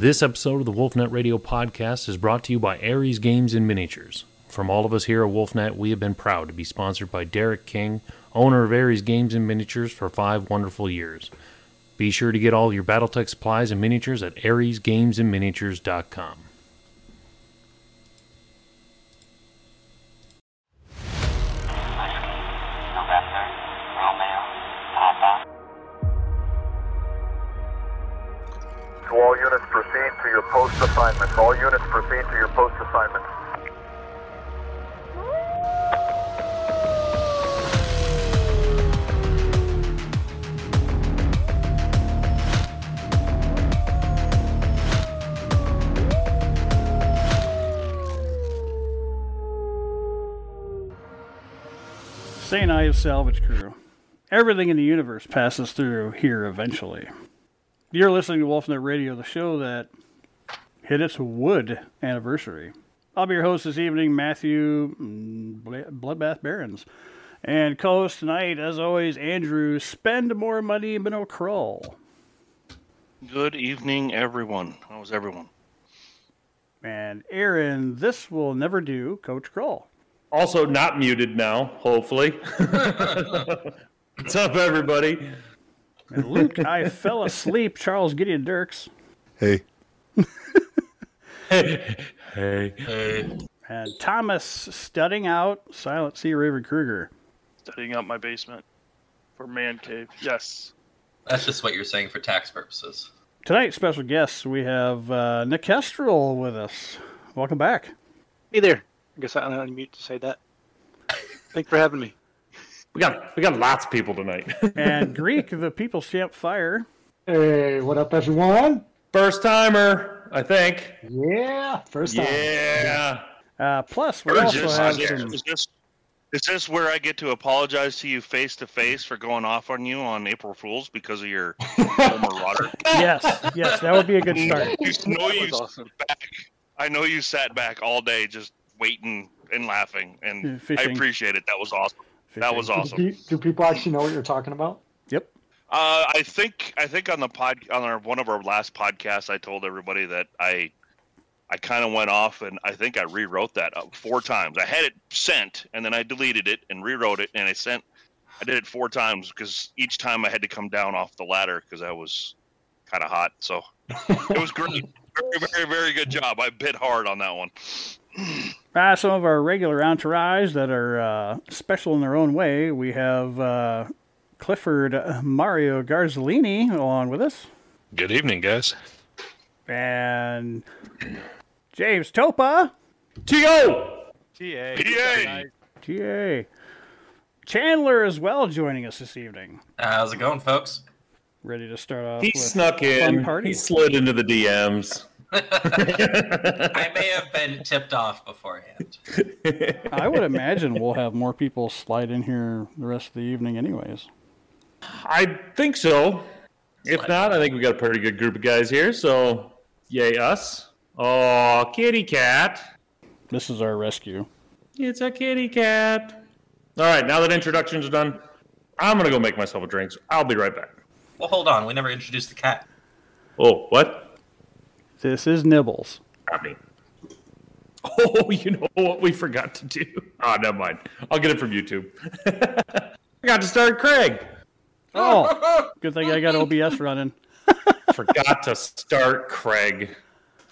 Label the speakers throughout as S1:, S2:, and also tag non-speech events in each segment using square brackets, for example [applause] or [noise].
S1: This episode of the Wolfnet Radio podcast is brought to you by Aries Games and Miniatures. From all of us here at Wolfnet, we have been proud to be sponsored by Derek King, owner of Aries Games and Miniatures, for five wonderful years. Be sure to get all your Battletech supplies and miniatures at ariesgamesandminiatures.com.
S2: proceed to your post assignments. All units, proceed to your post assignments.
S3: St. Ives Salvage Crew. Everything in the universe passes through here eventually. You're listening to Wolfnet Radio, the show that hit its wood anniversary. I'll be your host this evening, Matthew mm, Bloodbath Behrens. And co host tonight, as always, Andrew Spend More Money, Minnow Krull.
S4: Good evening, everyone. How's everyone?
S3: And Aaron, this will never do, Coach Krull.
S1: Also, not muted now, hopefully. [laughs] What's up, everybody?
S3: And Luke, I [laughs] fell asleep, Charles Gideon Dirks.
S5: Hey, [laughs]
S1: Hey. Hey. Hey.
S3: And Thomas studying out, Silent C Raven Kruger.
S4: Studying out my basement for man cave. Yes.
S6: That's just what you're saying for tax purposes.
S3: Tonight's special guests, we have uh, Nick Kestrel with us. Welcome back.
S7: Hey there. I guess I'm on mute to say that. Thanks for having me.
S1: We got we got lots of people tonight. [laughs]
S3: And Greek, the People's Champ Fire.
S8: Hey, what up, everyone?
S1: First timer, I think.
S8: Yeah, first time.
S1: Yeah.
S3: Uh, plus, we
S4: Is
S3: also
S4: this,
S3: have
S4: is,
S3: some.
S4: this, is this- is this where I get to apologize to you face to face for going off on you on April Fools because of your [laughs] Homer Rotter?
S3: Yes, yes, that would be a good start.
S4: You know you
S7: awesome.
S4: sat back. I know you sat back all day just waiting and laughing, and
S3: Yeah,
S4: I appreciate it. That was awesome. That was awesome.
S8: pe- do people actually know what you're talking about?
S3: Yep.
S4: Uh, I think I think on the pod on our one of our last podcasts, I told everybody that I I kind of went off and I think I rewrote that uh, four times. I had it sent and then I deleted it and rewrote it and I sent. I did it four times because each time I had to come down off the ladder because I was kind of hot. So it was great. Very, very, very good job. I bit hard on that one.
S3: Uh, some of our regular entourage that are uh, special in their own way. We have uh, Clifford uh, Mario Garzolini along with us.
S9: Good evening, guys.
S3: And James Topa.
S1: T.O.
S4: PA.
S3: TA. Chandler as well joining us this evening.
S6: How's it going, folks?
S3: Ready to start off
S1: He
S3: with
S1: snuck
S3: fun
S1: in.
S3: party.
S1: He slid into the DMs.
S6: I may have been tipped off beforehand.
S3: I would imagine we'll have more people slide in here the rest of the evening, anyways.
S1: I think so. If not, I think we got a pretty good group of guys here. So, yay us. Oh, kitty cat.
S3: This is our rescue.
S1: It's a kitty cat. All right, now that introductions are done, I'm gonna go make myself a drink. So I'll be right back.
S6: Well, hold on. We never introduced the cat.
S1: Oh, what?
S3: This is Nibbles.
S1: Not me. Oh, [laughs] you know what we forgot to do? Oh, [laughs] never mind. I'll get it from YouTube. forgot to start Craig.
S3: Oh, good thing I got [laughs] OBS running.
S1: Forgot to start Craig.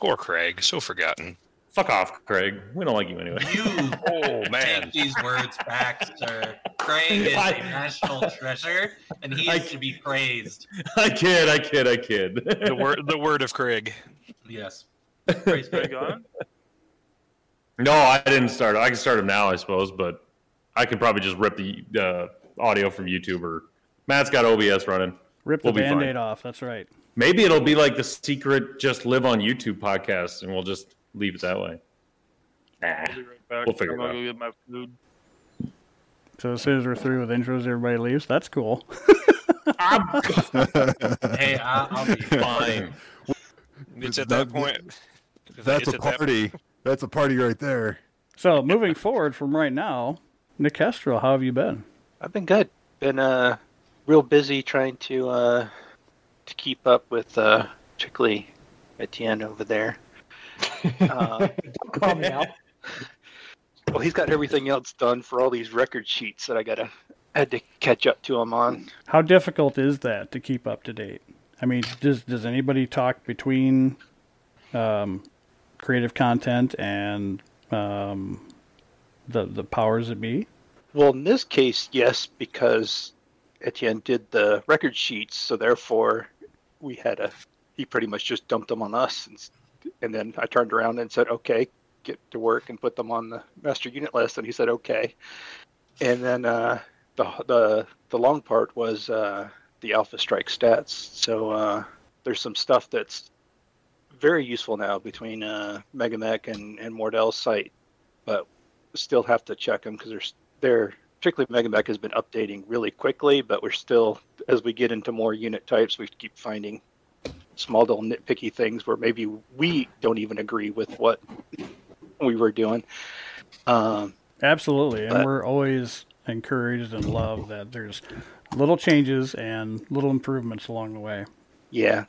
S9: Poor Craig, so forgotten.
S1: Fuck off, Craig. We don't like you anyway.
S6: You
S9: Oh man,
S6: take these words back, sir. Craig is
S1: I-
S6: a national treasure, and he
S1: I-
S6: is to be praised.
S1: I kid, I kid, I kid.
S9: the word the word of Craig.
S6: Yes.
S4: Praise be God.
S1: No, I didn't start. I can start him now, I suppose, but I could probably just rip the uh, audio from YouTube. Or Matt's got OBS running.
S3: Rip the
S1: We'll be
S3: band aid off. That's right.
S1: Maybe it'll be like the secret "Just Live on YouTube" podcast, and we'll just leave it that way. Nah,
S4: I'll right.
S1: We'll figure
S4: I'm
S1: it out.
S4: get my food.
S3: So as soon as we're through with intros, everybody leaves. That's cool. [laughs]
S6: Hey, I, I'll be
S1: fine. [laughs]
S9: It's at
S5: That-
S9: that point.
S5: That's a
S9: at that-
S5: party. That's a party right there.
S3: So moving forward from right now, Nick Kestrel, how have you been?
S7: I've been good. Been uh, real busy trying to uh, to keep up with uh, particularly Etienne over there. Uh, [laughs]
S8: Don't call me out. [laughs]
S7: well, he's got everything else done for all these record sheets that I gotta had to catch up to him on.
S3: How difficult is that to keep up to date? I mean, does does anybody talk between um, creative content and um, the the powers that be?
S7: Well, in this case, yes, because Etienne did the record sheets, so therefore we had a. He pretty much just dumped them on us, and, and then I turned around and said, "Okay, get to work and put them on the master unit list," and he said, "Okay." And then uh, the the the long part was uh, the Alpha Strike stats. So uh, there's some stuff that's very useful now between uh, MegaMek and and Mordel's site, but still have to check them because there's they're particularly MegaMek has been updating really quickly, but we're still as we get into more unit types, we keep finding small little nitpicky things where maybe we don't even agree with what we were doing. Um,
S3: Absolutely, and
S7: But-
S3: we're always encouraged and love that there's little changes and little improvements along the way.
S7: yeah,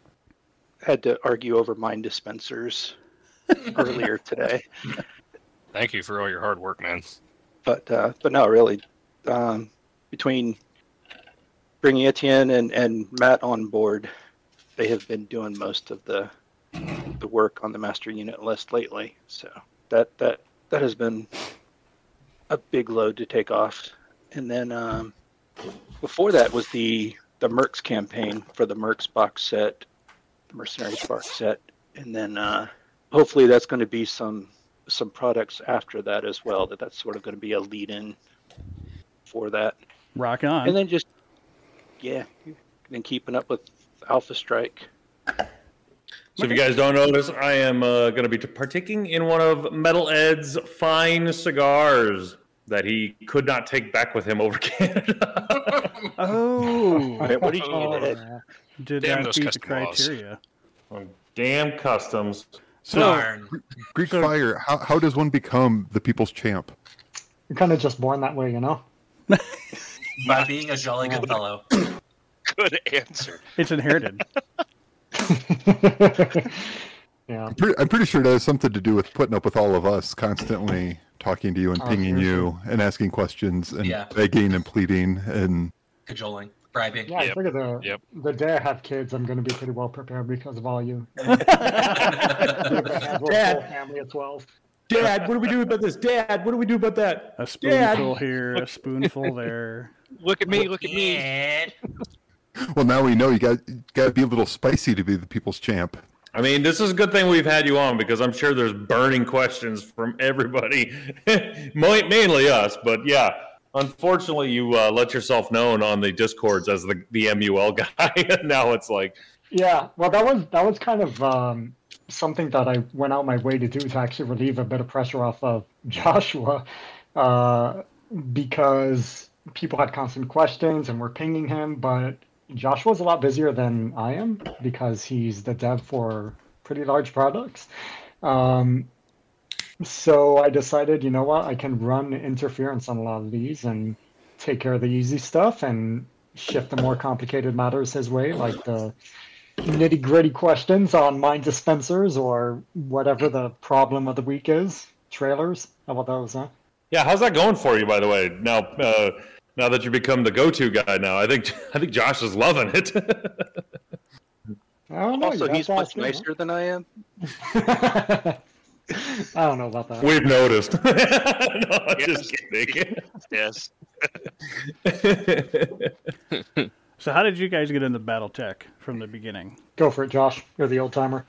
S7: had to argue over mine dispensers [laughs] earlier today.
S9: Thank you for all your hard work, man.
S7: but uh, but no, really, um, between bringing Etienne and, and Matt on board, they have been doing most of the the work on the master unit list lately. So that that that has been a big load to take off. And then um, before that was the the Mercs campaign for the Mercs box set, the Mercenaries box set, and then uh, hopefully that's going to be some some products after that as well. That that's sort of going to be a lead in for that.
S3: Rock on.
S7: And then just yeah, then keeping up with Alpha Strike.
S1: So if you guys don't notice, I am uh, going to be partaking in one of Metal Ed's fine cigars that he could not take back with him over [laughs] Canada.
S3: oh,
S7: Wait, what did you
S8: Oh,
S7: get,
S8: yeah.
S3: did
S9: Damn
S3: not
S9: those
S3: meet the
S9: custom laws.
S3: criteria.
S1: Damn customs.
S3: So,
S6: Darn.
S5: Greek Fire, how, how does one become the people's champ?
S8: You're kind of just born that way, you know?
S6: By being a jolly good fellow. [laughs]
S4: Good answer.
S3: it's inherited. [laughs]
S8: yeah.
S5: I'm pretty, I'm pretty sure that has something to do with putting up with all of us constantly talking to you and pinging
S8: for
S5: you and asking questions and
S6: Yeah.
S5: begging and pleading and
S6: Cajoling. Bribing.
S8: Yeah, I
S9: Yep.
S8: figure the,
S9: Yep.
S8: the day I have kids, I'm going to be pretty well prepared because of all you. [laughs] [laughs] Dad.
S1: Dad.
S8: family of 12.
S1: Dad, what do we do about this? Dad, what do we do about that?
S3: A spoonful here, a spoonful [laughs] there.
S7: Look at me! Look at me!
S6: And
S5: well now we know you got got to be a little spicy to be the people's champ.
S1: I mean, this is a good thing we've had you on because I'm sure there's burning questions from everybody, [laughs] mainly us. But yeah, unfortunately, you uh, let yourself known on the discords as the the MUL guy. [laughs] now it's like,
S8: Yeah, well, that was that was kind of um, something that I went out my way to do to actually relieve a bit of pressure off of [laughs] Joshua, uh, because people had constant questions and were pinging him, but Joshua's a lot busier than I am because he's the dev for pretty large products. Um, so I decided, you know what, I can run interference on a lot of these and take care of the easy stuff and shift the more complicated matters his way, like the nitty gritty questions on mine dispensers or whatever the problem of the week is. Trailers. How about those, huh?
S1: yeah, how's that going for you? By the way, now uh, now that you become the go-to guy, now I think [laughs] I think Josh is loving it. [laughs]
S8: I don't know.
S7: Also, he's much
S8: ask him,
S7: nicer than I am. [laughs]
S8: I don't know about that.
S1: We've noticed. no, just kidding.
S4: Yes.
S3: So, how did you guys get into BattleTech from the beginning?
S8: Go for it, Josh. You're the old timer.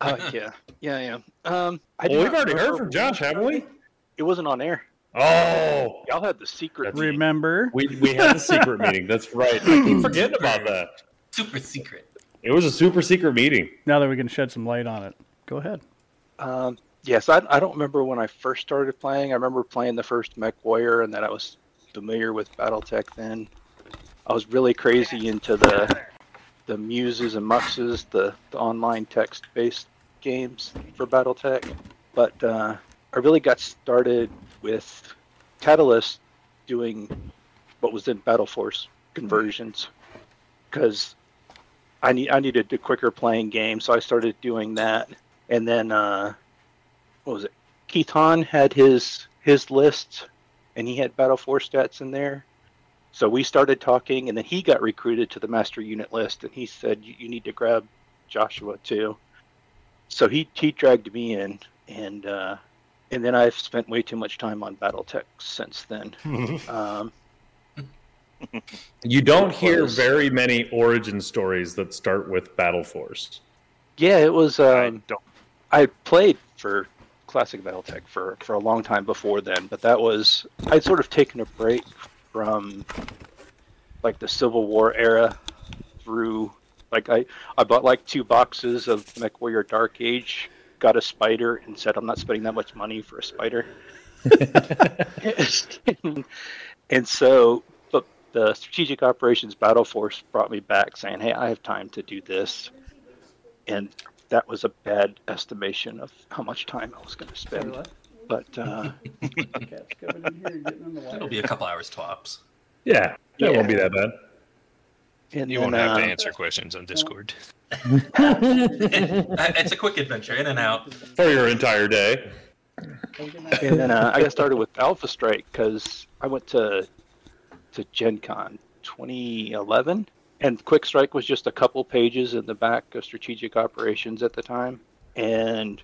S7: Uh, yeah, yeah, yeah. Um, I
S1: well, we've already heard from Josh, haven't we?
S7: It wasn't on air.
S1: Oh,
S7: Y'all had the secret.
S1: That's-
S7: meeting.
S3: Remember?
S1: we we had the secret meeting. That's right. I keep forgetting about [laughs] that.
S6: super secret.
S1: It was a super secret meeting.
S3: Now that we can shed some light on it, go ahead.
S7: Um, yes, I, I don't remember when I first started playing. I remember playing the first Mech Warrior, and that I was familiar with BattleTech. Then I was really crazy into the the Muses and Muxes, the, the online text-based games for BattleTech. But uh, I really got started with Catalyst doing what was in Battle Force conversions, because I need I needed a quicker playing game, so I started doing that. And then uh, what was it? Hahn had his his list, and he had Battle Force stats in there. So we started talking, and then he got recruited to the master unit list, and he said you need to grab Joshua too. So he he dragged me in, and uh, and then I've spent way too much time on BattleTech since then. [laughs] um,
S10: You don't hear
S7: was-
S10: very many origin stories that start with Battle Force.
S7: yeah, it was.
S4: I
S7: Um,
S4: don't.
S7: I played for classic BattleTech for for a long time before then, but that was I'd sort of taken a break from like the Civil War era through like I I bought like two boxes of MechWarrior Dark Age, got a spider, and said I'm not spending that much money for a spider. [laughs] and so, but the Strategic Operations Battle Force brought me back, saying, "Hey, I have time to do this," and that was a bad estimation of how much time I was going to spend. But uh,
S3: Cat's coming in here and getting in the
S6: It'll be a couple hours tops.
S10: Yeah, that
S7: Yeah.
S10: won't be that bad.
S7: And
S9: You
S7: then,
S9: won't have to
S7: uh,
S9: answer questions on Discord. [laughs]
S6: It's a quick adventure, in and out.
S10: For your entire day.
S7: and then uh, I got started with Alpha Strike because I went to to Gen Con 2011, and Quick Strike was just a couple pages in the back of Strategic Operations at the time, and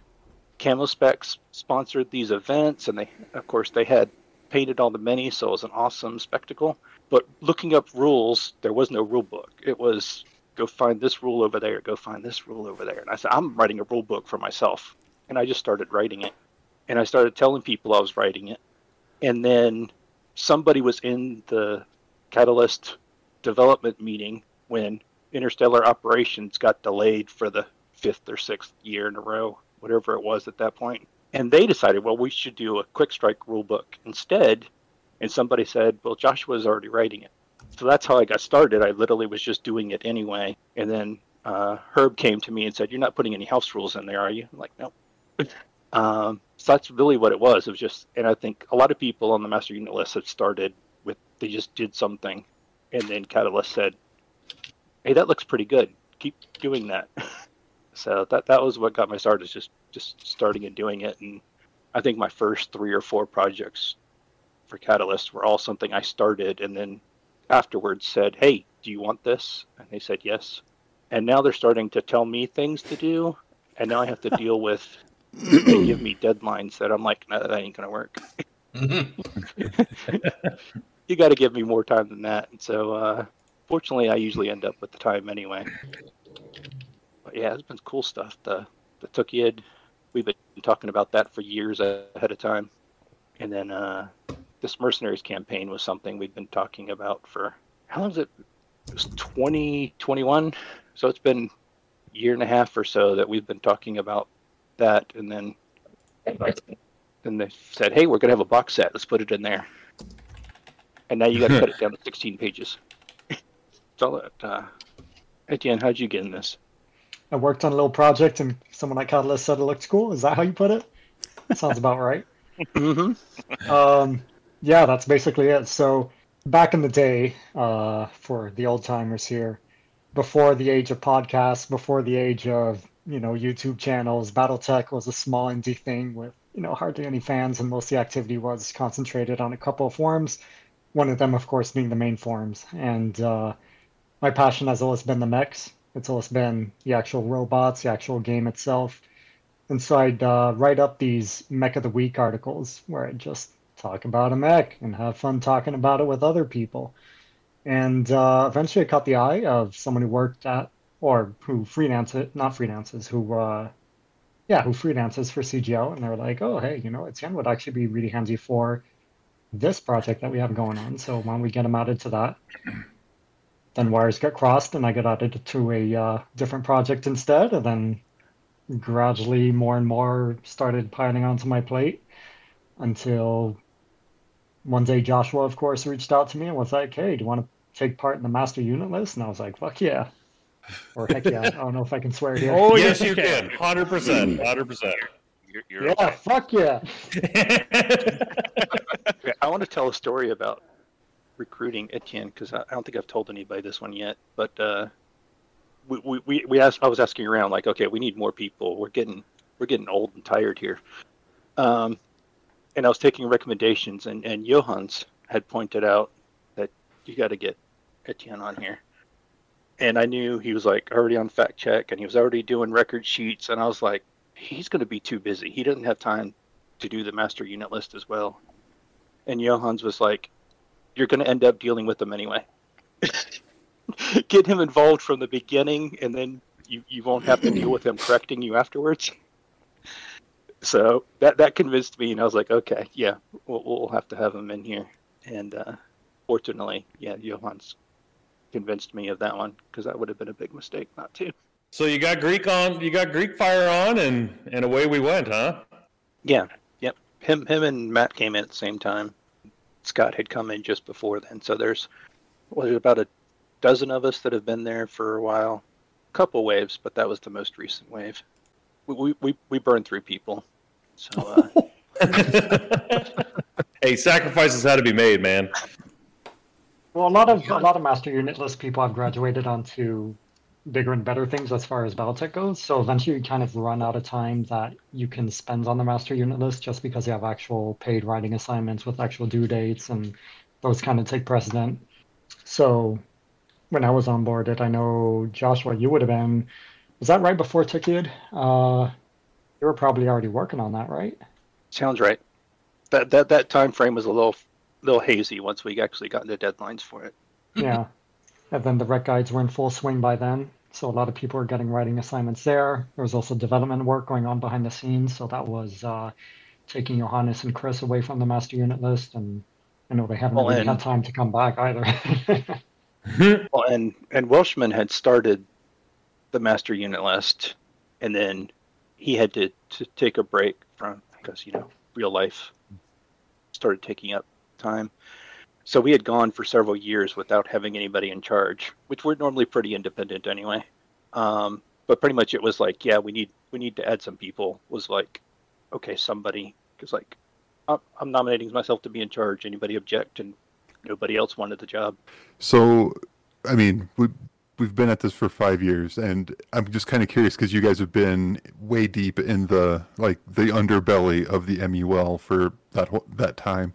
S7: Camo Specs sponsored these events, and they, of course, they had painted all the minis, so it was an awesome spectacle. But looking up rules, there was no rule book. It was go find this rule over there, go find this rule over there, and I said I'm writing a rule book for myself, and I just started writing it and I started telling people I was writing it. And then somebody was in the Catalyst development meeting when Interstellar Operations got delayed for the fifth or sixth year in a row, whatever it was at that point. And they decided, well, we should do a quick strike rule book instead. And somebody said, well, Joshua's already writing it. So that's how I got started. I literally was just doing it anyway. And then uh, Herb came to me and said, You're not putting any house rules in there, are you? I'm like, no. [laughs] Um, so that's really what it was. It was just, and I think a lot of people on the master unit list had started with they just did something, and then Catalyst said, "Hey, that looks pretty good. Keep doing that." [laughs] so that that was what got my start. Is just just starting and doing it, and I think my first three or four projects for Catalyst were all something I started, and then afterwards said, "Hey, do you want this?" And they said yes. And now they're starting to tell me things to do, and now I have to [laughs] deal with they give me deadlines that I'm like, no, that ain't gonna work. [laughs] you got to give me more time than that. And so, uh, fortunately, I usually end up with the time anyway. But yeah, it's been cool stuff. The the Tukayyid, we've been talking about that for years ahead of time. And then uh, this mercenaries campaign was something we've been talking about for how long is it? It was 2021, so it's been a year and a half or so that we've been talking about that, and then then they said, "Hey, we're gonna have a box set. Let's put it in there." And now you got to cut it down to [laughs] 16 pages. it's so, uh, Etienne, how'd you get in this?
S8: I worked on a little project and someone at Catalyst said it looked cool. Is that how you put it? Sounds about right. [laughs]
S7: mm-hmm.
S8: Um, yeah, that's basically it. So back in the day, uh, for the old timers here, before the age of podcasts, before the age of you know YouTube channels, BattleTech was a small indie thing with you know hardly any fans, and most of the activity was concentrated on a couple of forums. One of them, of course, being the main forums. And uh, my passion has always been the mechs. It's always been the actual robots, the actual game itself. And so I'd uh, write up these Mech of the Week articles where I'd just talk about a mech and have fun talking about it with other people. And uh, eventually I caught the eye of someone who worked at, or who freelances, not freelances, who, uh, yeah, who freelances for CGO. And they were like, oh, hey, you know, Etienne would actually be really handy for this project that we have going on. So why don't we get him added to that? [clears throat] Then wires got crossed and I got added to a uh, different project instead. And then gradually more and more started piling onto my plate until one day Joshua, of course, reached out to me and was like, hey, do you want to take part in the master unit list? And I was like, fuck yeah. Or heck yeah. I don't know if I can swear here.
S3: Oh,
S10: yes,
S3: yes, [laughs]
S10: you can. 100%. 100%.
S4: You're, you're
S8: yeah,
S4: okay.
S8: fuck yeah. [laughs]
S7: I want to tell a story about recruiting Etienne because I, I don't think I've told anybody this one yet. But uh, we, we, we, we asked, I was asking around like, okay, we need more people. We're getting, we're getting old and tired here. Um, and I was taking recommendations and, and Johans had pointed out that you got to get Etienne on here. And I knew he was like already on fact check and he was already doing record sheets. And I was like, he's going to be too busy. He doesn't have time to do the master unit list as well. And Johans was like, you're going to end up dealing with them anyway. [laughs] Get him involved from the beginning, and then you, you won't have to deal with him correcting you afterwards. So that that convinced me, and I was like, okay, yeah, we'll, we'll have to have him in here. And uh, fortunately, yeah, Johans convinced me of that one because that would have been a big mistake not to.
S1: So you got Greek on, you got Greek fire on, and and away we went, huh?
S7: Yeah, yep. Him him and Matt came in at the same time. Scott had come in just before then, so there's well, there's about a dozen of us that have been there for a while. Couple waves, but that was the most recent wave. We we we, burned through people. So uh, [laughs]
S1: Hey, sacrifices had to be made, man.
S8: Well, a lot of a lot of master unit list people have graduated onto bigger and better things as far as BattleTech goes. So eventually, you kind of run out of time that you can spend on the master unit list just because you have actual paid writing assignments with actual due dates, and those kind of take precedent. So when I was on board it, I know Joshua, you would have been. Was that right before Tukayyid? Uh, you were probably already working on that, right?
S7: sounds right. That that that time frame was a little little hazy once we actually got into deadlines for it.
S8: yeah. [laughs] And then the rec guides were in full swing by then. So a lot of people were getting writing assignments there. There was also development work going on behind the scenes. So that was uh, taking Johannes and Chris away from the master unit list. And I know they haven't
S7: Well,
S8: really
S7: and-
S8: had time to come back either. [laughs]
S7: Well, and and Welshman had started the master unit list, and then he had to, to take a break from because you know real life started taking up time. So we had gone for several years without having anybody in charge, which we're normally pretty independent anyway. Um, but pretty much it was like, yeah, we need we need to add some people. Was like, okay, somebody because like I'm, I'm nominating myself to be in charge. Anybody object? And nobody else wanted the job.
S5: So, I mean, we we've been at this for five years, and I'm just kind of curious because you guys have been way deep in the like the underbelly of the MUL for that that time.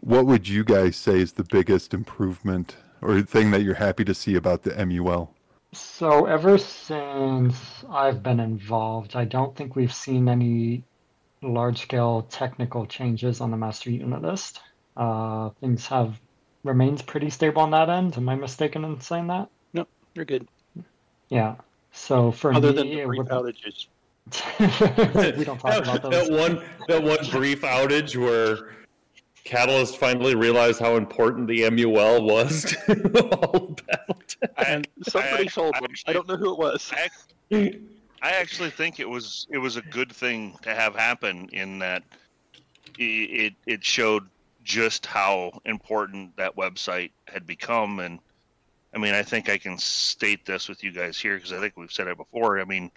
S5: What would you guys say is the biggest improvement or thing that you're happy to see about the MUL?
S8: So ever since I've been involved, I don't think we've seen any large-scale technical changes on the master unit list. Uh, things have remains pretty stable on that end. Am I mistaken in saying that?
S7: No, you're good.
S8: Yeah. So for
S7: Other
S8: me,
S7: than the brief
S8: would-
S7: outages. [laughs]
S8: we don't talk about
S1: that,
S8: those. [laughs]
S1: that one that one brief outage where Catalyst finally realized how important the MUL was to [laughs] all of
S4: And
S7: Somebody sold them. I don't know who it was.
S4: I actually think it was it was a good thing to have happen in that it it showed just how important that website had become and I mean I think I can state this with you guys here because I think we've said it before I mean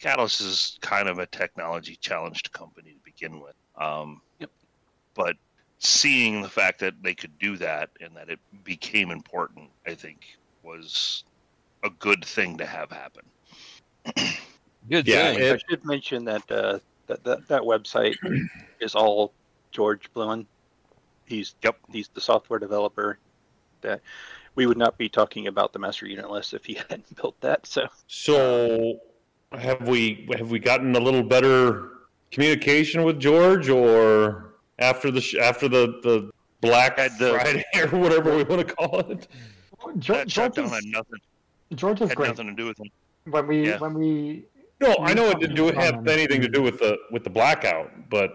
S4: Catalyst is kind of a technology challenged company to begin with um,
S7: Yep.
S4: but seeing the fact that they could do that and that it became important I think was a good thing to have happen
S11: Good
S1: Yeah,
S11: thing.
S7: I should mention that, uh, that that that website [clears throat] is all George Bluen. He's
S4: Yep.
S7: he's the software developer. That we would not be talking about the master unit list if he [laughs] hadn't built that. So
S1: So have we have we gotten a little better communication with George or after the sh- after the the Black
S4: Had the-
S1: Friday [laughs] or whatever we want to call it?
S8: George,
S4: that
S8: George
S4: shutdown
S8: is,
S4: had nothing
S8: George is
S4: had
S8: great.
S4: nothing to do with him.
S8: When we
S4: Yeah.
S8: when we
S1: No, I know it didn't do have anything to do with the with the blackout, but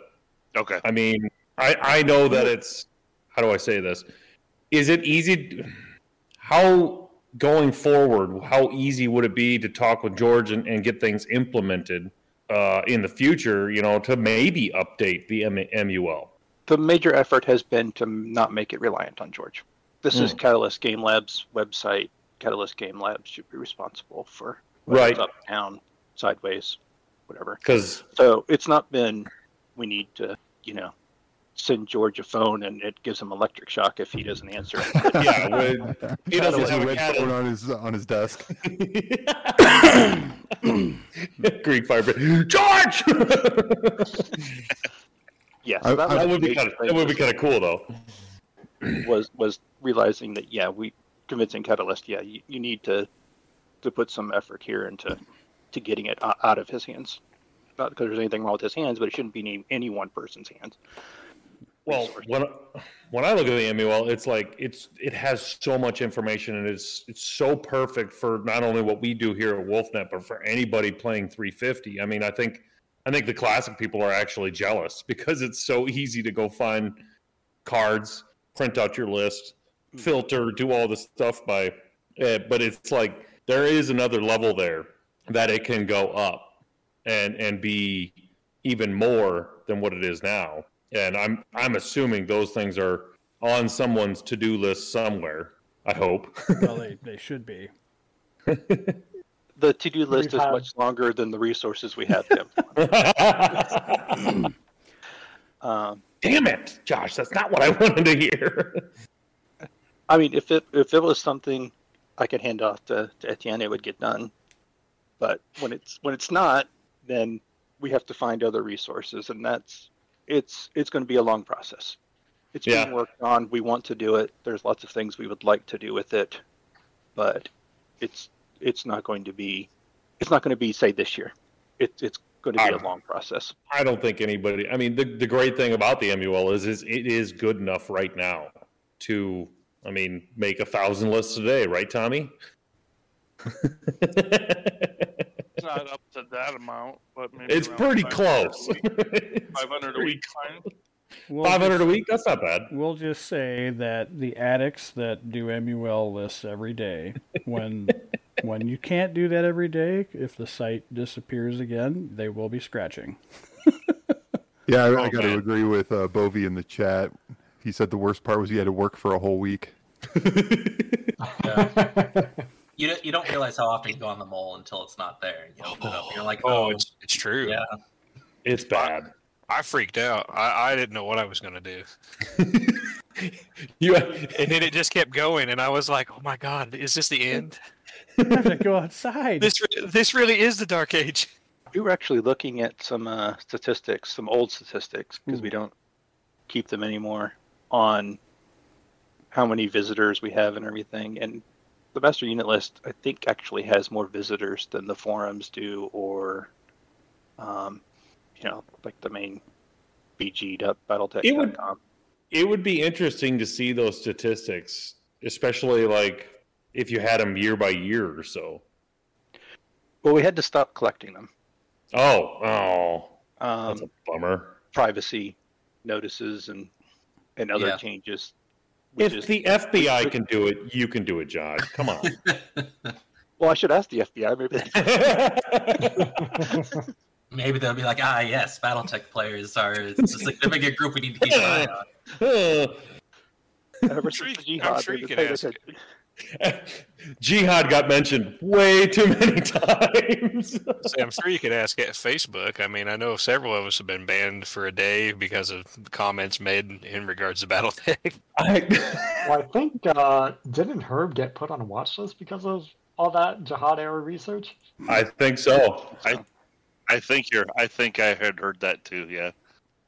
S4: Okay.
S1: I mean, I I know that it's how do I say this? Is it easy? How going forward? How easy would it be to talk with George and, and get things implemented uh, in the future? You know, to maybe update the M- MUL.
S7: the major effort has been to not make it reliant on George. This is Catalyst Game Labs website. Catalyst Game Labs should be responsible for
S1: Right.
S7: up, down, sideways, whatever.
S1: Because
S7: So it's not been we need to, you know, send George a phone and it gives him electric shock if he doesn't answer. [laughs] it. [laughs]
S1: yeah, when [laughs] he doesn't have a
S5: red
S1: cat.
S5: phone on his on his desk. [coughs]
S1: Greek fire. George.
S7: yeah,
S5: I-
S7: so that,
S5: I-
S1: that would be kind of that would be kind of cool though. [clears throat]
S7: was was realizing that yeah, we convincing Catalyst, yeah, you, you need to to put some effort here into to getting it out of his hands. Not because there's anything wrong with his hands, but it shouldn't be any, any one person's hands.
S1: Well, when when I look at the MUL, it's like it's it has so much information and it's it's so perfect for not only what we do here at WolfNet, but for anybody playing 350. I mean, I think I think the classic people are actually jealous [laughs] because it's so easy to go find cards, print out your list, filter, do all this stuff by. Uh, but it's like there is another level there that it can go up and and be even more than what it is now. And I'm I'm assuming those things are on someone's to-do list somewhere. I hope.
S3: well, [laughs] they, they should be.
S7: The to-do list
S8: We've
S7: is
S8: had-
S7: much longer than the resources we have. Them. [laughs] um,
S1: Damn it, Josh! That's not what I wanted to hear. [laughs]
S7: I mean, if it if it was something I could hand off to, to Etienne, it would get done. But when it's when it's not, then we have to find other resources, and that's it's it's going to be a long process. It's
S1: Yeah.
S7: being worked on. We want to do it. There's lots of things we would like to do with it, but it's it's not going to be it's not going to be say this year. It's it's going to be a
S1: I-
S7: long process.
S1: I don't think anybody. I mean, the the great thing about the MUL is is it is good enough right now to. I mean, make a thousand lists a day, right, Tommy? [laughs]
S12: It's not up to that amount, but maybe
S1: it's
S12: around
S1: pretty
S12: 500
S1: close.
S12: a week. 500 a week, fine.
S3: We'll
S1: Five hundred a week. That's not bad.
S3: We'll just say that the addicts that do MUL lists every day, when [laughs] when you can't do that every day, if the site disappears again, they will be scratching. [laughs]
S5: Yeah, I,
S9: Oh,
S5: I got to agree with uh, Bovey in the chat. He said the worst part was he had to work for a whole week. [laughs]
S6: You don't, you don't realize how often you go on the mole until it's not there. You open it up, you're like,
S9: Oh,
S6: oh,
S9: it's it's true.
S6: yeah.
S1: It's bad.
S9: I freaked out. I, I didn't know what I was gonna do, [laughs]
S1: You.
S9: and then it just kept going, and I was like, "Oh my god, is this the end?
S3: I have to go outside.
S9: This this really is the dark age."
S7: We were actually looking at some uh, statistics, some old statistics, because we don't keep them anymore on how many visitors we have and everything. And the master unit list, I think, actually has more visitors than the forums do, or, um, you know, like the main bg.battletech.com.
S1: it would it would be interesting to see those statistics, especially like if you had them year by year or so.
S7: Well, we had to stop collecting them.
S1: Oh, oh, that's
S7: Um,
S1: a bummer.
S7: privacy notices and and other
S6: Yeah.
S7: changes. Which
S1: If
S7: is-
S1: the FBI can do it, you can do it, Josh. Come on. [laughs]
S7: well, I should ask the FBI. Maybe [laughs]
S6: Maybe they'll be like, ah, yes, BattleTech players are a significant group we need to keep an eye on. [laughs]
S7: ever
S9: sure
S7: since
S9: you- I'm sure you can ask
S7: attention. [laughs]
S1: Jihad got mentioned way too many [laughs] times. [laughs]
S9: See, I'm sure you could ask at Facebook. I mean, I know several of us have been banned for a day because of comments made in regards to BattleTech.
S8: Well, I think uh, didn't Herb get put on a watch list because of all that jihad era research?
S1: I think so.
S4: I, I think you're. I think I had heard that too. Yeah.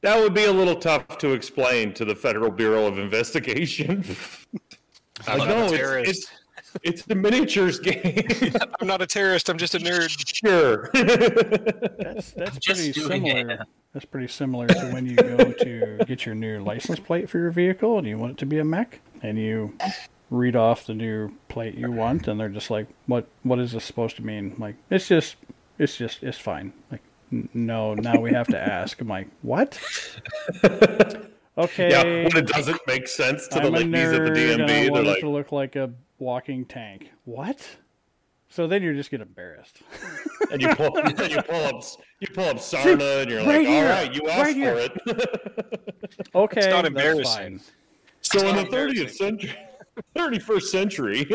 S1: That would be a little tough to explain to the Federal Bureau of Investigation.
S9: I'm
S1: Like,
S9: not
S1: no,
S9: a
S1: it's,
S9: terrorist.
S1: it's it's the miniatures [laughs] game. [laughs]
S9: I'm not a terrorist. I'm just a nerd.
S1: sure.
S3: That's that's pretty similar.
S6: it.
S3: That's pretty similar to when you go to get your new license plate for your vehicle and you want it to be a mech, and you read off the new plate you want, and they're just like, "What? What is this supposed to mean?" Like, it's just, it's just, it's fine. Like, no, now we have to ask. I'm like, what? [laughs] Okay.
S1: yeah, when it doesn't make sense to
S3: I'm
S1: the
S3: a
S1: ladies at the
S3: nerd, and I
S1: DMV,
S3: want
S1: they're
S3: it
S1: like,
S3: to look like a walking tank. What? So then you're just get embarrassed. [laughs]
S1: and you pull, and [laughs] you pull up, you pull up Sarna, and you're
S3: Right
S1: like,
S3: here,
S1: all right, you asked
S3: right here."
S1: for it.
S3: Okay, [laughs] it's
S9: not
S3: that's
S9: embarrassing.
S3: fine.
S1: so in the 30th century, 31st century,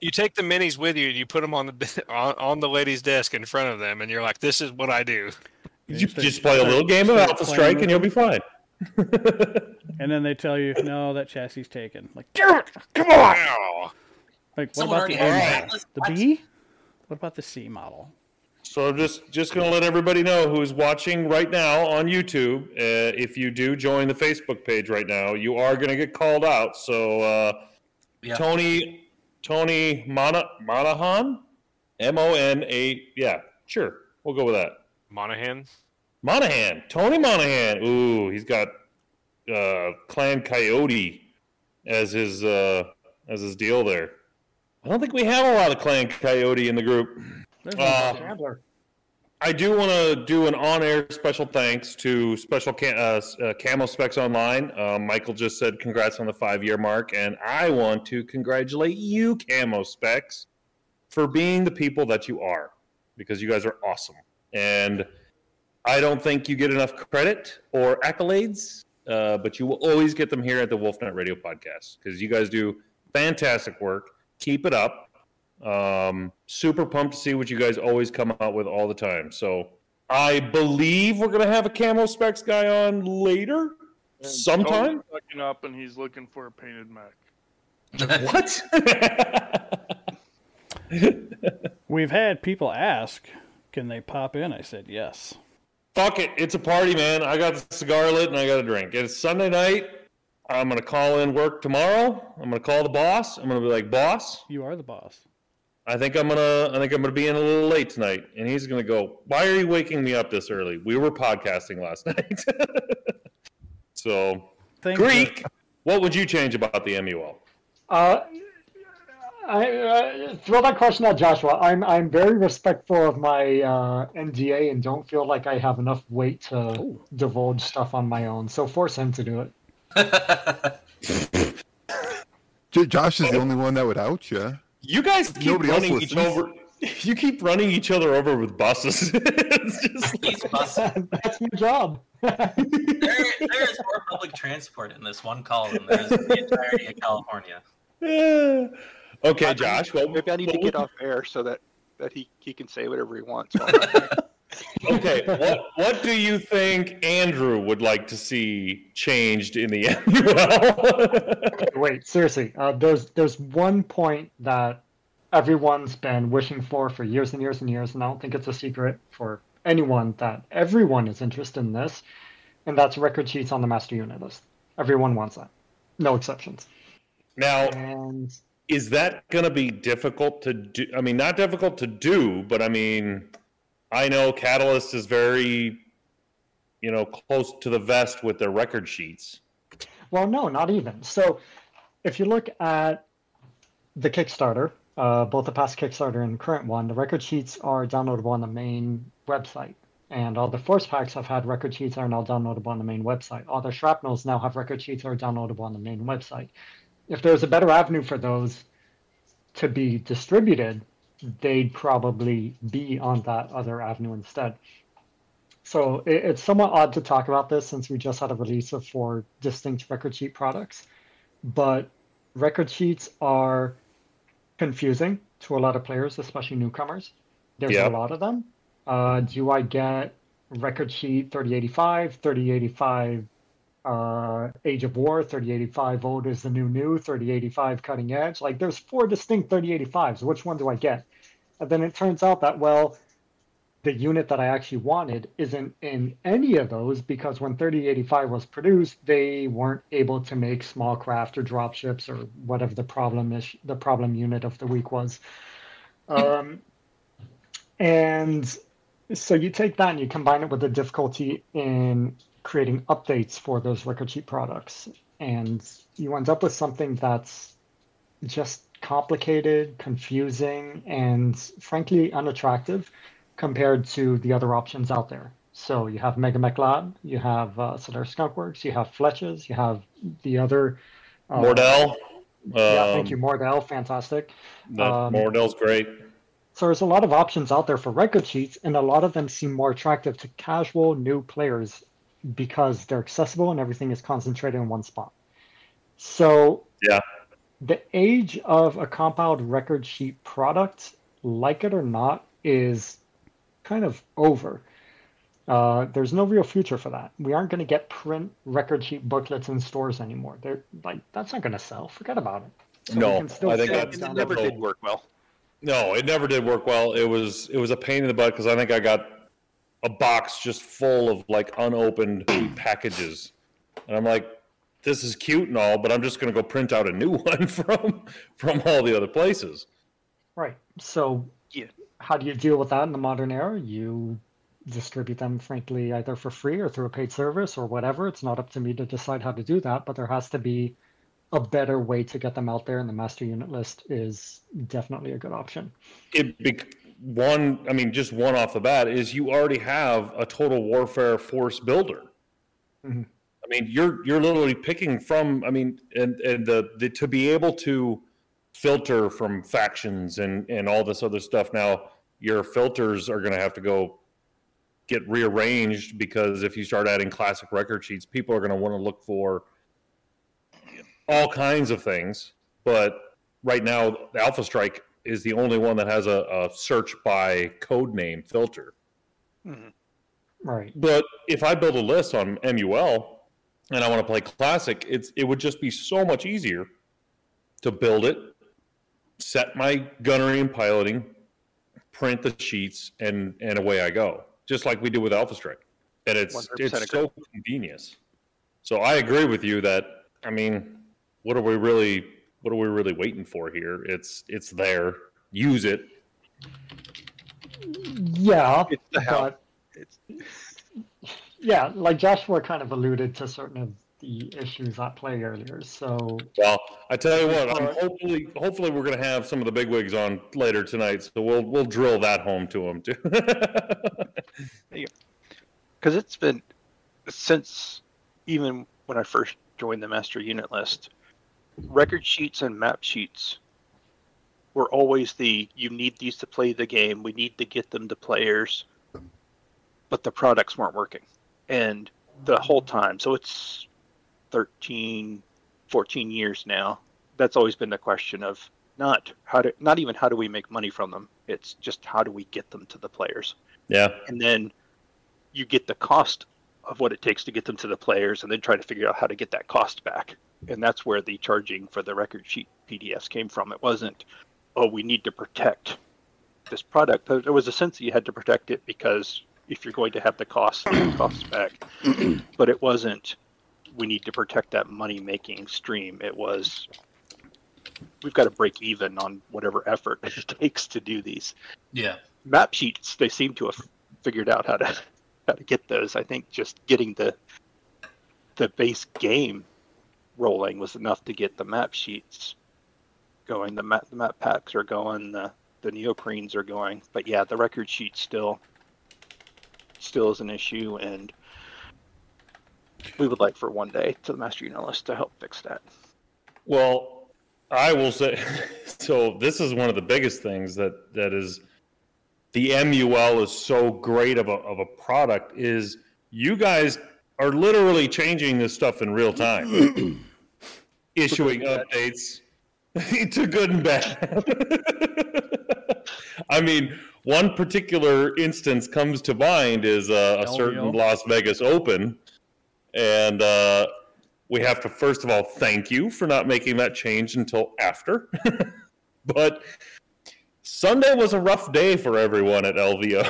S9: You take the minis with you and you put them on the on, on the lady's desk in front of them, and you're like, "This is what I do."
S1: you
S3: start-
S1: just play a little game of
S3: start
S1: Alpha Strike, and you'll be fine. [laughs]
S3: and then they tell you, no, that chassis is taken. Like, damn it, come on! Like, what
S6: Someone
S3: about the A
S6: had
S3: model?
S6: it.
S3: The B? What about the C model?
S1: So I'm just just gonna let everybody know who's watching right now on YouTube. Uh, if you do join the Facebook page right now, you are gonna get called out. So uh,
S6: Yeah.
S1: Tony Tony Mana, Monahan, M O N A. Yeah, sure, we'll go with that.
S9: Monahan.
S1: Monahan, Tony Monahan. Ooh, he's got uh, Clan Coyote as his uh, as his deal there. I don't think we have a lot of Clan Coyote in the group.
S3: There's
S1: Uh. I do want to do an on-air special thanks to Special Cam- uh, uh, Camo Specs Online. Uh, Michael just said congrats on the five-year mark, and I want to congratulate you, Camo Specs, for being the people that you are, because you guys are awesome. And I don't think you get enough credit or accolades, uh, but you will always get them here at the WolfNet Radio Podcast because you guys do fantastic work. Keep it up. Um, super pumped to see what you guys always come out with all the time. So I believe we're gonna have a camo specs guy on later,
S12: And
S1: sometime.
S12: Tony's fucking up and he's looking for a painted Mac. [laughs]
S1: What? [laughs]
S3: We've had people ask, can they pop in? I said yes.
S1: Fuck it, it's a party, man. I got the cigar lit and I got a drink. It's Sunday night. I'm gonna call in work tomorrow. I'm gonna call the boss. I'm gonna be like, boss,
S3: You are the boss.
S1: I think I'm gonna I think I'm gonna be in a little late tonight. And he's gonna go, Why are you waking me up this early? We were podcasting last [laughs] night. so
S3: Things
S1: Greek, what would you change about the MUL?
S8: Uh, I uh, throw that question at Joshua. I'm I'm very respectful of my uh, NDA and don't feel like I have enough weight to divulge stuff on my own. So force him to do it. [laughs]
S5: Josh is the only one that would out you.
S1: You guys keep
S5: Nobody else
S1: running each
S5: listens.
S1: over. [laughs] You keep running each other over with buses. [laughs] it's just
S6: He's.
S8: That's my job.
S6: There, there is more public transport in this one call than there is in the entirety of California.
S1: Okay, Josh. Well,
S7: Maybe I need to get off air so that, that he, he can say whatever he wants. while I'm not there.
S1: Okay, what what do you think Andrew would like to see changed in the [laughs] MUL?
S8: Wait, seriously. Uh, there's there's one point that everyone's been wishing for for years and years and years, and I don't think it's a secret for anyone that everyone is interested in this, and that's record sheets on the master unit list. Everyone wants that, no exceptions.
S1: now,
S8: And
S1: is that going to be difficult to do? I mean, not difficult to do, but I mean, I know Catalyst is very, you know, close to the vest with their record sheets.
S8: Well, no, not even. So, if you look at the Kickstarter, uh, both the past Kickstarter and current one, the record sheets are downloadable on the main website. And all the force packs have had record sheets are now downloadable on the main website. All the shrapnels now have record sheets are downloadable on the main website. If there's a better avenue for those to be distributed, they'd probably be on that other avenue instead. So it, it's somewhat odd to talk about this since we just had a release of four distinct record sheet products. But record sheets are confusing to a lot of players, especially newcomers. There's
S1: Yeah.
S8: a lot of them. Uh, do I get record sheet 3085, 3085 uh, Age of War, 3085 Old is the New New, 3085 Cutting Edge? Like there's four distinct 3085s. Which one do I get? And then it turns out that, well, the unit that I actually wanted isn't in any of those because when 3085 was produced, they weren't able to make small craft or dropships or whatever the problem is, the problem unit of the week was. Um, and so you take that and you combine it with the difficulty in creating updates for those record sheet products, and you end up with something that's just complicated, confusing, and frankly unattractive compared to the other options out there. So you have MegaMekLab, you have uh, Solar Skunkworks, you have Fletches, you have the other. Uh,
S1: Mordel.
S8: Yeah, thank
S1: um,
S8: you, Mordel. Fantastic. Um,
S1: Mordel's great.
S8: So there's a lot of options out there for record sheets, and a lot of them seem more attractive to casual new players because they're accessible and everything is concentrated in one spot. So
S1: Yeah.
S8: the age of a compiled record sheet product, like it or not, is kind of over. Uh, there's no real future for that. We aren't going to get print record sheet booklets in stores anymore. They're like that's not going to sell. Forget about it. So
S1: No, I think
S8: sell
S1: that's
S8: down
S7: It never did work well.
S1: No, it never did work well. It was it was a pain in the butt because I think I got a box just full of like unopened [clears throat] packages, and I'm like, this is cute and all, but I'm just gonna go print out a new [laughs] one from from all the other places.
S8: Right. So,
S7: Yeah.
S8: how do you deal with that in the modern era? You distribute them, frankly, either for free or through a paid service or whatever. It's not up to me to decide how to do that, but there has to be a better way to get them out there, and the master unit list is definitely a good option.
S1: It bec- one, I mean, just one off the bat is you already have a total warfare force builder.
S8: Mhm.
S1: I mean, you're you're literally picking from. I mean, and and the, the to be able to filter from factions and and all this other stuff. Now, your filters are going to have to go get rearranged because if you start adding classic record sheets, people are going to want to look for all kinds of things. But right now, the Alpha Strike is the only one that has a, a search by code name filter.
S8: Right.
S1: But if I build a list on MUL and I want to play classic, it's it would just be so much easier to build it, set my gunnery and piloting, print the sheets, and and away I go. Just like we do with Alpha Strike. And it's it's
S7: agree.
S1: so convenient. So I agree with you that I mean, what are we really what are we really waiting for here? It's it's there. Use it.
S8: Yeah,
S7: It's the how.
S8: but
S7: It's
S8: yeah, like Joshua kind of alluded to certain of the issues at play earlier. So
S1: Well, I tell you what, I'm hopefully hopefully we're going to have some of the bigwigs on later tonight, so we'll we'll drill that home to them too. [laughs]
S7: because it's been since even when I first joined the master unit list, record sheets and map sheets were always the you need these to play the game. We need to get them to players, but the products weren't working, and the whole mm-hmm. time. So it's 13, 14 years now. That's always been the question of not how to not even how do we make money from them. It's just how do we get them to the players
S1: yeah,
S7: and then you get the cost of what it takes to get them to the players and then try to figure out how to get that cost back and that's where the charging for the record sheet pdfs came from. It wasn't oh we need to protect this product. There was a sense that you had to protect it because if you're going to have the cost the [clears throat] costs back. [clears throat] But it wasn't we need to protect that money making stream. It was we've got to break even on whatever effort [laughs] it takes to do these.
S6: Yeah.
S7: map sheets they seem to have figured out how to [laughs] how to get those. I think just getting the the base game rolling was enough to get the map sheets going the map the map packs are going the the neoprenes are going but yeah the record sheet still still is an issue and we would like for one day to the master unit list to help fix that
S1: Well, I will say [laughs] so. This is one of the biggest things that that is the MUL is so great of a of a product is you guys are literally changing this stuff in real time, [clears throat] issuing updates [laughs] to good and bad. [laughs] I mean, one particular instance comes to mind is uh, a certain Las Vegas Open, and uh, we have to first of all thank you for not making that change until after. [laughs] but Sunday was a rough day for everyone at LVO.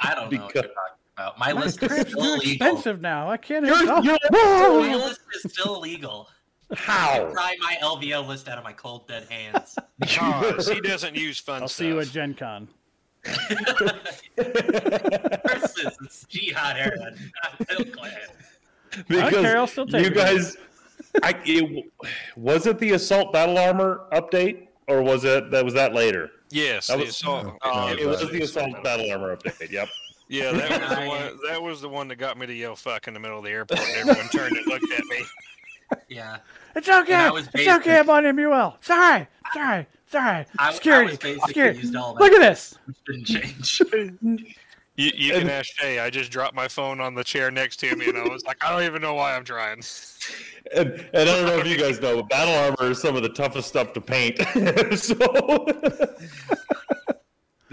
S6: I don't know what you're
S1: Because-
S6: talking about. My
S3: My
S6: list is
S3: crap's
S6: still illegal.
S3: expensive now. I can't
S1: You're-
S3: even.
S1: you're-
S6: My list is still illegal.
S1: How?
S6: Pry my LVO list out of my cold dead hands. [laughs]
S9: Because he doesn't use fun
S3: I'll
S9: stuff.
S3: see you at Gen Con. [laughs]
S6: Versus it's Jihad era, not Bill Clan.
S1: because
S3: care, I'll still take
S1: you
S3: it.
S1: guys, I, it, was it the assault battle armor update or was it that was that later?
S9: Yes,
S1: That
S9: the
S1: was-
S9: assault-
S1: Uh,
S9: it
S1: it was
S9: was
S1: the
S9: the
S1: assault
S9: assault
S1: battle armor update. Yep.
S9: Yeah, that was the one. [laughs] That was the one that got me to yell "fuck" in the middle of the airport. And everyone turned and looked at me.
S6: Yeah.
S3: It's okay.
S6: I was
S3: It's okay. I'm on MUL. Sorry. Sorry. Sorry.
S6: I- I
S3: Security.
S6: was
S3: Security. Look at this.
S6: Didn't change. [laughs]
S9: You, you can ask Jay. I just dropped my phone on the chair next to me, and I was like, I don't even know why I'm trying.
S1: And, and I don't know if you guys know, but battle armor is some of the toughest stuff to paint. [laughs] so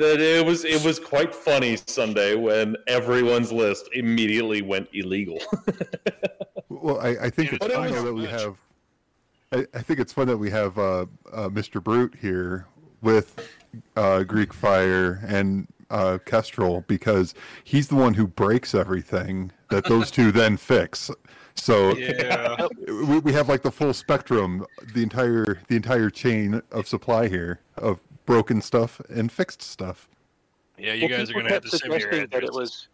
S1: that it was it was quite funny Sunday when everyone's list immediately went illegal. [laughs]
S5: Well, I, I think it's
S1: But it
S5: fun that we have. I, I think it's fun that we have uh, uh, Mr. Brute here with uh, Greek Fire and uh, Kestrel because he's the one who breaks everything that those two [laughs] then fix. So
S9: Yeah. [laughs]
S5: we, we have like the full spectrum, the entire the entire chain of supply here of broken stuff and fixed stuff.
S9: Yeah, you
S7: Well,
S9: guys are going to have
S7: kept
S9: to send me your
S7: suggesting that it was.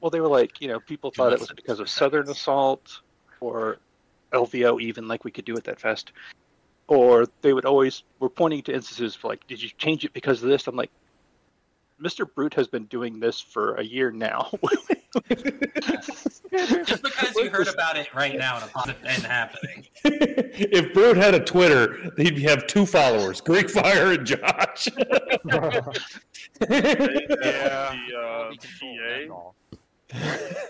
S7: Well, they were like, you know, people thought it was because of Southern Assault or LVO, even like we could do at that fest. Or they would always were pointing to instances of like, did you change it because of this? I'm like, Mr. Brute has been doing this for a year now. [laughs]
S6: Just because you heard about it right now and upon it and happening.
S1: if Brute had a Twitter, he'd have two followers: Greek Fire and Josh. [laughs]
S12: Yeah.
S13: The, uh,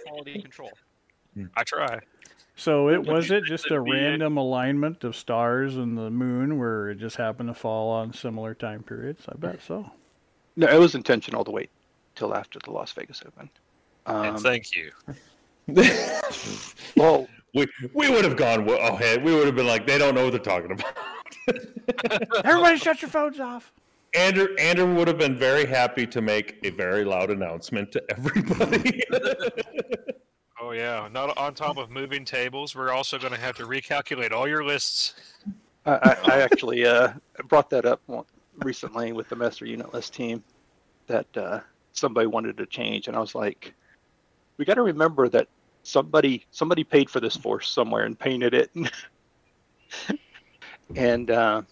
S13: Quality control.
S9: I try.
S3: So it was it just a
S12: VA.
S3: random alignment of stars and the moon where it just happened to fall on similar time periods? I bet so.
S7: No, it was intentional to wait till after the Las Vegas Open.
S9: and
S7: Um,
S9: thank you. [laughs]
S7: well,
S1: we we would have gone well ahead. We would have been like, they don't know what they're talking about. [laughs]
S3: Everybody, shut your phones off.
S1: Andrew Andrew would have been very happy to make a very loud announcement to everybody. [laughs]
S9: Oh yeah, not on top of moving tables. We're also going to have to recalculate all your lists.
S7: I, I, I actually uh, brought that up one- recently with the master unit list team that uh, somebody wanted to change, and I was like, we got to remember that somebody somebody paid for this force somewhere and painted it, [laughs] and uh,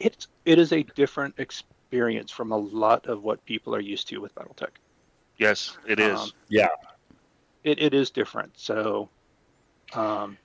S7: it's it is a different experience from a lot of what people are used to with BattleTech.
S4: Yes, it is.
S7: Um,
S1: yeah,
S7: it, it is different. So, um,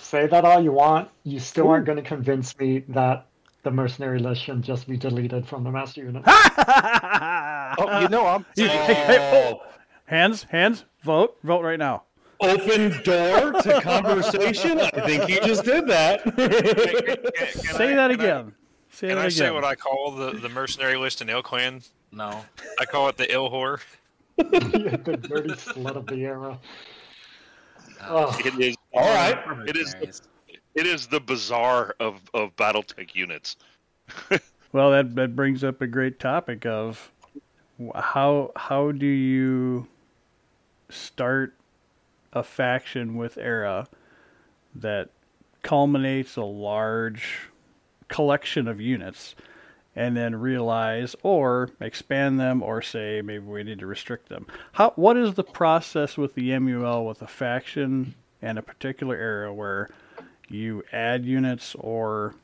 S8: Say that all you want, you still aren't going to convince me that the mercenary list should just be deleted from the master unit. [laughs]
S7: oh, you know, I'm
S3: Hey, hey, hey, oh. Hands, hands, vote, vote right now.
S1: Open door to conversation. I think he just did that. [laughs]
S3: Say that again. Say
S9: Can
S3: that
S9: I say what I call the, the mercenary list in ilClan?
S6: No.
S9: I call it the ill whore. [laughs]
S8: the dirty slut of the era. Oh.
S4: It is
S1: All right.
S4: It is. The, it is the bazaar of of BattleTech units. [laughs]
S3: Well, that that brings up a great topic of how how do you start a faction with Era that culminates a large collection of units and then realize or expand them or say maybe we need to restrict them. How what is the process with the MUL with a faction and a particular era where you add units or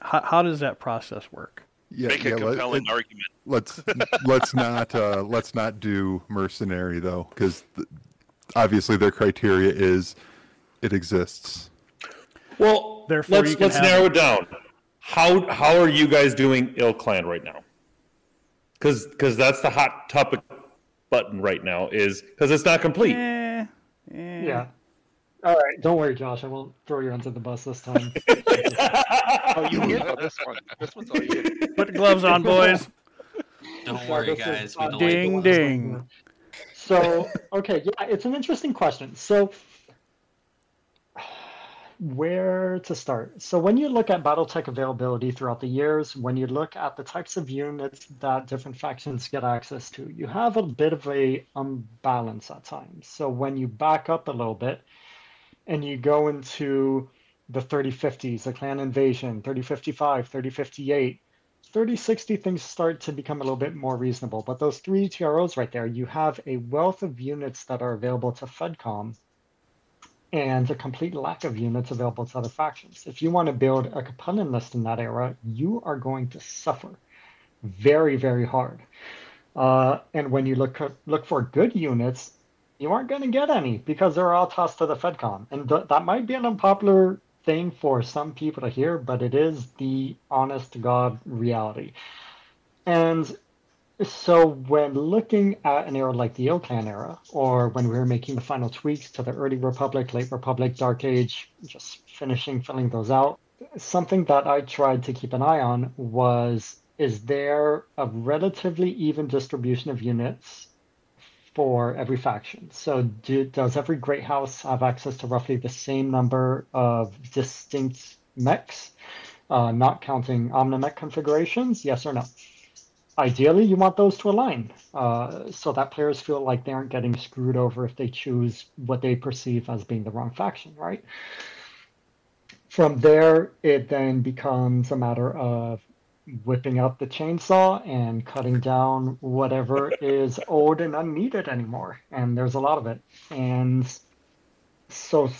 S3: how, how does that process work?
S5: Yeah,
S4: Make a
S5: yeah, let-
S4: compelling
S5: it-
S4: argument.
S5: Let's [laughs] let's not uh, let's not do mercenary though, because obviously their criteria is it exists.
S1: Well,
S3: Therefore,
S1: let's let's
S3: have-
S1: narrow it down. How how are you guys doing ilClan right now? Because that's the hot topic button right now is because it's not complete.
S3: Eh, eh.
S8: Yeah. All right, don't worry, Josh. I won't throw you under the bus this time. [laughs]
S7: oh, you get on this one. This one's all you.
S3: Put the gloves on, boys.
S6: Don't
S8: Yeah,
S6: worry,
S8: this is
S6: guys.
S8: not
S6: We
S3: Ding,
S8: last
S3: ding.
S8: So, okay, yeah, it's an interesting question. So, where to start? So, when you look at BattleTech availability throughout the years, when you look at the types of units that different factions get access to, you have a bit of a unbalance at times. So, when you back up a little bit and you go into the 3050s, the clan invasion, 3055, 3058, 3060 things start to become a little bit more reasonable. But those three TROs right there, you have a wealth of units that are available to FedCom and a complete lack of units available to other factions. If you want to build a compelling list in that era, you are going to suffer very, very hard. Uh, and when you look look for good units, you aren't going to get any because they're all tossed to the FedCom. And th- that might be an unpopular thing for some people to hear, but it is the honest to God reality. And so when looking at an era like the ilClan era, or when we were making the final tweaks to the early Republic, late Republic, Dark Age, just finishing filling those out, something that I tried to keep an eye on was is there a relatively even distribution of units for every faction? So do, does every great house have access to roughly the same number of distinct mechs, uh, not counting Omnimech configurations? Yes or no? Ideally, you want those to align uh, so that players feel like they aren't getting screwed over if they choose what they perceive as being the wrong faction, right? From there, it then becomes a matter of whipping out the chainsaw and cutting down whatever is old and unneeded anymore. And there's a lot of it. And so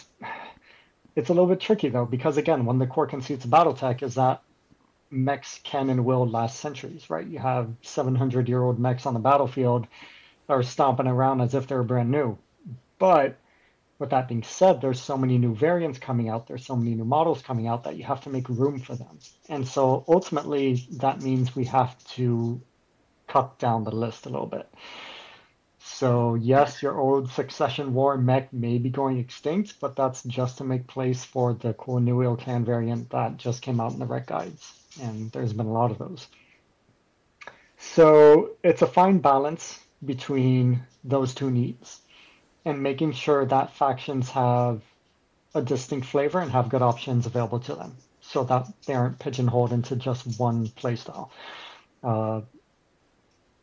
S8: it's a little bit tricky though, because again, one of the core conceits of Battletech is that mechs can and will last centuries, right? You have 700 year old mechs on the battlefield are stomping around as if they're brand new. But with that being said, there's so many new variants coming out, there's so many new models coming out that you have to make room for them. And so ultimately, that means we have to cut down the list a little bit. So, yes, your old Succession War mech may be going extinct, but that's just to make place for the cool new ilClan variant that just came out in the rec guides. And there's been a lot of those. So, it's a fine balance between those two needs and making sure that factions have a distinct flavor and have good options available to them so that they aren't pigeonholed into just one playstyle. Uh,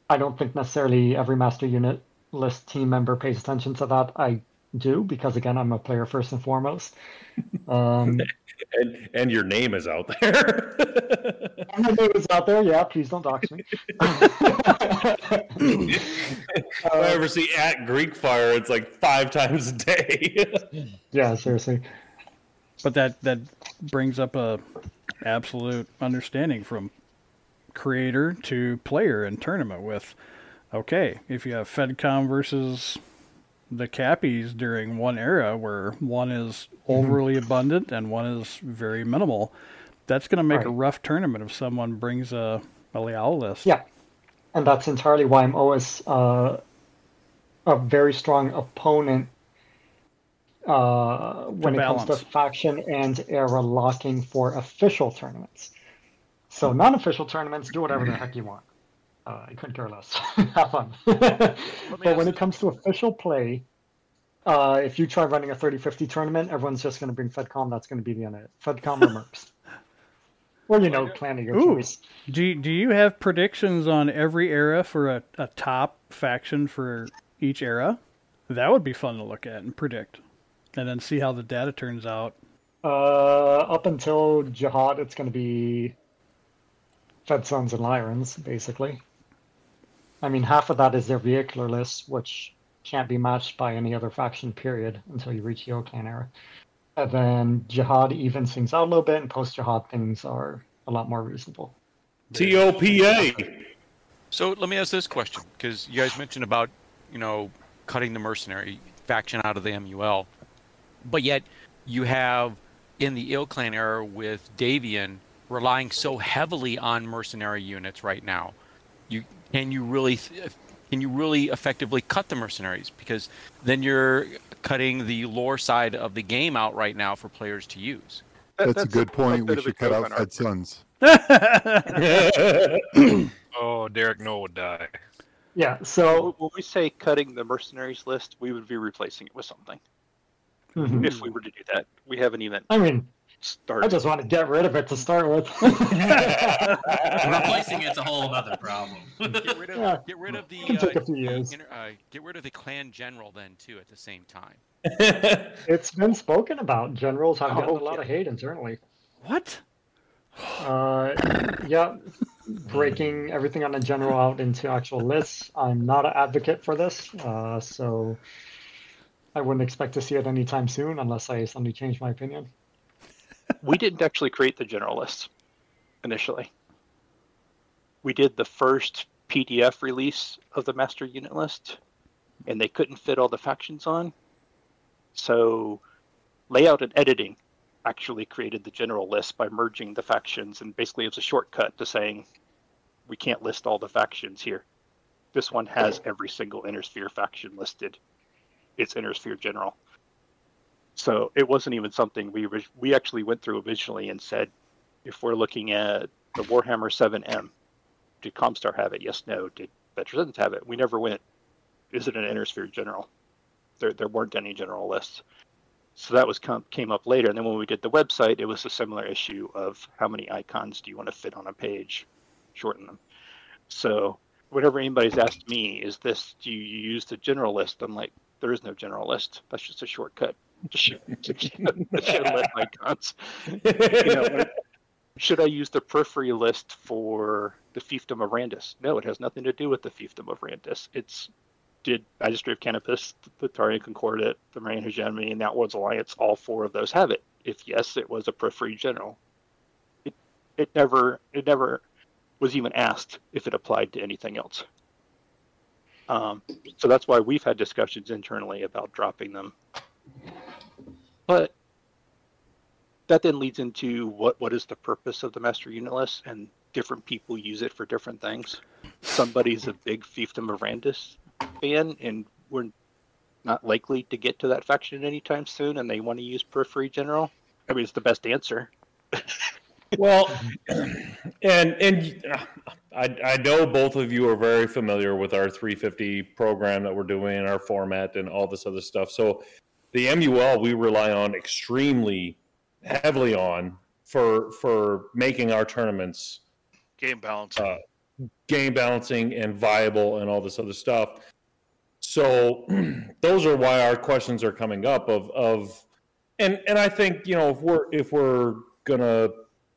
S8: I don't think necessarily every master unit list team member pays attention to that. I do because again, I'm a player first and foremost. Um, [laughs]
S1: and and your name is out there. [laughs]
S8: my name is out there. Yeah, please don't dox me. [laughs] [laughs]
S1: if I uh, ever see at Greek Fire, it's like five times a day. [laughs]
S8: yeah, seriously.
S3: But that that brings up a absolute understanding from creator to player in tournament with okay, if you have FedCom versus the cappies during one era where one is mm-hmm. overly abundant and one is very minimal, that's going to make
S8: Right.
S3: a rough tournament if someone brings a, a Liao list.
S8: Yeah, and that's entirely why I'm always uh, a very strong opponent uh, when it comes to faction and era locking for official tournaments. So non-official tournaments, do whatever the heck you want. Uh, I couldn't care less. [laughs] Have fun. but when it comes to official play, uh, if you try running a 30-50 tournament, everyone's just going to bring FedCom. That's going to be the end of it. FedCom or [laughs] Mercs. Or, you know, clan of your
S3: Ooh,
S8: choice.
S3: do you- do you have predictions on every era for a, a top faction for each era? That would be fun to look at and predict, and then see how the data turns out.
S8: Uh, up until Jihad, it's going to be FedSuns and Lyrans, basically. I mean, half of that is their vehicular list, which can't be matched by any other faction, period, until you reach the Clan era. And then Jihad evens things out a little bit, and post Jihad things are a lot more reasonable.
S1: TOPA.
S14: So let me ask this question because you guys mentioned about you know cutting the mercenary faction out of the MUL, but yet you have in the ilClan era with Davion relying so heavily on mercenary units right now. You can you really can you really effectively cut the mercenaries because then you're cutting the lore side of the game out right now for players to use.
S5: That's, a good point. We should cut out FedSuns. [laughs] [coughs]
S9: oh, Derek Noah would die.
S8: Yeah, so
S7: when we say cutting the mercenaries list, we would be replacing it with something.
S8: Mhm. [laughs]
S7: If we were to do that, we haven't even
S8: I mean,
S7: started.
S8: I just want to get rid of it to start with. [laughs]
S6: Replacing it's a whole other problem. [laughs]
S14: Get rid of
S8: Yeah.
S14: get rid of the
S8: It'll
S14: uh,
S8: a few years.
S14: inter- uh, get rid of the clan general then too at the same time. [laughs]
S8: It's been spoken about. Generals have gotten
S7: Oh,
S8: a lot of hate internally.
S3: What?
S8: Uh, yeah, breaking everything on a general out into actual lists. I'm not an advocate for this, uh, so I wouldn't expect to see it anytime soon unless I suddenly change my opinion.
S7: We didn't actually create the general list initially. We did the first PDF release of the master unit list, and they couldn't fit all the factions on. So, layout and editing actually created the general list by merging the factions, and basically it's a shortcut to saying we can't list all the factions here. This one has every single Inner Sphere faction listed. It's Inner Sphere General. So it wasn't even something we orig- we actually went through originally and said, if we're looking at the Warhammer 7M, did Comstar have it? Yes, no. Did Veterans have it? We never went. Is it an Inner Sphere general? There, there weren't any general lists. So that was come, came up later. And then when we did the website, it was a similar issue of how many icons do you want to fit on a page, shorten them. So whenever anybody's asked me, is this, do you use the general list? I'm like, there is no general list. That's just a shortcut. Show icons. You know, should I use the periphery list for the fiefdom of Randis? No, it has nothing to do with the fiefdom of Randis. It's did Magistrate of Canopus, the Taurian Concordat, the Marian Hegemony, and the Outworlds Alliance, all four of those have it? If yes, it was a periphery general. It, it never it never was even asked if it applied to anything else. Um, so that's why we've had discussions internally about dropping them. But that then leads into what what is the purpose of the master unit list and different people use it for different things. Somebody's a big fiefdom of Randis fan and we're not likely to get to that faction anytime soon and they want to use periphery general. I mean it's the best answer. [laughs]
S1: Well, and and uh, I I know both of you are very familiar with our 350 program that we're doing, our format, and all this other stuff. So the MUL we rely on extremely heavily on for for making our tournaments
S4: Game balance.
S1: uh, game balancing and viable and all this other stuff. So [clears throat] those are why our questions are coming up of of and and I think you know if we're if we're gonna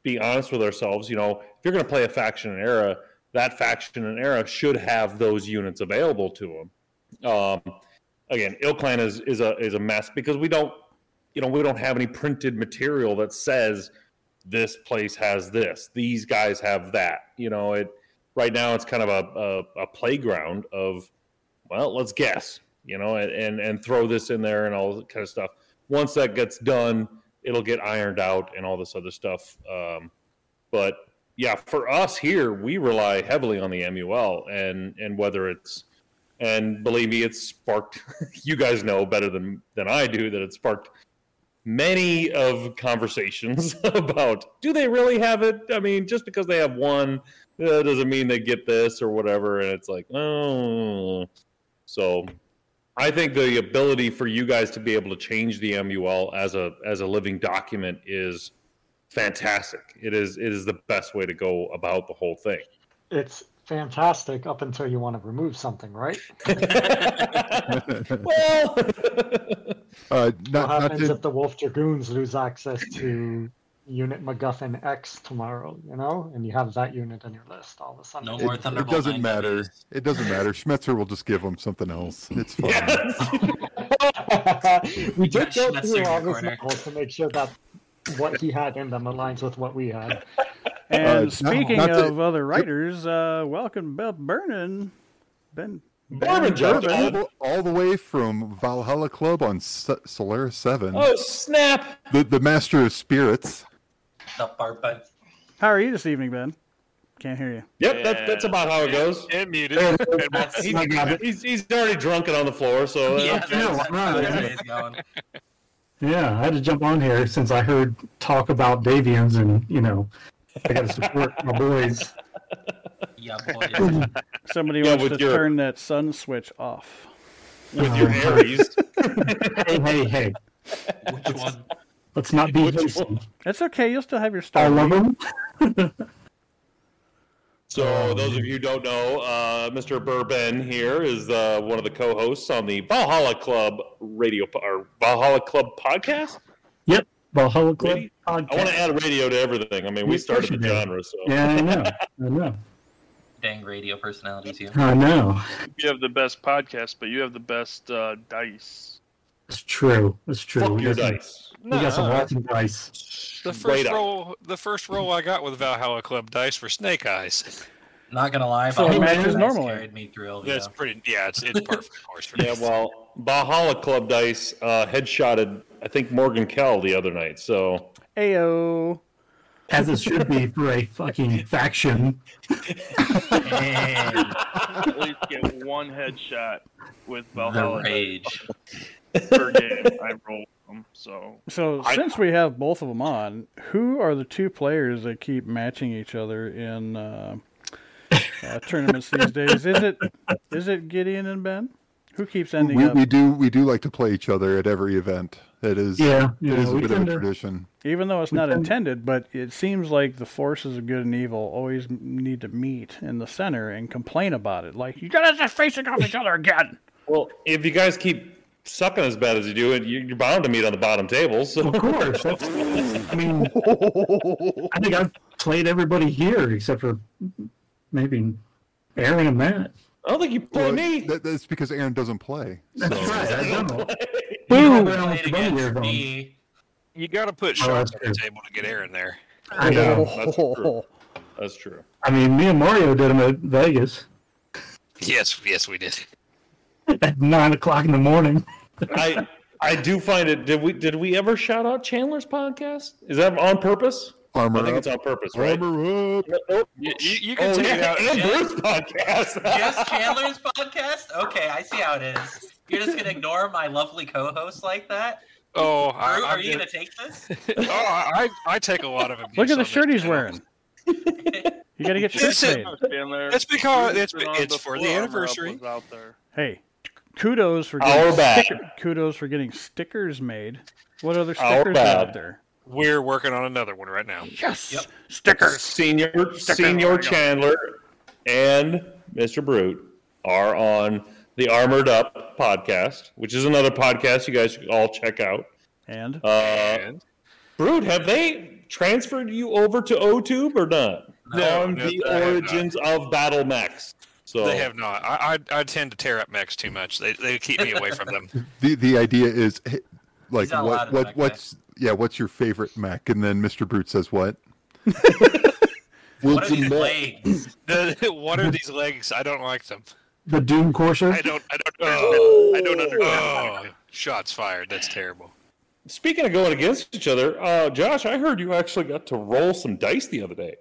S1: be honest with ourselves, you know, if you're gonna play a faction and era, that faction and era should have those units available to them. Um, again, Ilclan is is a is a mess because we don't you know we don't have any printed material that says this place has this these guys have that you know it right now it's kind of a, a, a playground of well let's guess you know and, and and throw this in there and all that kind of stuff. Once that gets done it'll get ironed out and all this other stuff um, but yeah for us here we rely heavily on the mul and and whether it's and believe me it's sparked [laughs] you guys know better than than i do that it sparked many of conversations [laughs] about do they really have it? I mean just because they have one uh, doesn't mean they get this or whatever. And it's like oh. So i think the ability for you guys to be able to change the mul as a as a living document is fantastic. It is it is the best way to go about the whole thing.
S8: It's fantastic up until you want to remove something, right? [laughs] [laughs]
S1: well, [laughs]
S5: Uh,
S8: what
S5: not, not
S8: happens
S5: to,
S8: if the Wolf Dragoons lose access to Unit MacGuffin X tomorrow, you know, and you have that unit on your list all of a sudden?
S5: No more it, it doesn't matter. It doesn't matter. Schmetzer will just give him something else. It's fine.
S8: we did go through
S6: in
S8: all
S6: the
S8: his to make sure that what he had in them aligns with what we had.
S3: And
S5: Uh, not-
S3: speaking
S5: not to-
S3: of other writers, uh, welcome Bill Burnin. Ben
S1: Bourbon Judge.
S5: all, the, all the way from Valhalla Club on S- Solaris 7.
S1: oh snap
S5: The, the Master of Spirits.
S6: The barbud.
S3: How are you this evening, Ben? Can't hear you.
S1: yep that, that's about how it goes
S12: And muted.
S1: he's, he's, he's already drunken on the floor so uh,
S6: Yeah, that's,
S15: yeah,
S6: that's
S15: right,
S6: how
S15: yeah.
S6: today's going.
S15: Yeah, I had to jump on here since I heard talk about Davions, and you know, I got to support my boys. [laughs]
S6: Yeah, boys. [laughs]
S3: Somebody
S1: Yeah,
S3: wants to
S1: your-
S3: turn that sun switch off.
S1: with uh-huh. your Aries. [laughs]
S15: Hey, hey, hey!
S6: Which one?
S15: Let's not be
S1: Which
S15: hasty.
S1: one?
S3: It's okay. You'll still have your star.
S15: I
S3: star.
S15: love
S3: rating.
S15: Them.
S1: So, those of you who don't know, uh, Mr. Bourbon here is uh, one of the co-hosts on the Valhalla Club radio po- or Valhalla Club podcast.
S15: Yep, Valhalla Club
S1: Radio-
S15: podcast.
S1: I want to add radio to everything. I mean, we
S15: Of
S1: started the
S15: do.
S1: genre, so
S15: Yeah, I know. I know. [laughs]
S6: Dang radio personalities here.
S15: I know.
S12: You have the best podcast, but you have the best uh, dice.
S15: It's true. It's true.
S1: fuck
S15: we
S1: your
S15: got some,
S1: dice.
S15: we got some
S9: Nah.
S15: awesome dice.
S9: The first
S1: up.
S9: roll, the first roll I got with Valhalla Club dice were snake eyes.
S6: Not gonna lie,
S3: So
S6: Valhalla
S3: it matches
S6: Dice
S3: normally.
S6: carried me through LVO.
S9: That's pretty. Yeah, it's it's par for the course for [laughs]
S1: Yeah, well, Valhalla Club dice uh, headshotted I think Morgan Kell the other night. So
S3: Ayo.
S15: As it should be for a fucking faction.
S6: Dang,
S12: At least get one headshot with Valhalla.
S6: the
S12: Valhalla
S6: rage.
S12: Per game. I roll them, so
S3: So
S1: I-
S3: since we have both of them on, who are the two players that keep matching each other in uh, uh, [laughs] tournaments these days. Is it is it Gideon and Ben? Who keeps ending
S5: We,
S3: up?
S5: we do we do like to play each other at every event. It is
S15: Yeah,
S5: it
S15: yeah,
S5: is a bit of a
S15: tend to-
S5: tradition.
S3: Even though it's
S15: We
S3: not
S15: tend-
S3: intended, but it seems like the forces of good and evil always need to meet in the center and complain about it. Like you guys are facing off each other again.
S1: Well, if you guys keep sucking as bad as you do, and you're bound to meet on the bottom table. So
S15: Of course. That's, [laughs] I mean, I think I've played everybody here except for maybe Aaron and Matt.
S1: I don't think you play
S5: Well,
S1: me.
S5: that- that's because Aaron doesn't play.
S15: That's
S5: so-
S15: right. I don't know. [laughs]
S6: Boom.
S15: You
S6: Played
S15: have Aaron
S6: against
S15: the
S6: me.
S9: You got to put
S15: Oh,
S9: shots
S15: that's
S9: on the
S15: true.
S9: table to get Aaron there.
S15: I know.
S1: That's true. That's true.
S15: I mean, me and Mario did them at Vegas
S9: Yes, yes, we did.
S15: At nine o'clock in the morning.
S1: I I do find it. Did we did we ever shout out Chandler's podcast? Is that on purpose?
S5: Armor
S1: I think
S5: up.
S1: it's on purpose, right?
S5: Armor up.
S1: Oh,
S9: You, you, you can
S1: oh,
S9: take
S1: yeah,
S9: it out.
S1: and
S6: Yeah.
S1: Bruce podcast. [laughs]
S6: Just Chandler's podcast? Okay, I see how it is. You're just gonna ignore my lovely co-host like that?
S9: Oh,
S6: Drew,
S9: I,
S6: are
S9: I'm
S6: you gonna take this? [laughs]
S9: oh, I, I take a lot of abuse.
S3: Look at the shirt he's wearing. You got to get shirts
S9: It's
S3: made.
S9: a- It's because
S12: Bruce
S9: it's
S12: been on
S9: it's for the
S12: before Armor
S9: anniversary.
S12: out there.
S3: Hey, kudos for getting
S1: bad.
S3: sticker, kudos for getting stickers made. What other stickers are out
S1: bad.
S3: there?
S9: We're working on another one right now.
S3: Yes,
S6: Yep.
S3: stickers.
S1: Senior
S3: Sticker.
S1: Senior Chandler and Mr. Brute are on the Armored Up podcast, which is another podcast you guys should all check out.
S3: And
S1: Uh,
S9: And
S1: Brute, have they transferred you over to OTube or not?
S9: No,
S1: on
S9: no,
S1: the origins of Battle Mechs. So
S9: they have not. I, I I tend to tear up mechs too much. They they keep me away from them. [laughs]
S5: The the idea is hey, like what what
S6: that
S5: what's yeah what's your favorite mech and then Mr. Brute says what? [laughs]
S6: What are these legs? [laughs]
S9: The, what are these legs? I don't like them.
S15: The Doom Courser.
S9: I don't. I don't. understand- I don't understand. Oh, shots fired. That's terrible.
S1: Speaking of going against each other, uh, Josh, I heard you actually got to roll some dice the other day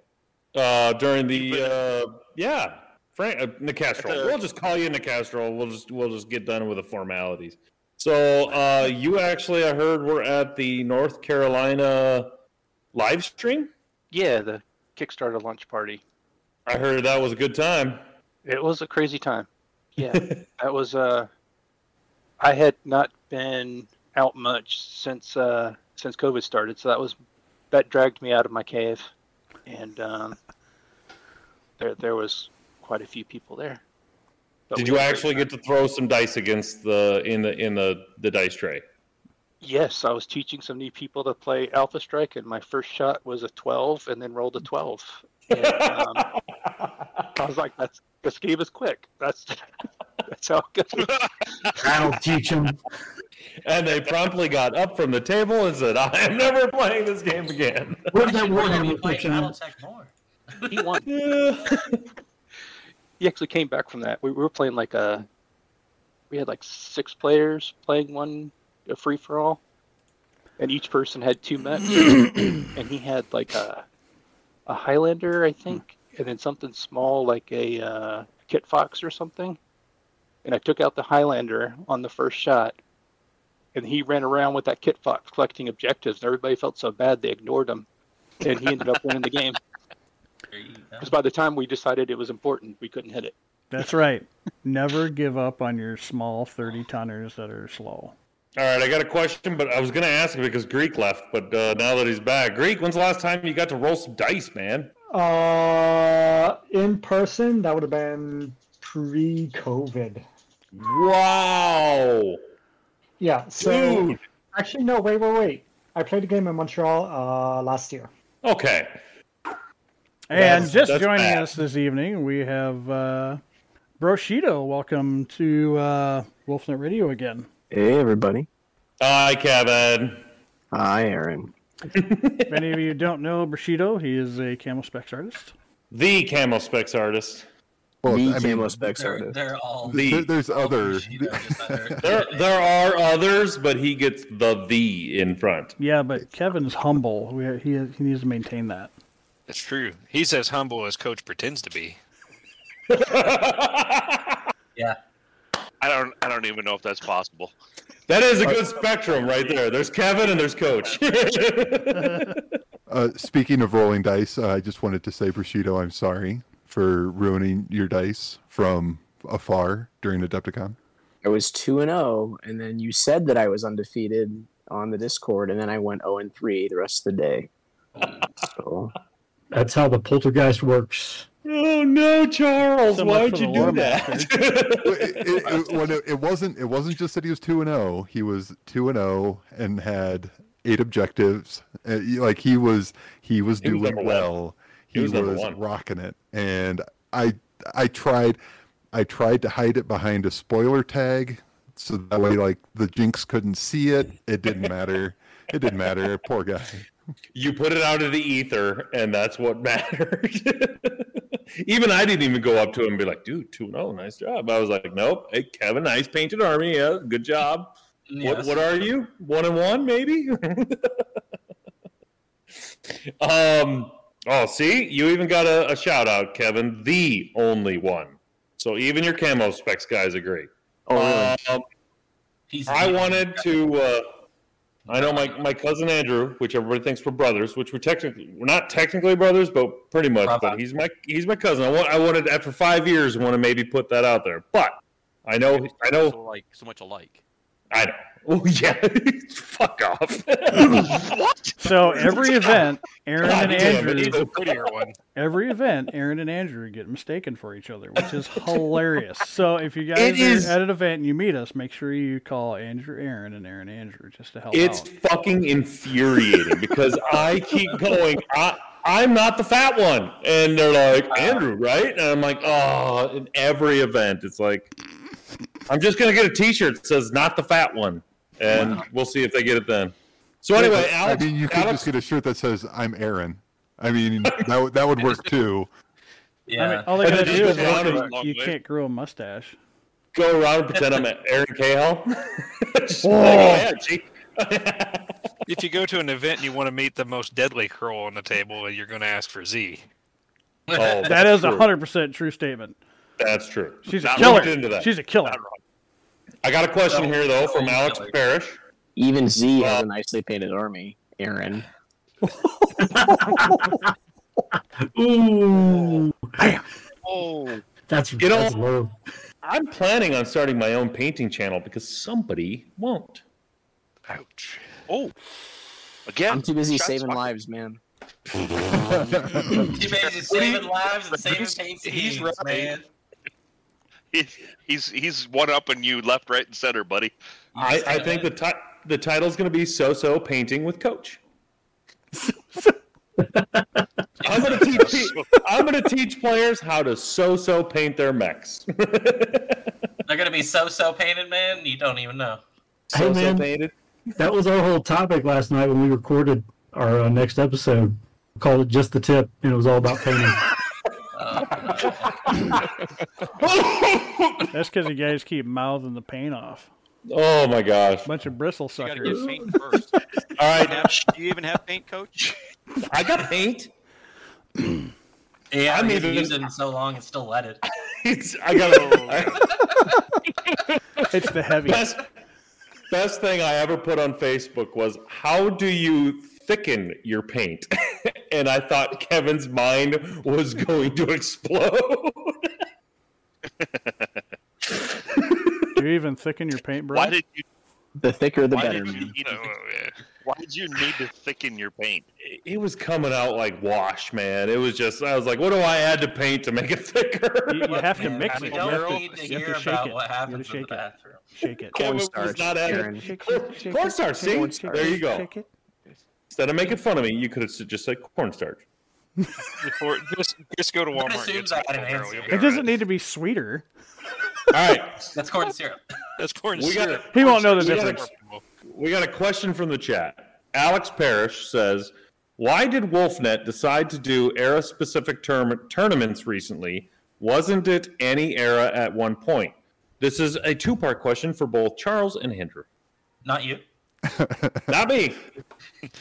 S1: uh, during the uh, yeah, Frank uh, Nicastro. We'll just call you Nicastro. We'll just we'll just get done with the formalities. So uh, you actually, I heard, were at the North Carolina live stream.
S7: Yeah, the Kickstarter launch party.
S1: I heard that was a good time.
S7: It was a crazy time. Yeah, [laughs] that was. Uh, I had not been out much since uh, since COVID started, so that was that dragged me out of my cave, and um, there there was quite a few people there. But
S1: Did you
S7: had a great
S1: actually get to throw some dice against the in the in the the dice tray?
S7: Yes, I was teaching some new people to play Alpha Strike, and my first shot was a 12, and then rolled a 12. And, um, [laughs] I was like, "That's this game is quick. That's [laughs] that's how it goes." [laughs]
S15: That'll teach him.
S1: And they promptly got up from the table and said, "I am never playing this game again."
S15: Where's that
S6: We're gonna
S15: Warhammer
S6: be playing
S15: fiction at?
S6: BattleTech more.
S7: He won. He actually came back from that. We, we were playing like a, we had like six players playing one a free for all, and each person had two mechs, [clears throat] and he had like a, a Highlander, I think, and then something small like a uh, Kit Fox or something. And I took out the Highlander on the first shot, and he ran around with that Kit Fox collecting objectives, and everybody felt so bad they ignored him, and he ended up winning the game.
S6: There you go.
S7: Because by the time we decided it was important, we couldn't hit it.
S3: that's right. Never give up on your small thirty tonners that are slow.
S1: All right, I got a question, but I was going to ask it because Greek left. But uh, now that he's back, Greek, when's the last time you got to roll some dice, man?
S8: Uh, in person, that would have been pre-COVID.
S1: Wow,
S8: Yeah. So
S1: dude.
S8: actually, no. Wait, wait, wait. I played a game in Montreal uh, last year.
S1: Okay,
S3: And
S1: That's-
S3: just
S1: that's
S3: joining
S1: bad.
S3: us this evening, we have uh, Broshido. Welcome to uh, Wolfnet Radio again.
S16: Hey, everybody.
S1: hi, Kevin.
S16: Hi, Aaron. [laughs]
S3: If any of you don't know Broshido, he is a camo specs artist.
S1: The Camo Specs artist.
S5: Well,
S16: the
S5: I mean,
S16: Camo Specs
S6: They're,
S16: artist.
S6: they're all.
S5: there, there's other.
S6: Broshido,
S1: There, there are others, but he gets the the in front.
S3: Yeah, but Kevin's humble. We, he he needs to maintain that.
S9: That's true. He's as humble as Coach pretends to be. [laughs]
S6: yeah.
S4: I don't. I don't even know if that's possible.
S1: That is a good spectrum right there. There's Kevin and there's Coach. [laughs] [laughs]
S5: Uh, speaking of rolling dice, uh, I just wanted to say, Broshido, I'm sorry for ruining your dice from afar during Adepticon?
S16: I was two and zero, and then you said that I was undefeated on the Discord, and then I went zero and three the rest of the day. So
S15: That's how the poltergeist works.
S1: Oh no, Charles!
S3: So
S1: why'd you do that? [laughs]
S5: it, it, it, well, it wasn't. It wasn't just that he was two and zero. He was two and zero and had eight objectives. Uh, like he was, he was
S1: He
S5: doing
S1: number one.
S5: well.
S1: He
S5: He,
S1: was
S5: was, rocking it, and I, I tried, I tried to hide it behind a spoiler tag, so that way, like the Jinx couldn't see it. It didn't matter. It didn't matter. Poor guy.
S1: You put it out of the ether, and that's what [laughs] mattered. even I didn't even go up to him and be like, "Dude, two zero, nice job." I was like, "Nope, hey Kevin, nice painted army, yeah, good job." What
S6: Yes.
S1: what are you? One and one, maybe? [laughs] um. Oh, see, you even got a, a shout out, Kevin, the only one. So even your camo specs guys agree.
S16: Oh, really?
S1: Um, I wanted to. Uh, I know my, my cousin Andrew, which everybody thinks we're brothers, which we're technically we're not technically brothers, but pretty much. But he's my he's my cousin. I, want, I wanted after five years, want to maybe put that out there. But I know I know
S14: So like so much alike.
S1: I know. Oh yeah, [laughs] fuck off.
S4: what?
S3: So every event, Aaron
S1: God
S3: and
S1: damn it,
S3: Andrew.
S1: a prettier one.
S3: Every event, Aaron and Andrew get mistaken for each other, which is hilarious. So if you guys
S1: It
S3: are
S1: is-
S3: at an event and you meet us, make sure you call Andrew Aaron and Aaron Andrew just to help
S1: It's
S3: out.
S1: fucking infuriating because I keep going. I, I'm not the fat one, and they're like Andrew, right? And I'm like, oh, in every event, it's like I'm just gonna get a T-shirt that says "not the fat one," and we'll see if they get it then. So anyway,
S5: I
S1: Alex, I
S5: mean, you could
S1: Alex,
S5: just get a shirt that says "I'm Aaron." I mean, that would- that would work [laughs] too.
S6: Yeah.
S3: I mean, all they
S1: And
S3: gotta do
S1: just
S3: is
S1: go
S3: look
S1: around
S3: at-
S1: and-
S3: you can't grow a mustache.
S1: go around and pretend I'm [laughs] Aaron Cahill. [laughs] Just be
S3: Oh.
S1: like, "Oh, yeah.
S9: If you go to an event and you want to meet the most deadly Krull on the table, you're going to ask for Z.
S1: Oh, that's
S3: a hundred percent true statement.
S1: That's true.
S3: She's a killer.
S1: into that.
S3: She's a killer.
S1: I got a question here though from Alex Parrish.
S16: even Z uh, has a nicely painted army. Aaron. [laughs]
S15: Ooh,
S4: Oh,
S15: that's
S1: You know-
S15: that's low.
S1: I'm planning on starting my own painting channel because somebody won't.
S9: Ouch.
S4: oh. Again,
S16: I'm too busy
S4: shots
S16: saving
S4: fired.
S16: lives, man. [laughs]
S6: Too busy saving lives and saving paint
S4: he's right.
S6: man.
S4: He's he's he's one up on you, left, right, and center, buddy.
S1: I, I think the ti- the title's going to be "So So Painting with Coach." [laughs] I'm going to teach. [laughs] I'm going to teach players how to so so paint their mechs. [laughs]
S6: They're gonna be so so painted, man. You don't even know.
S15: Hey,
S1: so so painted.
S15: That was our whole topic last night when we recorded our uh, next episode. We called it just the tip, and it was all about painting. [laughs]
S3: That's because you guys keep mouthing the paint off.
S1: Oh my gosh!
S3: Bunch of bristle
S14: You gotta
S3: suckers.
S14: get paint first. [laughs]
S1: All right,
S14: Do you even have paint, coach?
S1: I got paint.
S6: Yeah,
S1: I'm
S6: I mean,
S1: even-
S6: used it so long it's still leaded.
S1: It's, [laughs] I got
S3: It's the heavy.
S1: best best thing I ever put on Facebook was how do you thicken your paint? And I thought Kevin's mind was going to explode. [laughs]
S3: Do you even thicken your paint, bro?
S4: Why did you?
S16: The thicker, the
S4: Why
S16: better.
S4: did you need oh, why did you need to thicken your paint?
S1: it was coming out like wash, man. It was just I was like, what do I add to paint to make it thicker?
S3: You, you have to mix
S6: we
S3: it. You
S6: don't
S3: have to,
S6: need to
S3: you have
S6: hear
S3: to shake
S6: about
S3: it.
S6: what
S3: You have to
S6: happens in
S3: shake
S6: the
S3: it.
S6: bathroom.
S3: Shake it.
S1: Kevin was
S16: Cornstarch,
S1: not adding
S16: Aaron.
S3: Shake
S1: corn,
S3: it, shake it,
S1: cornstarch. See, there you go.
S3: shake it.
S1: Instead of making fun of me, you could have just said cornstarch.
S9: Before, just, just go to Walmart. and
S6: assumes I had an answer.
S3: It doesn't
S9: right.
S3: need to be sweeter.
S1: All right, [laughs]
S6: That's corn syrup.
S9: That's corn
S1: We got
S9: syrup.
S3: He won't know the difference.
S1: we got a question from the chat. Alex Parrish says, "Why did Wolfnet decide to do era-specific term- tournaments recently? Wasn't it any era at one point?" This is a two-part question for both Charles and Hendra.
S6: Not you.
S1: Not me.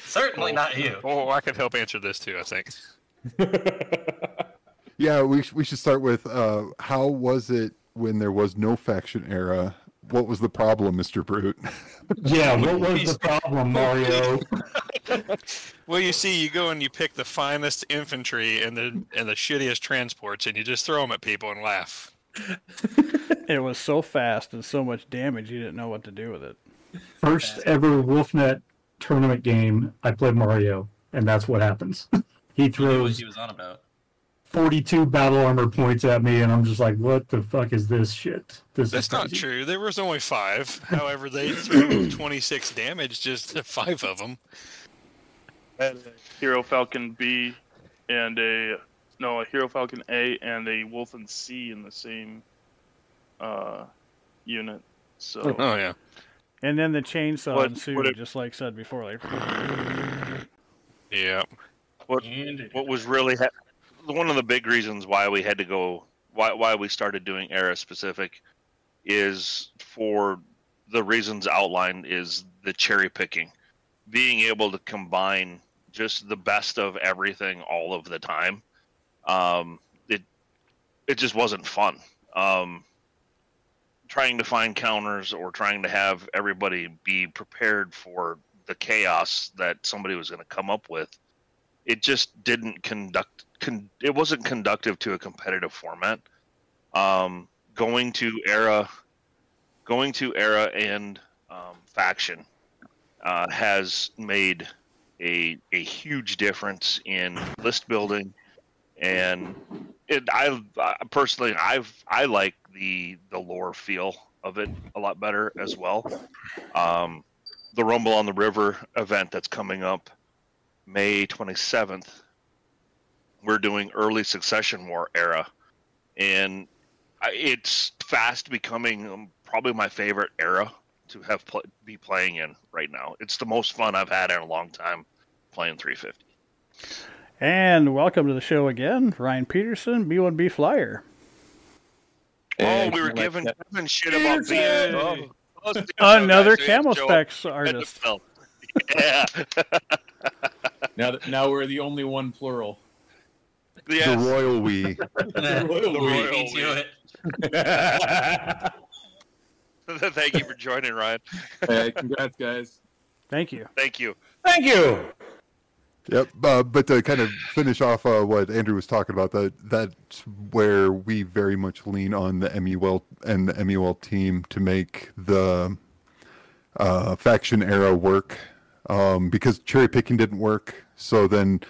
S6: Certainly not you.
S9: Oh, I can help answer this too. I think. [laughs]
S5: Yeah, we we should start with uh, how was it when there was no faction era? What was the problem, Mister Brute? [laughs]
S15: yeah, what was the problem, Mario? [laughs]
S9: Well, you see, you go and you pick the finest infantry and the and the shittiest transports, and you just throw them at people and laugh.
S3: It was so fast and so much damage, you didn't know what to do with it.
S15: First ever Wolfnet tournament game, I played Mario, and that's what happens. [laughs] he
S6: He
S15: throws
S6: he was on about.
S15: 42 battle armor points at me, and I'm just like, what the fuck is this shit? This
S9: That's
S15: is
S9: not true. There was only five. However, they threw [coughs] 26 damage just to five of them.
S12: had a Hero Falcon B and a no a Hero Falcon A and a Wolfen C in the same uh, unit. So
S9: Oh yeah.
S3: And then the chainsaw
S12: What-
S3: ensued,
S12: what it-
S3: just like said before. Like,
S9: Yeah.
S4: What what was really ha- one of the big reasons why we had to go why why we started doing era specific is for the reasons outlined is the cherry picking, being able to combine just the best of everything all of the time. Um, it it just wasn't fun. Um, trying to find counters or trying to have everybody be prepared for the chaos that somebody was going to come up with it just didn't conduct con, it wasn't conductive to a competitive format. Um, going to era going to era and um, faction uh, has made a, a huge difference in list building and it I, I personally I've I like the the lore feel of it a lot better as well um, the rumble on the river event that's coming up May 27th, we're doing early succession war era, and it's fast becoming um, probably my favorite era to have pl- be playing in right now. It's the most fun I've had in a long time playing 350.
S3: And welcome to the show again, Ryan Peterson, B1B Flyer.
S4: oh, we were giving giving shit about being oh,
S3: Another Camo Specs artist.
S4: Yeah.
S17: Now, now we're the only one plural.
S5: The royal we. [laughs]
S17: The royal we.
S6: Beat you it. [laughs]
S4: Thank you for joining, Ryan.
S17: Hey, congrats, guys.
S3: Thank you.
S4: Thank you.
S1: Thank you.
S5: Yep, uh, but to kind of finish off uh, what Andrew was talking about, that that's where we very much lean on the MUL and the MUL team to make the uh, faction era work, um, because cherry picking didn't work. So then,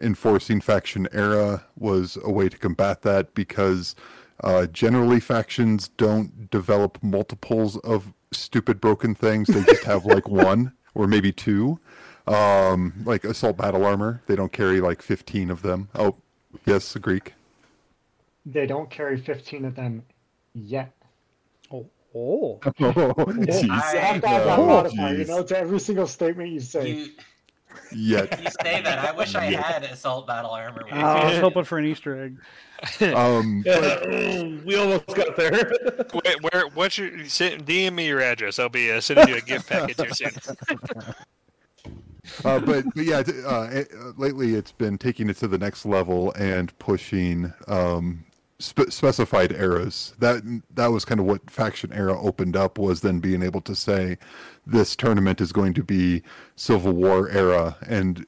S5: enforcing faction era was a way to combat that because uh, generally factions don't develop multiples of stupid broken things. They just have like [laughs] one or maybe two. Um, like assault battle armor, they don't carry like 15 of them. Oh, yes, a Greek.
S8: They don't carry 15 of them yet.
S3: Oh. Oh. [laughs]
S5: Oh, jeez.
S8: You have to that
S5: Oh,
S8: modifier, you know, to every single statement you say.
S6: You,
S5: Yet. [laughs]
S6: you say that. I wish I
S5: Yeah.
S6: had assault battle armor.
S3: Oh, I was hoping for an Easter egg. [laughs]
S5: Um, but-
S1: we almost got there.
S9: Wait, where? What's your? Send, DM me your address. I'll be uh, sending you a gift package here soon.
S5: Uh, but, but yeah, uh, eh, uh, lately it's been taking it to the next level and pushing um, spe- specified eras. That that was kind of what faction era opened up was then being able to say this tournament is going to be Civil War era, and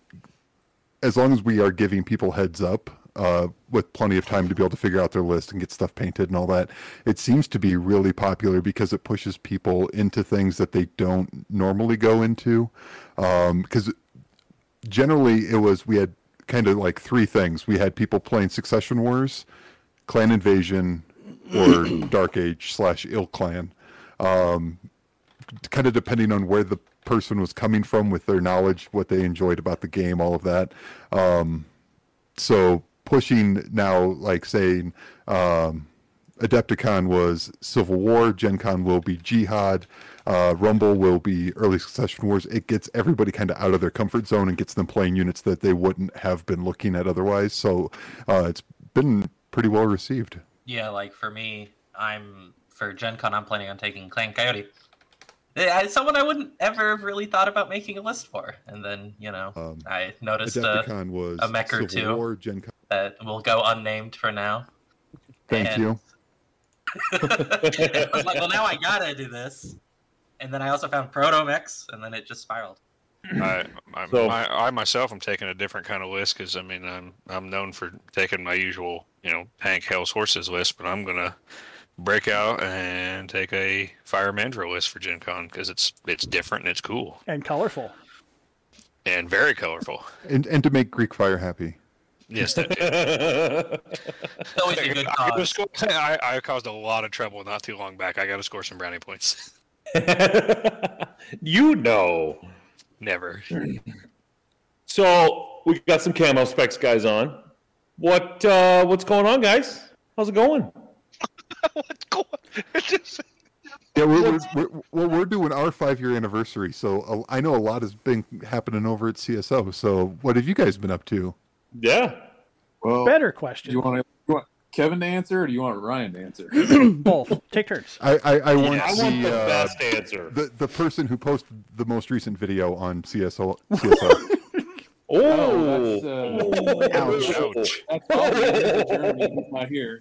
S5: as long as we are giving people heads up. Uh, with plenty of time to be able to figure out their list and get stuff painted and all that, it seems to be really popular because it pushes people into things that they don't normally go into. Because generally it was we had kind of like three things. We had people playing Succession Wars, Clan Invasion, or [coughs] Dark Age slash ilClan. Um, kind of depending on where the person was coming from with their knowledge, what they enjoyed about the game, all of that. Um, so pushing now, like saying um, Adepticon was Civil War, Gen Con will be Jihad, uh, Rumble will be Early Succession Wars. It gets everybody kind of out of their comfort zone and gets them playing units that they wouldn't have been looking at otherwise. So uh, it's been pretty well received.
S6: Yeah, like for me, I'm for Gen Con, I'm planning on taking Clan Coyote. Eh, Someone I wouldn't ever have really thought about making a list for, and then you know I noticed a,
S5: Adepticon was
S6: a mech or
S5: Civil
S6: two
S5: War, Gen Con.
S6: that will go unnamed for now.
S5: Thank
S6: And-
S5: you. [laughs]
S6: I was like, well, now I gotta do this, and then I also found Proto Mechs, and then it just spiraled.
S9: I, I,
S1: So-
S9: I, I myself am taking a different kind of list because I mean I'm I'm known for taking my usual you know Hank Hell's horses list, but I'm gonna break out and take a Fire Mandrill list for Gen Con because it's it's different and it's cool
S3: And colorful.
S9: and very colorful.
S5: And and to make Greek fire happy.
S9: Yes, that
S6: Always [laughs] a good
S9: I, score- [laughs] I, I caused a lot of trouble not too long back. I got to score some brownie points. [laughs]
S1: you know.
S9: Never.
S1: So we got some camo specs guys on. What uh what's going on, guys? How's it going? [laughs] [laughs]
S5: Yeah, we're, we're, we're, well, we're doing our five year anniversary, so uh, I know a lot has been happening over at CSO. So, what have you guys been up to?
S1: Yeah.
S17: Well,
S3: Better question.
S17: Do you want to you want Kevin to answer, or do you want Ryan to answer? [clears throat]
S3: Both. Take turns.
S5: I, I, I want,
S1: I want
S5: the,
S1: the
S5: uh,
S1: best answer.
S5: The, the person who posted the most recent video on CSO. CSO. [laughs]
S1: Oh,
S17: that's, uh,
S1: Ouch.
S17: That's all Jeremy. He's not here.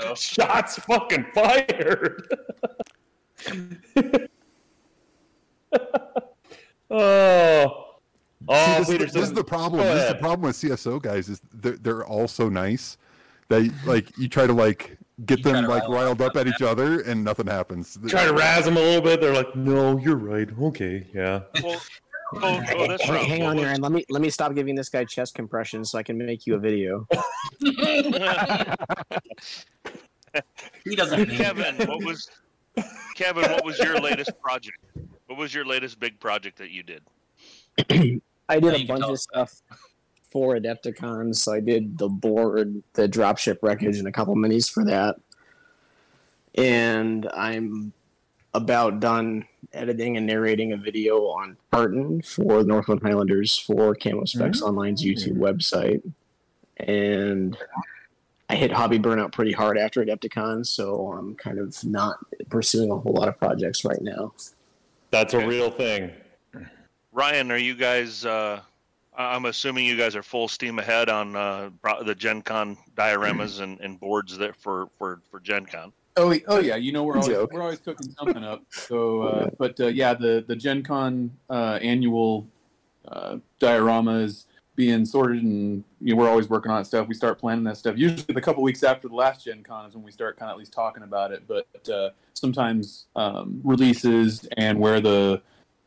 S17: So. [laughs]
S1: Shots fucking fired. oh. [laughs] Oh,
S5: See, oh, this,
S1: Peter
S5: this is the problem. This is the problem with CSO guys is they're, they're all so nice that like you try to like get them like riled up at each other and nothing happens.
S1: Try to razz them a little bit. They're like, "No, you're right. Okay, yeah."
S4: Well, [laughs] oh, oh, that's
S16: Hang,
S4: right.
S16: hang on, Aaron. Let me let me stop giving this guy chest compressions so I can make you a video. [laughs]
S6: He doesn't need
S4: Kevin, what was Kevin? What was your latest project? What was your latest big project that you did? [clears throat]
S16: I did a bunch of stuff for Adepticon, so I did the board, the dropship wreckage, and a couple minis for that. And I'm about done editing and narrating a video on Barton for the Northland Highlanders for Camo Specs Online's YouTube website. And I hit hobby burnout pretty hard after Adepticon, so I'm kind of not pursuing a whole lot of projects right now.
S1: That's a real thing.
S4: Ryan, are you guys? Uh, I- I'm assuming you guys are full steam ahead on uh, the Gen Con dioramas [clears throat] and, and boards that for for for Gen Con.
S17: Oh, oh yeah, you know we're always
S16: Joke.
S17: we're always cooking something up. So, uh, but uh, yeah, the the Gen Con uh, annual uh, diorama is being sorted, and you know we're always working on stuff. We start planning that stuff usually the couple weeks after the last Gen Con is when we start kind of at least talking about it. But uh, sometimes um, releases and where the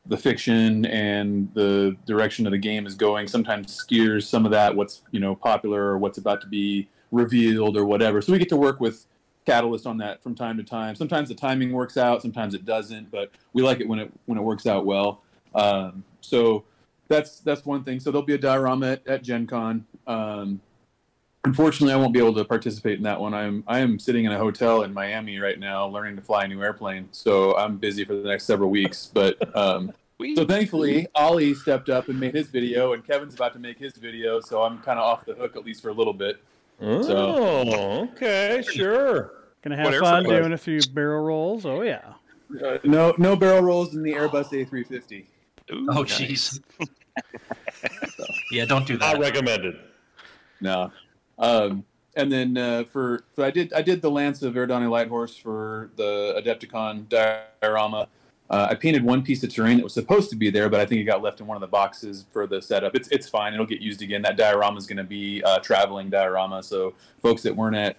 S17: the fiction and the direction of the game is going sometimes steers some of that what's you know popular or what's about to be revealed or whatever. So we get to work with Catalyst on that from time to time. Sometimes the timing works out, sometimes it doesn't, but we like it when it when it works out well. Um, so that's that's one thing. So there'll be a diorama at, at Gen Con. Um, unfortunately, I won't be able to participate in that one. I'm I am sitting in a hotel in Miami right now, learning to fly a new airplane. So I'm busy for the next several weeks. But um, [laughs] so thankfully, Ollie stepped up and made his video, and Kevin's about to make his video. So I'm kind of off the hook at least for a little bit.
S1: Oh, okay, sure.
S3: Gonna have
S17: Whatever.
S3: fun doing a few barrel rolls. Oh yeah.
S17: Uh, no, no barrel rolls in the Airbus A350.
S6: Oh, jeez. [laughs] yeah, don't do that.
S1: Not recommended.
S17: No. Um, and then uh, for so I did I did the Lance of Eridani Lighthorse for the Adepticon diorama. Uh, I painted one piece of terrain that was supposed to be there, but I think it got left in one of the boxes for the setup. It's it's fine. It'll get used again. That diorama is going to be a traveling diorama, so folks that weren't at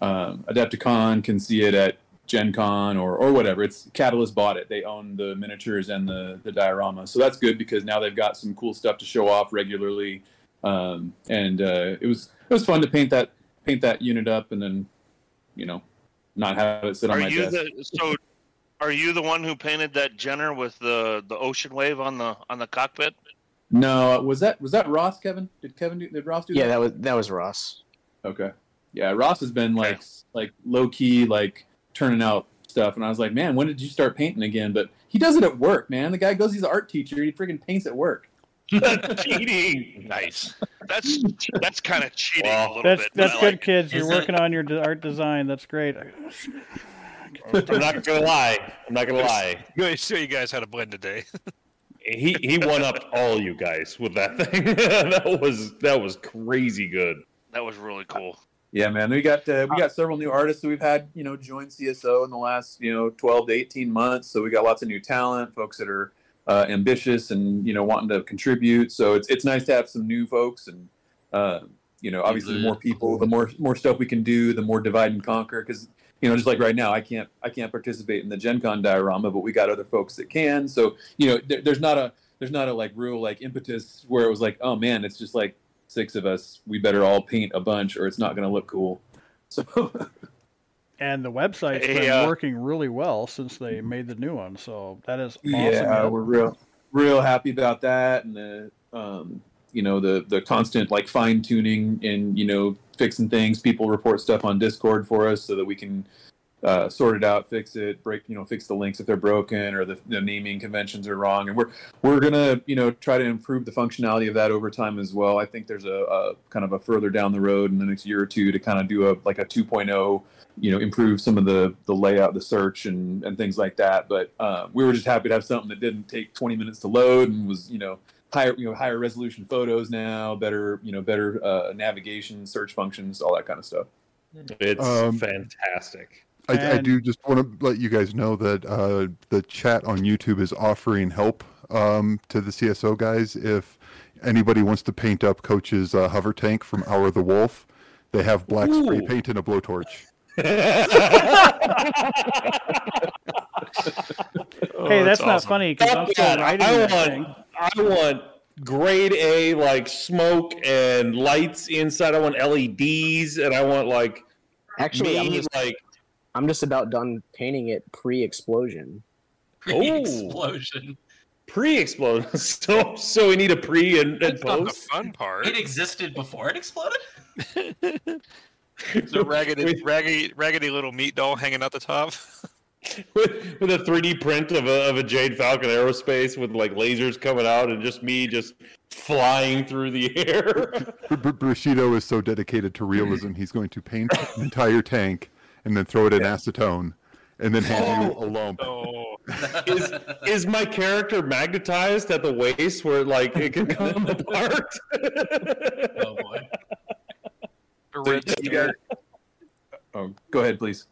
S17: um, Adepticon can see it at Gen Con or, or whatever. It's Catalyst bought it. They own the miniatures and the, the diorama. So that's good because now they've got some cool stuff to show off regularly. Um, and uh, it was it was fun to paint that paint that unit up and then you know not have it sit on
S4: Are
S17: my
S4: you
S17: desk.
S4: the so? Are you the one who painted that Jenner with the the ocean wave on the on the cockpit?
S17: No, was that was that Ross? Kevin? Did Kevin do? Did Ross do
S16: Yeah,
S17: that?
S16: that was that was Ross.
S17: Okay. Yeah, Ross has been like like low key like turning out stuff, and I was like, man, when did you start painting again? But he does it at work, man. The guy goes, he's an art teacher. He freaking paints at work. [laughs]
S1: cheating.
S4: Nice. That's that's kind of cheating a little
S3: That's
S4: bit.
S3: that's good,
S4: like it.
S3: kids. You're working on your art design. That's great.
S1: I'm not gonna lie. I'm not gonna lie. [laughs]
S9: Good. So you guys had a blend today.
S1: He he won up all you guys with that thing. [laughs] that was that was crazy good.
S4: That was really cool.
S17: Yeah, man. We got uh, we got several new artists that we've had, you know, join CSO in the last, you know, 12 to 18 months. So we got lots of new talent, folks that are uh, ambitious and you know wanting to contribute. So it's it's nice to have some new folks and uh, you know obviously the more people, the more more stuff we can do, the more divide and conquer. Because you know just like right now, I can't I can't participate in the Gen Con diorama, but we got other folks that can. So you know there, there's not a there's not a like real like impetus where it was like oh man it's just like six of us we better all paint a bunch or it's not going to look cool. [laughs] So
S3: And the website's
S17: Hey,
S3: been
S17: uh,
S3: working really well since they made the new one. So that is awesome.
S17: Yeah, we're real, real happy about that, and the um, you know the the constant like fine tuning and you know fixing things. People report stuff on Discord for us so that we can uh, sort it out, fix it, break you know fix the links if they're broken or the, the naming conventions are wrong, and we're we're gonna you know try to improve the functionality of that over time as well. I think there's a, a kind of a further down the road in the next year or two to kind of do a like a 2.0 you know improve some of the the layout the search and and things like that but uh, we were just happy to have something that didn't take 20 minutes to load and was you know higher you know higher resolution photos now better you know better uh, navigation search functions all that kind of stuff
S1: It's
S5: Um,
S1: fantastic.
S5: I, I do just want to let you guys know that uh, the chat on YouTube is offering help um, to the CSO guys. If anybody wants to paint up Coach's uh, hover tank from Hour of the Wolf, they have black spray paint and a blowtorch. [laughs] [laughs]
S3: Hey, that's not funny because I'm still
S1: that.
S3: writing
S1: I want,
S3: thing.
S1: I want grade A like smoke and lights inside. I want LEDs and I want like
S16: Actually, I'm just
S1: like
S16: I'm just about done painting it pre-explosion.
S14: Pre-explosion. Oh.
S1: pre-explosion. [laughs] So so we need a pre and, and
S9: That's not the fun part.
S6: It existed before it exploded. [laughs]
S9: The raggedy, raggedy, raggedy little meat doll hanging out the top. [laughs]
S1: with, with a 3D print of a, of a Jade Falcon aerospace with like lasers coming out and just me just flying through the air.
S5: Br- Br- Broshido is so dedicated to realism, he's going to paint the entire tank and then throw it in acetone and then hand you oh, a lump.
S9: Oh, [laughs]
S1: is is my character magnetized at the waist where like it can come [laughs] apart?
S6: oh boy.
S17: So you got- oh go ahead please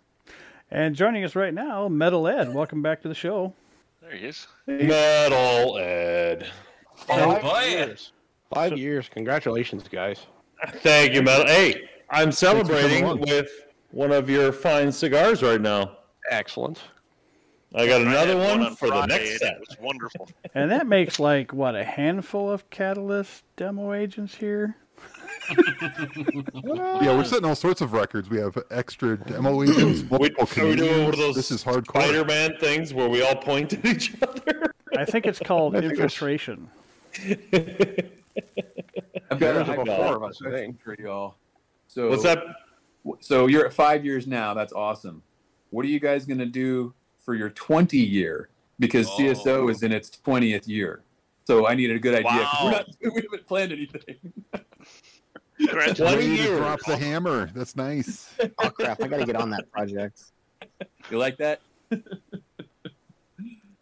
S3: And joining us right now, Metal Ed. Welcome back to the show.
S4: There he is.
S1: Metal Ed.
S6: Oh
S18: Five
S6: boy.
S18: years. Five years. Congratulations, guys.
S1: Thank you, Metal. Hey, I'm
S18: Thanks for coming
S1: celebrating with one of your fine cigars right now.
S18: Excellent.
S1: I got another
S4: had
S1: one,
S4: on
S1: for the next
S4: and
S1: set.
S4: It was wonderful. [laughs]
S3: And that makes like what a handful of Catalyst demo agents here. [laughs]
S5: Yeah, we're setting all sorts of records. We have extra demo [clears throat] agents,
S1: We, are we doing one of those
S5: This is hardcore.
S1: Spider-Man things where we all point [laughs] at each other?
S3: I think it's called
S18: I think
S3: infiltration.
S17: I've got
S18: There's
S17: a
S18: about four of us, I think.
S17: for y'all. So
S1: What's that?
S17: So you're at five years now. That's awesome. What are you guys gonna do for your 20 year? Because CSO is in its 20th year. So I needed a good idea. 'cause We're
S4: Wow.
S17: not, [laughs] we haven't planned anything.
S4: Congratulations.
S1: 20
S5: to
S1: years.
S5: drop the hammer. That's nice. [laughs]
S16: Oh crap! I got to get on that project.
S17: You like that?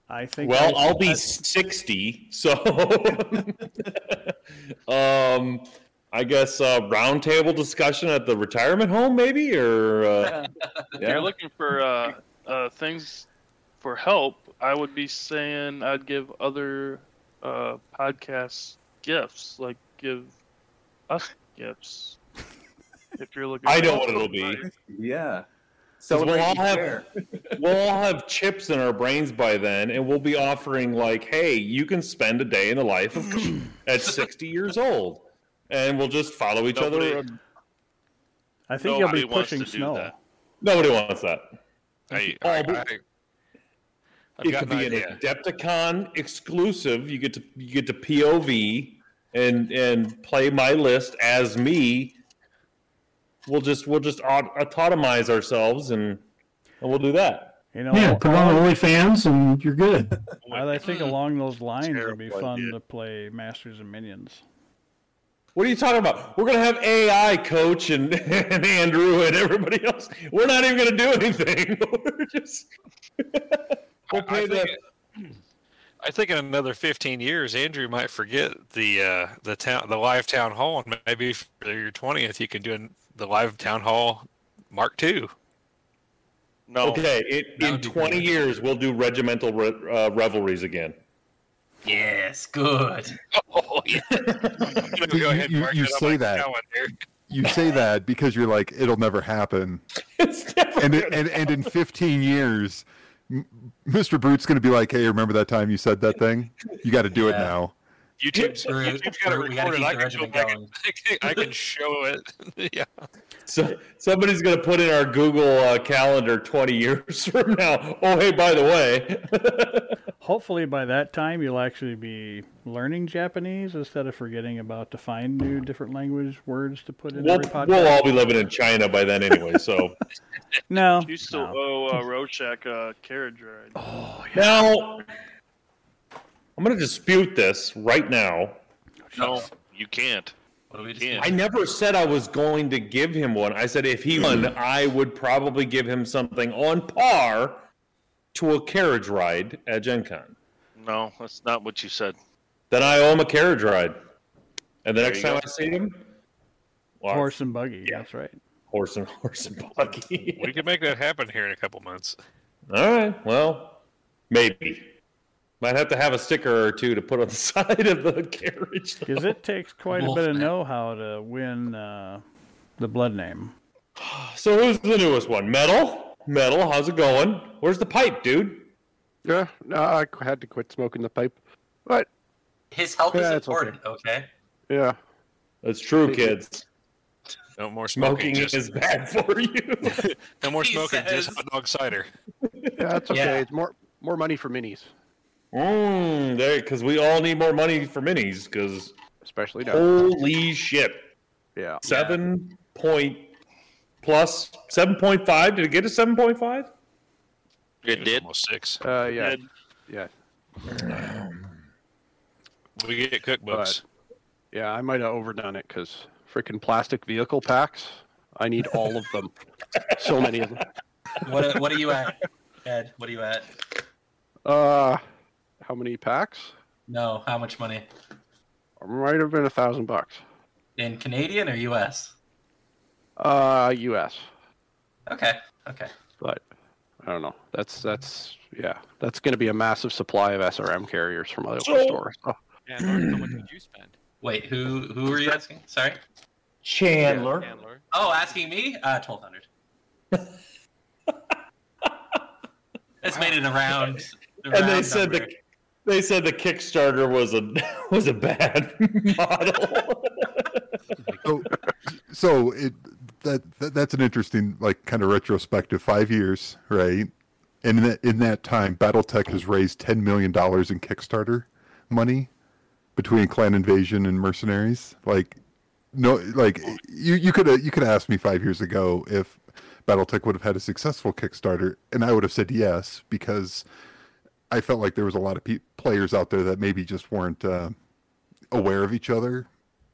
S3: I think.
S1: Well,
S3: I-
S1: I'll be 60, so [laughs] um, I guess uh, roundtable discussion at the retirement home, maybe, or uh, [laughs]
S12: If you're looking for uh, uh, things for help, I would be saying I'd give other uh, podcasts gifts, like give us gifts. [laughs] If you're looking,
S1: I know what it'll be.
S17: Yeah.
S1: 'Cause we'll all have
S17: pair. [laughs]
S1: we'll all have chips in our brains by then, and we'll be offering like, "Hey, you can spend a day in the life of [clears throat] at 60 years old," and we'll just follow each
S4: Nobody-
S1: other.
S3: I think you'll be pushing snow.
S4: that.
S1: Nobody wants that.
S9: I,
S1: Oh,
S9: I, I, I've
S1: it could
S9: an
S1: be an. Adepticon exclusive. You get to you get to POV and and play my list as me. We'll just we'll just aut- autotomize ourselves and and we'll do that.
S3: You know,
S15: Yeah, put on OnlyFans and you're good.
S3: I I think [laughs] along those lines it'd be fun
S4: idea.
S3: to play Masters and Minions.
S1: What are you talking about? We're gonna have AI coach and, [laughs] and Andrew and everybody else. We're not even gonna do anything. [laughs] We're just [laughs] we'll
S9: I
S1: pay
S9: think, I think in another 15 years, Andrew might forget the uh, the town the live town hall, and maybe for your 20th, you can do the live town hall Mark II.
S4: No.
S1: okay. It, in twenty years, we'll do regimental re- uh, revelries again.
S6: Yes, good.
S9: Oh yeah. [laughs] I'm go ahead and
S5: you, you say
S9: my
S5: that
S9: calendar.
S5: you say that because you're like it'll never happen [laughs] It's and, it, and and in 15 years mr brute's going to be like hey remember that time you said that thing you got to do it now
S9: YouTube's, YouTube's got to
S6: Brute, we gotta
S9: record it.
S6: keep
S9: I can, go
S6: regimen
S9: back
S6: going.
S9: I can, I can show it. [laughs] yeah.
S1: So somebody's gonna put in our Google uh, calendar 20 years [laughs] from now. Oh, hey, by the way, [laughs]
S3: Hopefully, by that time, you'll actually be learning Japanese instead of forgetting about to find new different language words to put in
S1: we'll,
S3: every podcast.
S1: we'll all be living in China by then anyway. So
S3: No.
S12: You still owe uh, Rorschach a carriage ride. Oh,
S1: now I'm gonna dispute this right now.
S4: No, you can't.
S6: What do we
S4: Can't.
S1: I never said I was going to give him one. I said if he hmm. won, I would probably give him something on par to a carriage ride at Gen Con.
S4: No, that's not what you said.
S1: Then I owe him a carriage ride. And the
S4: There
S1: next time
S4: go.
S1: I see him, well,
S3: Horse and buggy. That's right.
S1: horse and [laughs] horse and buggy.
S9: We can make that happen here in a couple months.
S1: All right. Well, maybe. Might have to have a sticker or two to put on the [laughs] side of the carriage.
S3: Because it takes quite a bit of know-how to win uh, the blood name. [sighs]
S1: So who's the newest one? Metal? Metal, how's it going? Where's the pipe, dude?
S18: Yeah, no, I had to quit smoking the pipe. But
S6: His health
S18: Yeah,
S6: is
S18: it's okay.
S6: important, okay?
S18: yeah,
S1: That's true, kids. [laughs]
S9: No more smoking.
S1: Smoking
S9: just,
S1: is bad [laughs] for you.
S9: no more
S6: He
S9: smoking. Just
S6: says-
S9: hot dog cider.
S18: yeah, that's okay.
S6: Yeah.
S18: It's more more money for minis,
S1: Mm, there, because we all need more money for minis. Because
S18: especially now.
S1: holy shit,
S18: Yeah,
S1: seven point plus seven point five. Did it get a seven point five?
S4: It did.
S9: Almost six.
S18: uh, yeah,
S12: Did.
S18: yeah,
S9: We get cookbooks.
S18: yeah. I might have overdone it because freaking plastic vehicle packs. I need all of them. so many of them.
S6: What what are you at, Ed? What are you at?
S18: Uh, how many packs?
S6: No, how much money?
S18: Might have been a thousand bucks.
S6: In Canadian or US?
S18: Uh, U.S.
S6: Okay, okay.
S18: But I don't know. That's that's yeah. That's going to be a massive supply of SRM carriers from other
S1: So-
S18: stores. Oh,
S13: And how much did you spend?
S6: Wait, who who are you asking? Sorry.
S1: Chandler.
S13: Chandler.
S6: Oh, asking me? Uh, twelve hundred. [laughs] it's made it around.
S1: And they said the they said the Kickstarter was a [laughs] was a bad model. [laughs]
S5: so so it that, that that's an interesting like kind of retrospective. Five years right? And in that, in that time battletech has raised 10 million dollars in kickstarter money between clan invasion and mercenaries. Like no like you you could you could asked me five years ago if battletech would have had a successful kickstarter and i would have said yes because i felt like there was a lot of pe- players out there that maybe just weren't uh, aware of each other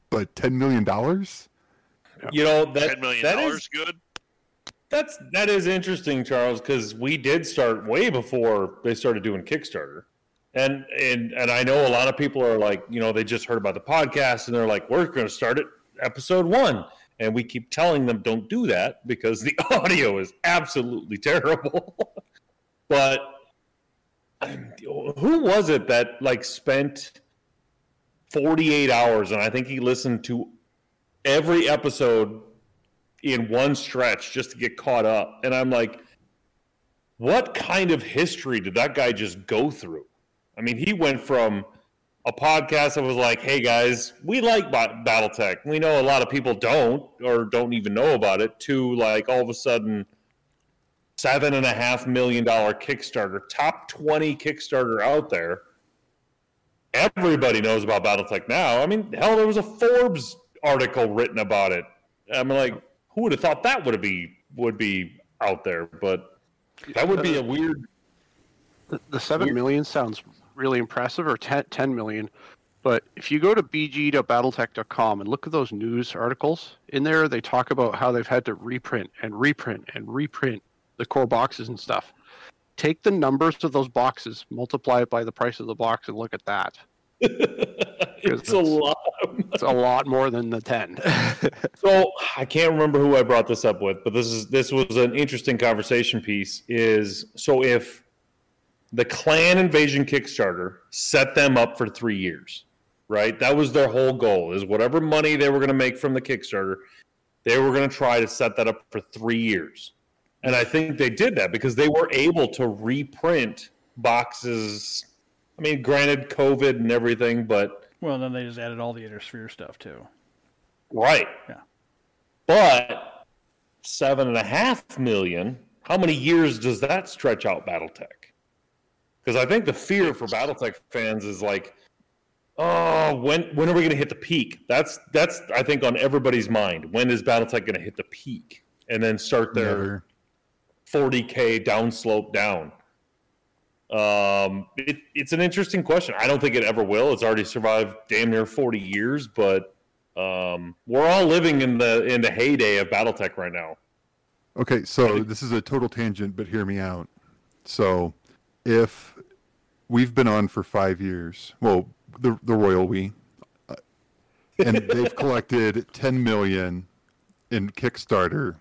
S5: but 10 million dollars
S1: you know that
S4: Ten million
S1: that
S4: dollars,
S1: is
S4: good.
S1: that's that is interesting, Charles, because we did start way before they started doing Kickstarter. And and and I know a lot of people are like, you know, they just heard about the podcast and they're like, we're going to start at episode one, and we keep telling them don't do that because the [laughs] audio is absolutely terrible. [laughs] but who was it that like spent 48 hours and I think he listened to every episode in one stretch just to get caught up. And I'm like, what kind of history did that guy just go through? I mean, he went from a podcast that was like, hey guys, we like Ba- Battletech. We know a lot of people don't or don't even know about it, to like all of a sudden, seven and a half million dollar Kickstarter, top 20 Kickstarter out there. Everybody knows about Battletech now. I mean, hell, there was a Forbes article written about it. I'm like, who would have thought that would be would be out there? But that would be a weird.
S18: The, the seven million sounds really impressive, or 10, 10 million. But if you go to bg.battletech.com and look at those news articles in there, they talk about how they've had to reprint and reprint and reprint the core boxes and stuff. Take the numbers of those boxes, multiply it by the price of the box, and look at that. [laughs]
S1: It's a lot.
S18: It's a lot more than the ten. [laughs]
S1: So I can't remember who I brought this up with, but this is this was an interesting conversation piece. Is so if the Clan Invasion Kickstarter set them up for three years, right? That was their whole goal. Is whatever money they were going to make from the Kickstarter, they were going to try to set that up for three years. And I think they did that because they were able to reprint boxes. I mean, granted, COVID and everything, but
S3: Well, then they just added all the Inner Sphere stuff too.
S1: right.
S3: Yeah.
S1: But seven and a half million. How many years does that stretch out BattleTech? Because I think the fear for BattleTech fans is like, oh, when when are we going to hit the peak? That's that's I think on everybody's mind. When is BattleTech going to hit the peak and then start their 40k downslope down? Um, it, it's an interesting question. I don't think it ever will. It's already survived damn near 40 years, but um, we're all living in the in the heyday of BattleTech right now.
S5: Okay, so this is a total tangent, but hear me out. So, if we've been on for five years, well, the the royal we, uh, and they've [laughs] collected ten million in Kickstarter,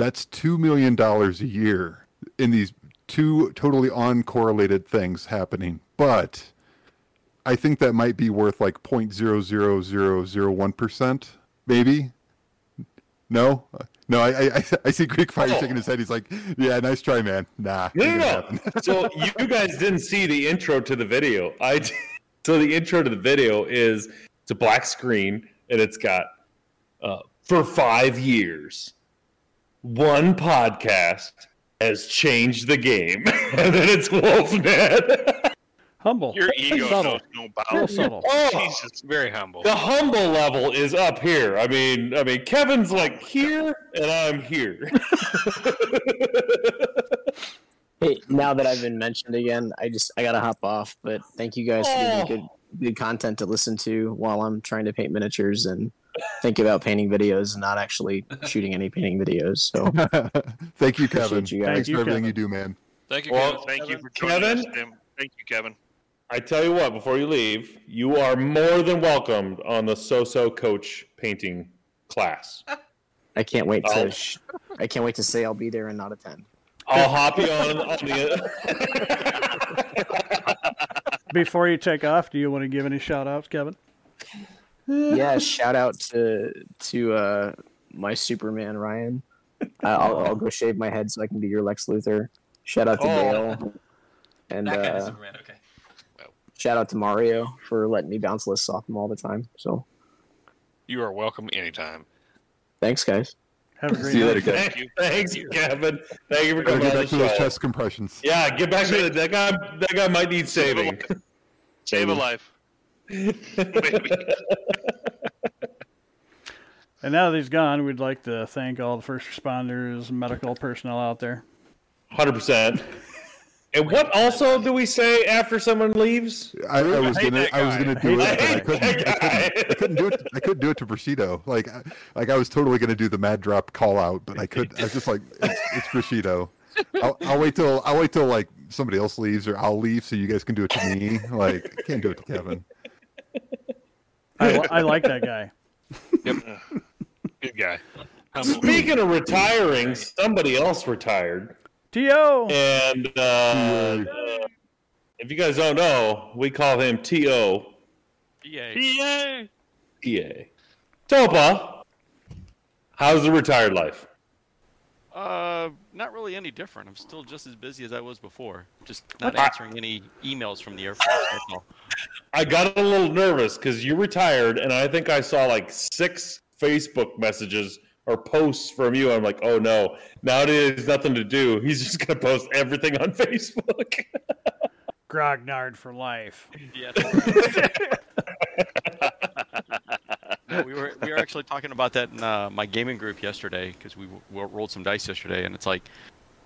S5: that's two million dollars a year in these two totally uncorrelated things happening. But I think that might be worth like point zero zero zero zero one percent, maybe. No, no. I I, I see Greek Fire
S1: Oh.
S5: shaking his head. He's like, "Yeah, nice try, man. Nah,
S1: No, no, no. [laughs] so you guys didn't see the intro to the video. I d- [laughs] so the intro to the video is it's a black screen and it's got uh, for five years, one podcast has changed the game, [laughs] and then it's Wolfnet.
S3: Humble.
S4: Your ego
S3: Subtle.
S4: knows no bounds.
S3: Subtle.
S1: Oh,
S4: Jesus,
S9: very humble.
S1: The humble level is up here. I mean, I mean, Kevin's like here, and I'm here. [laughs]
S16: Hey, now that I've been mentioned again, I just I gotta hop off. But thank you guys for giving oh. good good content to listen to while I'm trying to paint miniatures and think about painting videos and not actually shooting any painting videos. So [laughs]
S5: Thank you, Kevin.
S16: Appreciate you guys.
S5: Thanks
S16: Thank
S5: for
S16: you,
S5: everything
S16: Kevin.
S5: you do, man.
S9: Thank you,
S1: Well,
S9: Kevin.
S4: Thank you for joining
S1: Kevin?
S4: us, Tim. Thank you, Kevin.
S1: I tell you what, before you leave, you are more than welcomed on the So-So Coach painting class.
S16: I can't wait
S1: Oh.
S16: to sh- I can't wait to say I'll be there and not attend.
S1: I'll hop you on, on the. [laughs]
S3: Before you take off, do you want to give any shout outs, Kevin?
S16: Yeah, shout out to to uh, my Superman Ryan. Uh, I'll, I'll go shave my head so I can be your Lex Luthor. Shout out to
S6: Oh.
S16: Dale, and
S6: That guy is
S16: uh,
S6: Superman. Okay.
S16: shout out to Mario for letting me bounce lists off him all the time. So
S9: You are welcome anytime.
S16: thanks, guys.
S3: Have a great
S5: See you
S3: night.
S5: later, Kevin.
S1: Thanks, Kevin. Thank you for coming
S5: get back to those chest compressions.
S1: Yeah, get back to the, that guy. That guy might need saving.
S4: Save a life. [laughs]
S3: And now that he's gone, we'd like to thank all the first responders, medical personnel out there.
S1: Hundred percent. And what also do we say after someone leaves?
S5: I, I was
S1: hate
S5: gonna, I was gonna do
S1: I
S5: it, but I couldn't.
S1: that
S5: I couldn't, I couldn't do it. I couldn't do it to Broshido. Like, I- like I was totally gonna do the mad drop call out, but I could. I was just like, it's, it's Broshido. I'll, I'll wait till I'll wait till like somebody else leaves or I'll leave so you guys can do it to me. Like, I can't do it to Kevin.
S3: I, I like that guy. Yep.
S9: Good guy.
S1: Speaking of retiring, somebody else retired.
S3: T.O.
S1: And uh, if you guys don't know, we call him T.O.
S14: EA.
S1: EA. Topa, how's the retired life?
S14: Uh, not really any different. I'm still just as busy as I was before. Just not
S1: I-
S14: answering any emails from the Air Force. That's all.
S1: I got a little nervous because you retired, and I think I saw like six Facebook messages or posts from you. I'm like, oh no, now there's nothing to do. [laughs] He's just gonna post everything on [laughs] Facebook.
S3: Grognard for life. [laughs]
S14: Yeah. No, [laughs] we were we were actually talking about that in uh, my gaming group yesterday because we w- rolled some dice yesterday, and it's like,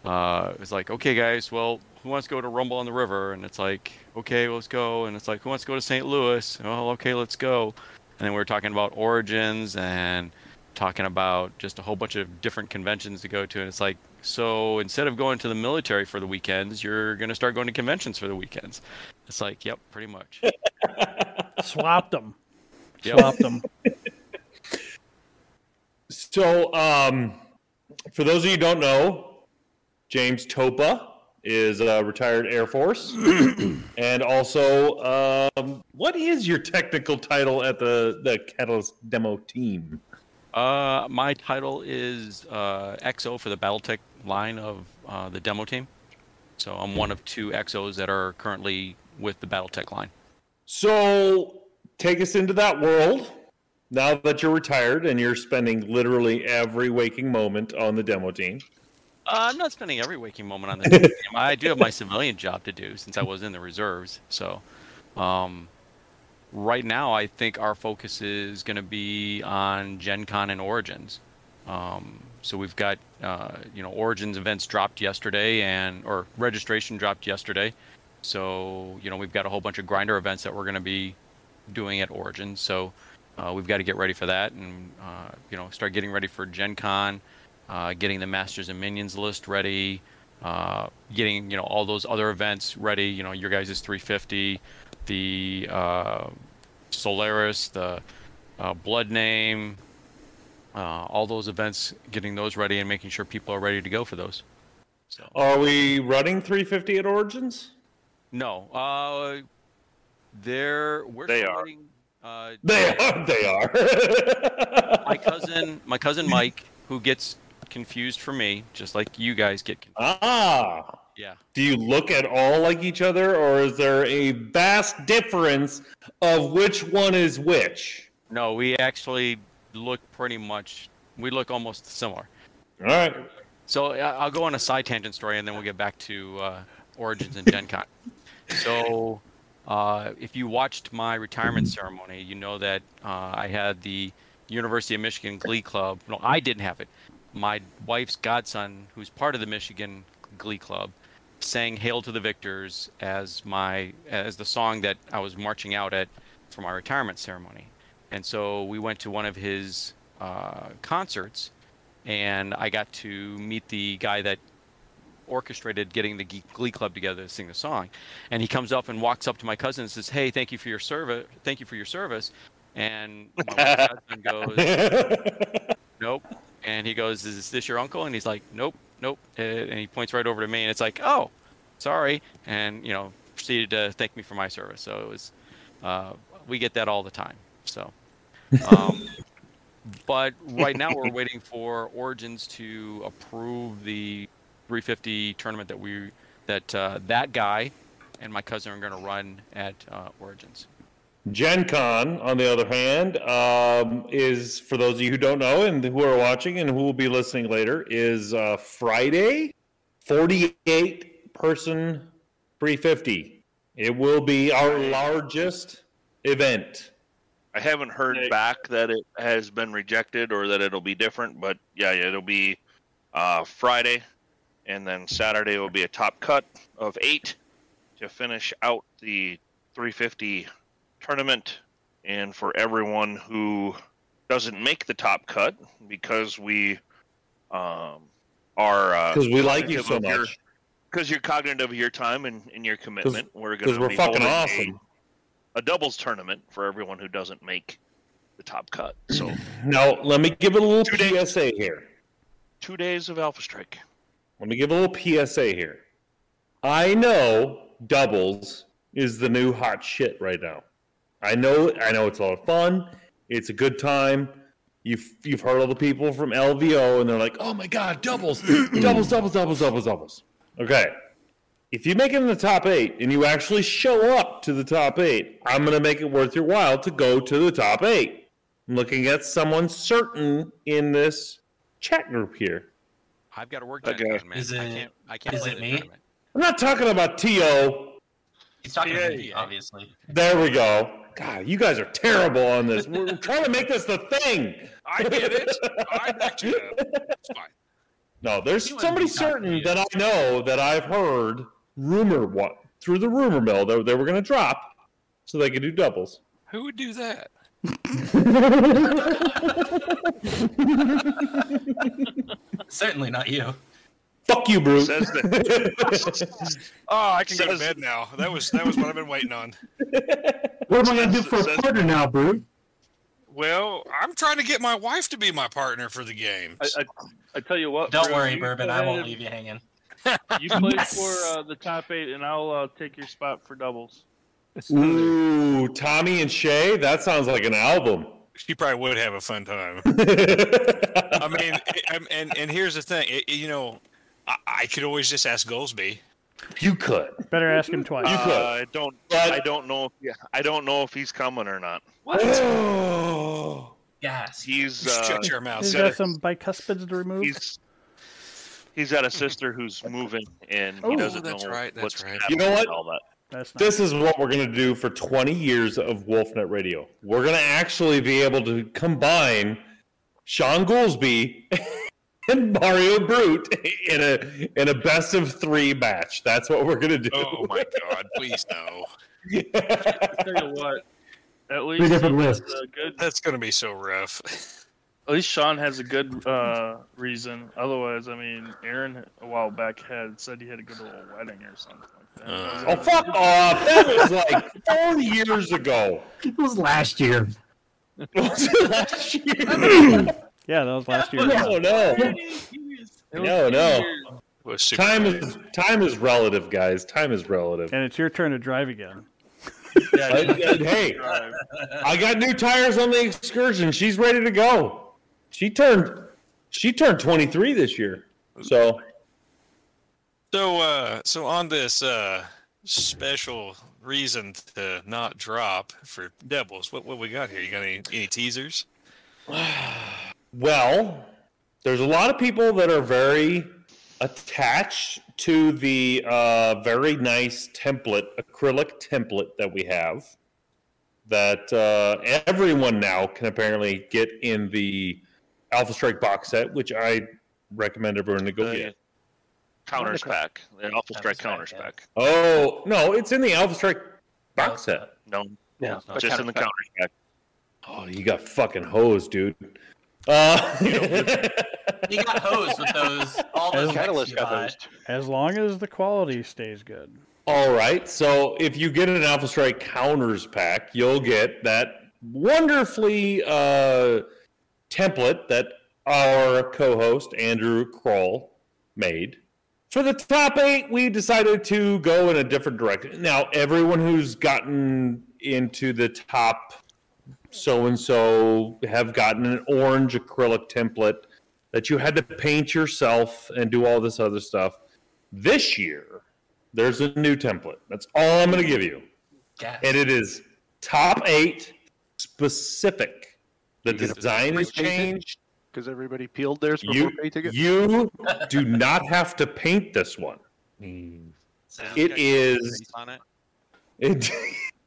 S14: uh, it's like, okay, guys, well, who wants to go to Rumble on the River? And it's like, okay, let's go. And it's like, who wants to go to St. Louis? Well, okay, let's go. And then we were talking about Origins and talking about just a whole bunch of different conventions to go to, and it's like, so instead of going to the military for the weekends, you're gonna start going to conventions for the weekends. It's like, yep, pretty much. [laughs]
S3: Swapped them.
S14: Yep.
S3: Swapped them.
S1: So, um, for those of you who don't know, James Topa is a retired Air Force, [clears throat] and also, um, what is your technical title at the the Catalyst demo team?
S14: Uh, my title is uh, XO for the BattleTech line of uh, the demo team. So I'm one of two XOs that are currently with the BattleTech line.
S1: So, take us into that world. Now that you're retired and you're spending literally every waking moment on the demo team.
S14: Uh, I'm not spending every waking moment on the demo [laughs] team. I do have my civilian job to do since I was in the reserves. So, um, right now, I think our focus is going to be on Gen Con and Origins. Um, so we've got uh, you know Origins events dropped yesterday, and or registration dropped yesterday. So you know we've got a whole bunch of grinder events that we're going to be doing at Origins. So uh, we've got to get ready for that, and uh, you know start getting ready for Gen Con, uh, getting the Masters and Minions list ready, uh, getting you know all those other events ready. You know your guys' is 350, the uh, Solaris, the uh, Blood Name, uh, all those events, getting those ready and making sure people are ready to go for those. So.
S1: Are we running 350 at Origins?
S14: No, uh, they're we're
S1: They
S14: still
S1: are.
S14: Uh,
S1: They are. They are. [laughs]
S14: my cousin, my cousin Mike, who gets confused for me, just like you guys get confused.
S1: Ah.
S14: Yeah.
S1: Do you look at all like each other, or is there a vast difference of which one is which?
S14: No, we actually look pretty much. We look almost similar.
S1: All right.
S14: So I- I'll go on a side tangent story, and then we'll get back to uh, Origins and Gen Con. [laughs] So, uh, if you watched my retirement ceremony, you know that uh, I had the University of Michigan Glee Club. No, I didn't have it. My wife's godson, who's part of the Michigan Glee Club, sang "Hail to the Victors" as my as the song that I was marching out at for my retirement ceremony. And so we went to one of his uh, concerts, and I got to meet the guy that orchestrated getting the Glee Club together to sing the song. And he comes up and walks up to my cousin and says, "Hey, thank you for your service. Thank you for your service." And my [laughs] husband goes, "Nope." And he goes, "Is this your uncle?" And he's like, "Nope, nope." And he points right over to me, and it's like, "Oh, sorry." And you know, proceeded to thank me for my service. So it was, uh, we get that all the time. So. Um, [laughs] but right now we're waiting for Origins to approve the 350 tournament that we that uh, that guy and my cousin are going to run at uh, Origins.
S1: Gen Con, on the other hand, um, is for those of you who don't know and who are watching and who will be listening later, is uh, Friday, 48 person 350. It will be our largest event.
S4: I haven't heard back that it has been rejected or that it'll be different, but yeah, it'll be uh, Friday, and then Saturday will be a top cut of eight to finish out the 350 tournament. And for everyone who doesn't make the top cut, because we um, are
S1: 'Cause we like you so much.
S4: because you're cognitive of your time and, and your commitment, we're going to be
S1: fucking
S4: holding a- a doubles tournament for everyone who doesn't make the top cut. So
S1: Now, let me give it a little two PSA here.
S4: two days of Alpha Strike.
S1: Let me give a little PSA here. I know doubles is the new hot shit right now. I know I know it's a lot of fun. It's a good time. You've you've heard all the people from LVO and they're like, "Oh my god, doubles. [clears throat] doubles, doubles, doubles, doubles, doubles." Okay. If you make it in the top 8 and you actually show up to the top 8, I'm going to make it worth your while to go to the top 8. I'm looking at someone certain in this chat group here.
S14: I've got to work
S1: Okay.
S14: Gen Con, man.
S6: Is
S14: I
S6: it-
S14: can't. I can't
S6: is
S14: play
S6: it me?
S14: tournament.
S1: I'm not talking about TO.
S6: He's talking to me, obviously.
S1: There we go. God, you guys are terrible on this. We're trying to make this the thing.
S9: I get it. I backed you. It's fine.
S1: No, there's somebody certain that I know that I've heard rumor what through the rumor mill that they were going to drop so they could do doubles.
S9: Who would do that? [laughs]
S6: Certainly not you.
S1: Fuck you, Bruce.
S4: Says that. [laughs]
S9: Oh, I can go to bed now. That was that was what I've been waiting on.
S15: What am I going to do for a
S4: Says-
S15: partner now, Brute?
S9: Well, I'm trying to get my wife to be my partner for the game.
S12: I, I, I tell you what.
S6: Don't
S12: Bruce,
S6: worry,
S12: you
S6: Bourbon. I won't leave you hanging.
S12: You play
S1: Yes! [laughs]
S12: for uh, the top eight, and I'll uh, take your spot for doubles.
S1: Ooh, Tommy and Shay. That sounds like an album.
S9: She probably would have a fun time. [laughs] I mean, and, and and here's the thing, it- you know, I, I could always just ask Goldsby.
S1: You could.
S3: Better ask him twice.
S4: Uh, I don't. I don't know if. Yeah, I don't know if he's coming or not. What? [gasps]
S6: Yes.
S4: He's. Uh,
S9: Shut your mouth.
S3: He's
S4: got
S3: got
S4: a-
S3: some bicuspids to remove.
S4: He's. He's got a sister who's moving, and he doesn't
S9: that's
S4: know
S9: right, that's
S4: what's
S9: right.
S1: You know what?
S4: All that.
S3: That's not
S1: This is what we're going to do for 20 years of Wolfnet Radio. We're going to actually be able to combine Sean Goolsby [laughs] and Mario Brute in a in a best of three match. That's what we're going to do.
S9: Oh my God! Please no. [laughs]
S12: tell you what. At least
S15: Three different lists.
S12: a good.
S9: That's gonna be so rough.
S12: At least Sean has a good uh, reason. Otherwise, I mean, Aaron a while back had said he had to go to a wedding or something like that.
S1: Oh, fuck off. That was like four years ago.
S15: It was last year. [laughs]
S1: Was it last year?
S3: Yeah, that was last year.
S1: No, no. No, no.
S9: Was
S1: Time is time is relative, guys. Time is relative.
S3: And it's your turn to drive again. [laughs]
S1: I- I- hey, I got new tires on the excursion. She's ready to go. She turned she turned 23 this year. So
S9: So, uh, so on this uh, special reason to not drop for Devils, what what we got here? You got any any teasers? [sighs]
S1: well, there's a lot of people that are very attached to the uh, very nice template, acrylic template that we have. That uh, everyone now can apparently get in the Alpha Strike box set, which I recommend everyone to go
S4: The
S1: get.
S4: Counters pack, the Alpha Strike counters pack.
S1: Oh no, it's in the Alpha Strike box set.
S4: No,
S7: Yeah,
S4: it's just in the counters pack.
S1: Oh, you got fucking hosed, dude. Uh,
S6: You [laughs] got hosed with those all those
S3: As-
S6: decks you bought.
S3: As long as the quality stays good.
S1: All right. So if you get an Alpha Strike counters pack, you'll get that wonderfully uh, template that our co-host Andrew Krull made. For the top eight, we decided to go in a different direction. Now, everyone who's gotten into the top so and so have gotten an orange acrylic template that you had to paint yourself and do all this other stuff. This year, there's a new template. That's all I'm going to give you.
S6: Yes.
S1: And it is top eight specific. The design is changed.
S18: Because everybody peeled theirs before
S1: You,
S18: painting it.
S1: you do not have to paint this one.
S6: So
S1: It
S14: Got
S1: is.
S14: face on it.
S1: It,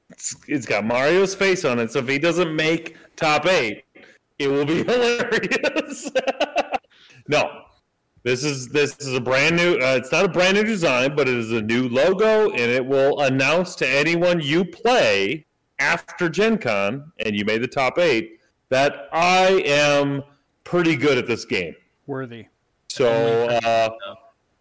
S1: it's, it's got Mario's face on it, so if he doesn't make top eight, it will be [laughs] hilarious. [laughs] no, this is this is a brand new. Uh, it's not a brand new design, but it is a new logo, and it will announce to anyone you play after Gen Con and you made the top eight that I am pretty good at this game.
S3: Worthy.
S1: So uh,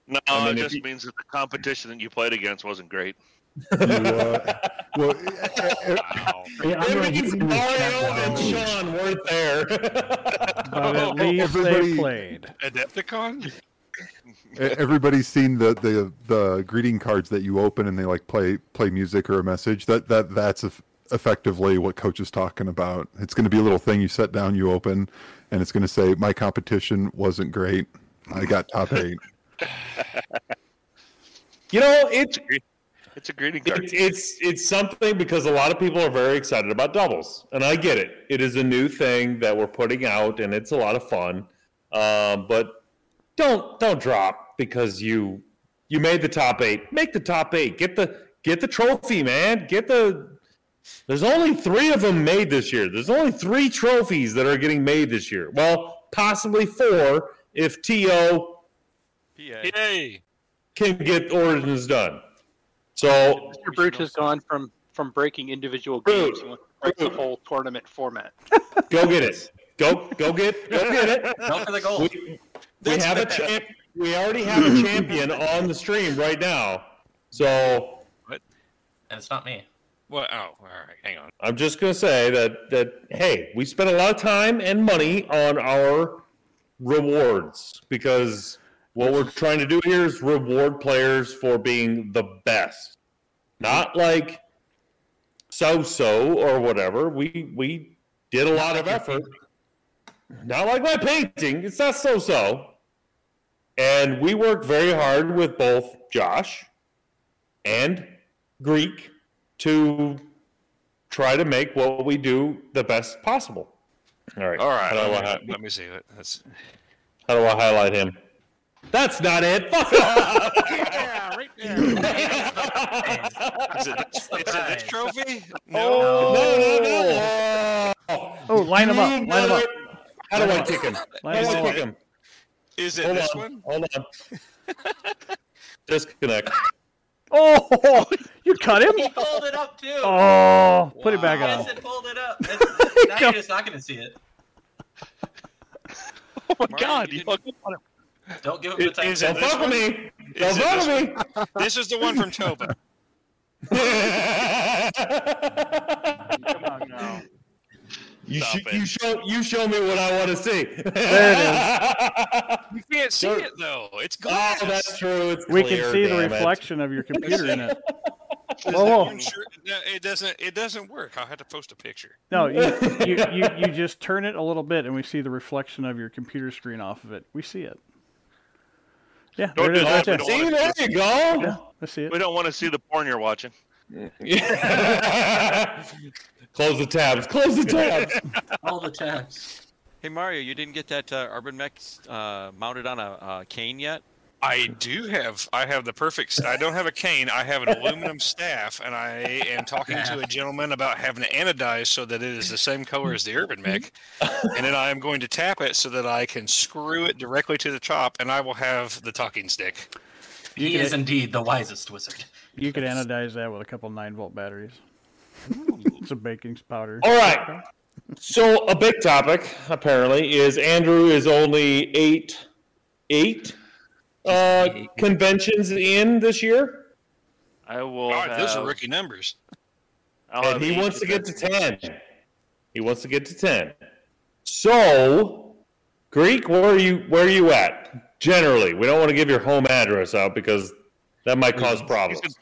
S4: No,
S1: I mean,
S4: it just
S1: you-
S4: means that the competition that you played against wasn't great. [laughs]
S5: You, uh, well,
S9: Wow.
S15: Yeah, I'm
S1: it
S15: gonna
S1: means
S15: give you
S1: Mario and. Sean weren't there. [laughs]
S3: But at [laughs] least
S5: everybody-
S3: they played.
S9: Adepticon?
S5: E- Everybody's seen the, the the greeting cards that you open and they like play play music or a message. That that that's eff- effectively what coach is talking about. It's going to be a little thing you set down, you open, and it's going to say, "My competition wasn't great. I got top [laughs] eight.
S1: you know, it's
S4: It's a greeting card.
S1: it's it's it's something because a lot of people are very excited about doubles, and I get it. It is a new thing that we're putting out, and it's a lot of fun. Um, but don't don't drop because you you made the top eight. Make the top eight. Get the get the trophy, man. Get the. There's only three of them made this year. There's only three trophies that are getting made this year. Well, possibly four if To
S9: Yay!
S1: can get Origins done. So
S7: Mr. Brute has gone from from breaking individual
S1: Brute.
S7: games to break the whole tournament format. [laughs]
S1: go get it. Go go get go get it. [laughs]
S6: Go for the gold.
S1: We, we
S9: That's
S1: have a champ. We already have a champion on the stream right now. So
S6: And it's not me.
S9: Well, oh, all right. Hang on.
S1: I'm just gonna say that that hey, we spent a lot of time and money on our rewards because What we're trying to do here is reward players for being the best, not like so-so or whatever. We we did a lot of effort. Not like my painting. It's not so-so. And we worked very hard with both Josh and Greek to try to make what we do the best possible. All right.
S9: All right.
S1: How do,
S9: Let
S1: I,
S9: me, let me see it. That's
S1: how do I highlight him? That's not it.
S14: yeah, [laughs] right there. [laughs]
S9: is, it, is it this trophy?
S1: Oh, no, no, no.
S3: Oh, line him up. Line him
S1: know
S3: up.
S1: How do I kick him? How do I
S3: up.
S1: kick him?
S9: Is it
S1: Hold
S9: this
S1: on.
S9: one?
S1: Hold on. [laughs] Disconnect.
S3: Oh, [laughs] you cut him?
S6: He pulled it up too.
S3: Oh, put it back
S6: Yes,
S3: on.
S6: it pulled it up. [laughs] It's- now you're just not gonna see it.
S12: Oh my god, he hung up on him.
S6: Don't give him the time.
S9: Is it
S1: Don't
S9: this
S1: fuck with me.
S9: Is
S1: Don't
S9: it
S1: fuck with me.
S9: one? [laughs] This is the one from Toba.
S12: Come on now.
S1: You, sh- you show you show me what I want to see.
S3: There [laughs]
S9: You can't see it though. It's
S1: Oh, that's true. It's
S3: We
S1: clear,
S3: can see the
S1: damn it.
S3: reflection of your computer in it. [laughs]
S9: Is
S3: Whoa,
S9: that
S3: whoa.
S9: one sure- no, it doesn't. It doesn't work. I'll have to post a picture.
S3: No, you, you, [laughs] you, you just turn it a little bit and we see the reflection of your computer screen off of it. We see it. Yeah,
S4: Don't
S3: there it
S4: do
S3: is right there.
S1: See, there you go.
S3: Yeah, I see it.
S4: We don't want to see the porn you're watching. [laughs]
S1: Close the tabs. Close the tabs.
S6: All the tabs.
S14: Hey Mario, you didn't get that uh, Urban Mech uh, mounted on a uh, cane yet?
S9: I do have. I have the perfect. I don't have a cane. I have an aluminum staff, and I am talking to a gentleman about having it anodized so that it is the same color as the Urban Mech, and then I am going to tap it so that I can screw it directly to the top, and I will have the talking stick.
S6: He is indeed the wisest wizard.
S3: You could anodize that with a couple nine volt batteries. Some baking powder.
S1: All right. So a big topic apparently is Andrew is only eight, eight uh, conventions in this year,
S4: I will.
S9: All right, those are rookie numbers.
S4: I'll
S1: and he wants to get to ten. He wants to get to ten. So, Greek, where are you? Where are you at? Generally, we don't want to give your home address out because that might cause problems.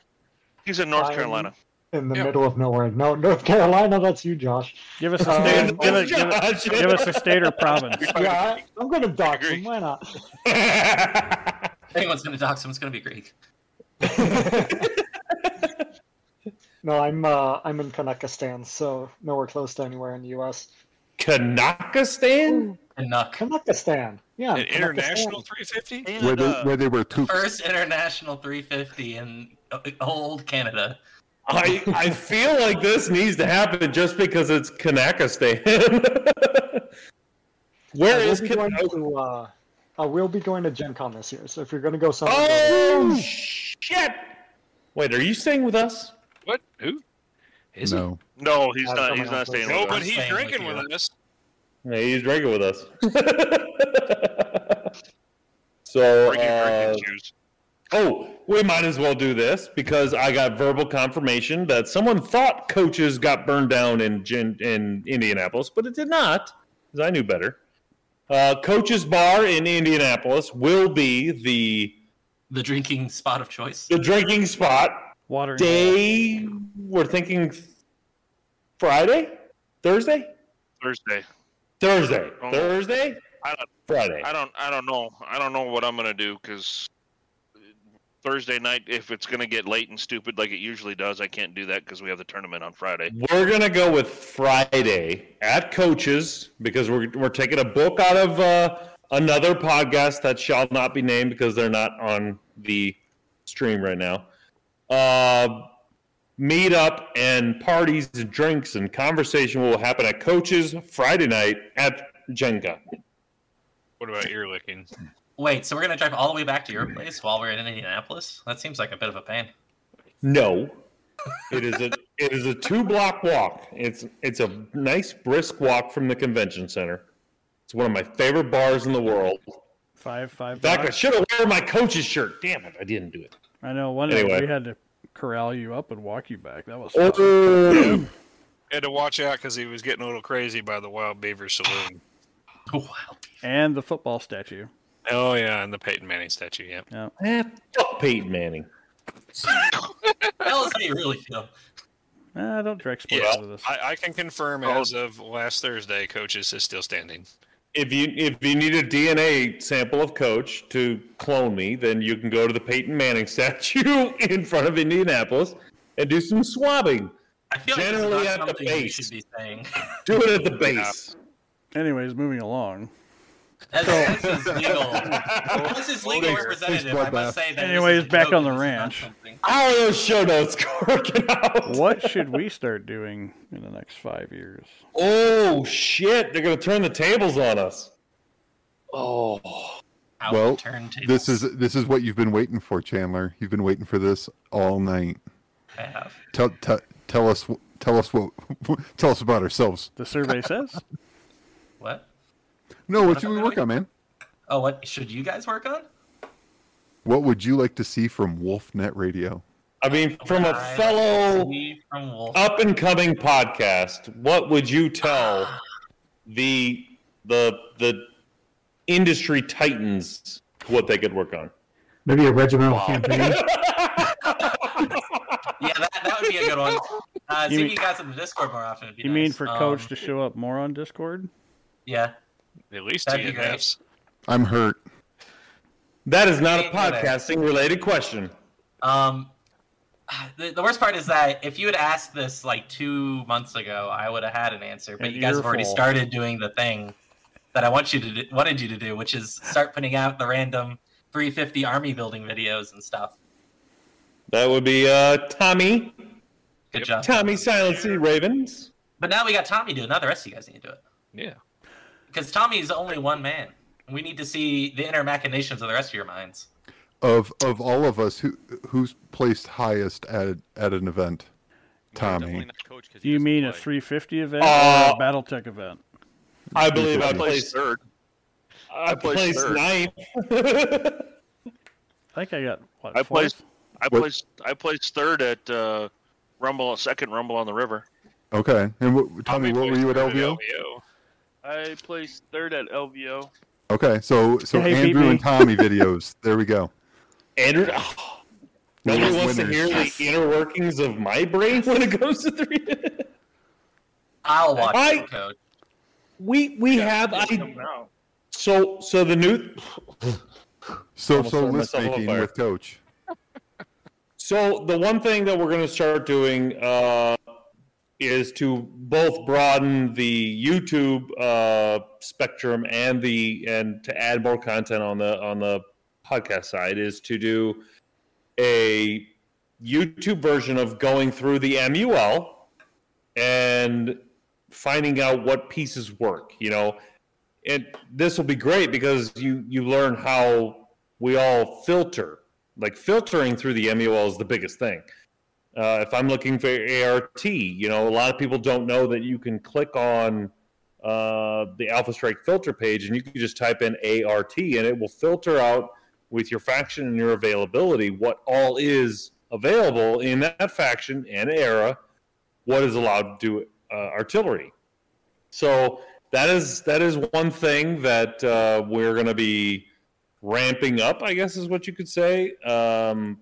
S4: He's in, North
S8: I'm
S4: Carolina.
S8: In the
S9: Yep.
S8: middle of nowhere. No, North Carolina, that's you, Josh.
S3: Give us a
S8: Uh,
S3: state.
S1: Oh,
S3: give, give, it, give us a state or province. [laughs]
S8: Yeah, I, I'm going to dox
S4: agree.
S8: him. Why not?
S6: If [laughs] anyone's gonna dox him, it's gonna be Greek. [laughs]
S8: No, I'm uh, I'm in Canuckistan, so nowhere close to anywhere in the U.S.
S1: Canuckistan?
S6: And Nuck.
S8: Canuckistan, yeah.
S9: An international 350.
S4: And,
S5: Where they,
S4: uh,
S5: where they were two.
S6: First international 350 in [laughs] old Canada.
S1: I I feel like this needs to happen just because it's Canuckistan. [laughs] Where
S8: I will
S1: is
S8: be
S1: Kan-
S8: going to, uh, I will be going to Gen Con this year, so if you're going to go somewhere, go
S1: Oh shit! Wait, are you staying with us?
S9: What? Who? Is
S5: No.
S4: no, he's
S8: Uh,
S4: not. He's not staying
S9: No,
S4: with
S9: but he's
S6: staying with
S9: drinking with us.
S1: Yeah, he's drinking with us. [laughs] so,
S4: Bring your
S1: uh,
S4: drinking shoes.
S1: Oh, we might as well do this because I got verbal confirmation that someone thought coaches got burned down in Gin- in Indianapolis, but it did not, because I knew better. Uh, coaches Bar in Indianapolis will be the
S6: The drinking spot of choice.
S1: the drinking spot.
S3: Water.
S1: Day, we're thinking Friday, Thursday,
S4: Thursday.
S1: Thursday,
S4: Oh.
S1: Thursday,
S4: I don't.
S1: Friday.
S4: I don't. I don't know. I don't know what I'm gonna do because Thursday night, if it's gonna get late and stupid like it usually does, I can't do that because we have the tournament on Friday.
S1: We're gonna go with Friday at coaches because we're we're taking a book out of uh, another podcast that shall not be named because they're not on the stream right now. Uh, meet up and parties and drinks and conversation will happen at coaches Friday night at Gen Con.
S9: What about ear licking?
S6: Wait, so we're gonna drive all the way back to your place while we're in Indianapolis? That seems like a bit of a pain.
S1: No, it is a it is a two block walk. It's it's a nice brisk walk from the convention center. It's one of my favorite bars in the world.
S3: Five, five.
S1: In fact, I should have worn my coach's shirt. Damn it, I didn't do it.
S3: I know. One
S1: Anyway.
S3: day we had to corral you up and walk you back. That was.
S1: Oh, [clears throat]
S9: Had to watch out because he was getting a little crazy by the Wild Beaver Saloon.
S6: Wow.
S3: And the football statue.
S9: Oh yeah, and the Peyton Manning statue. Yeah.
S3: Yeah.
S1: Eh, fuck Peyton Manning. [laughs]
S6: Tell us how you really feel.
S3: Ah, don't direct sports
S9: Yeah,
S3: into this.
S9: I, I can confirm
S1: Oh.
S9: as of last Thursday, coaches is still standing.
S1: If you if you need a DNA sample of Coach to clone me, then you can go to the Peyton Manning [laughs] statue in front of Indianapolis and do some swabbing.
S6: I feel
S1: Generally
S6: like
S1: at
S6: not
S1: the
S6: something you
S1: base.
S6: should be saying.
S1: Do it at the [laughs] base.
S3: Anyways, moving along.
S6: As, as his legal, [laughs] as his legal representative, I must say that. this
S3: Anyways, back on the
S6: and this is not
S3: ranch.
S6: something-
S1: How are those show notes working out?
S3: What should we start doing in the next five years?
S1: Oh shit! They're gonna turn the tables on us. Oh.
S5: well,
S6: turn
S5: this is this is what you've been waiting for, Chandler. You've been waiting for this all night.
S6: I have.
S5: Tell tell, tell us wh- tell us what [laughs] tell us about ourselves.
S3: The survey says. [laughs]
S6: What?
S5: No, what should we work on, man?
S6: Oh, what should you guys work on?
S5: What would you like to see from WolfNet Radio?
S1: I mean, from a fellow
S6: see from Wolf.
S1: up and coming podcast, what would you tell [sighs] the the the industry titans what they could work on?
S15: Maybe a regimental campaign. [laughs] [laughs]
S6: Yeah, that, that would be a good one. Uh,
S3: You
S6: seeing
S3: mean-
S6: you guys in the Discord more often
S3: You
S6: nice.
S3: mean for Coach
S6: Um,
S3: to show up more on Discord?
S6: Yeah.
S9: At least
S6: That'd be great.
S9: TNFs.
S5: I'm hurt.
S1: That is not a podcasting related question.
S6: Um, the, the worst part is that if you had asked this like two months ago, I would have had an answer. But
S3: An
S6: you guys have already
S3: earful.
S6: started doing the thing that I want you to do, wanted you to do, which is start putting out the random 350 army building videos and stuff.
S1: That would be uh, Tommy.
S6: Good job.
S1: Tommy Silent C Ravens.
S6: But now we got Tommy doing. it. Now the rest of you guys need to do it
S9: Yeah.
S6: Because Tommy's only one man. We need to see the inner machinations of the rest of your minds.
S5: Of of all of us, who who's placed highest at at an event? Tommy.
S3: Do you mean a 350 event
S1: Uh,
S3: or a BattleTech event?
S1: I believe I
S5: I
S1: placed
S4: third.
S1: I
S4: placed
S1: placed ninth. [laughs]
S3: I think I got what?
S4: I
S3: fourth?
S4: placed. I
S5: What-
S4: placed. I placed third at uh, Rumble. Second Rumble on the River.
S5: Okay, and what, Tommy, what were you at LVO?
S12: I placed third at LVO.
S5: Okay, so so
S3: Hey,
S5: Andrew
S3: me.
S5: and Tommy videos. There we go.
S1: Andrew, oh, nobody
S5: Winners,
S1: wants to hear the inner workings of my brain when it comes to three.
S6: I'll watch
S1: I-
S6: it, Coach.
S1: We we have I
S12: Now.
S1: so so the new
S5: So
S1: Almost
S5: so
S1: started
S5: list
S1: myself on
S5: making
S1: fire.
S5: with Coach.
S1: So the one thing that we're going to start doing uh, is to both broaden the YouTube uh, spectrum and the and to add more content on the on the podcast side is to do a YouTube version of going through the MUL and finding out what pieces work. You know, and this will be great because you you learn how we all filter. Like filtering through the MUL is the biggest thing. Uh, if I'm looking for ART, you know, a lot of people don't know that you can click on uh, the Alpha Strike filter page and you can just type in ART and it will filter out with your faction and your availability what all is available in that faction and era, what is allowed to do uh, artillery. So that is that is one thing that uh, we're going to be ramping up, I guess is what you could say. Um,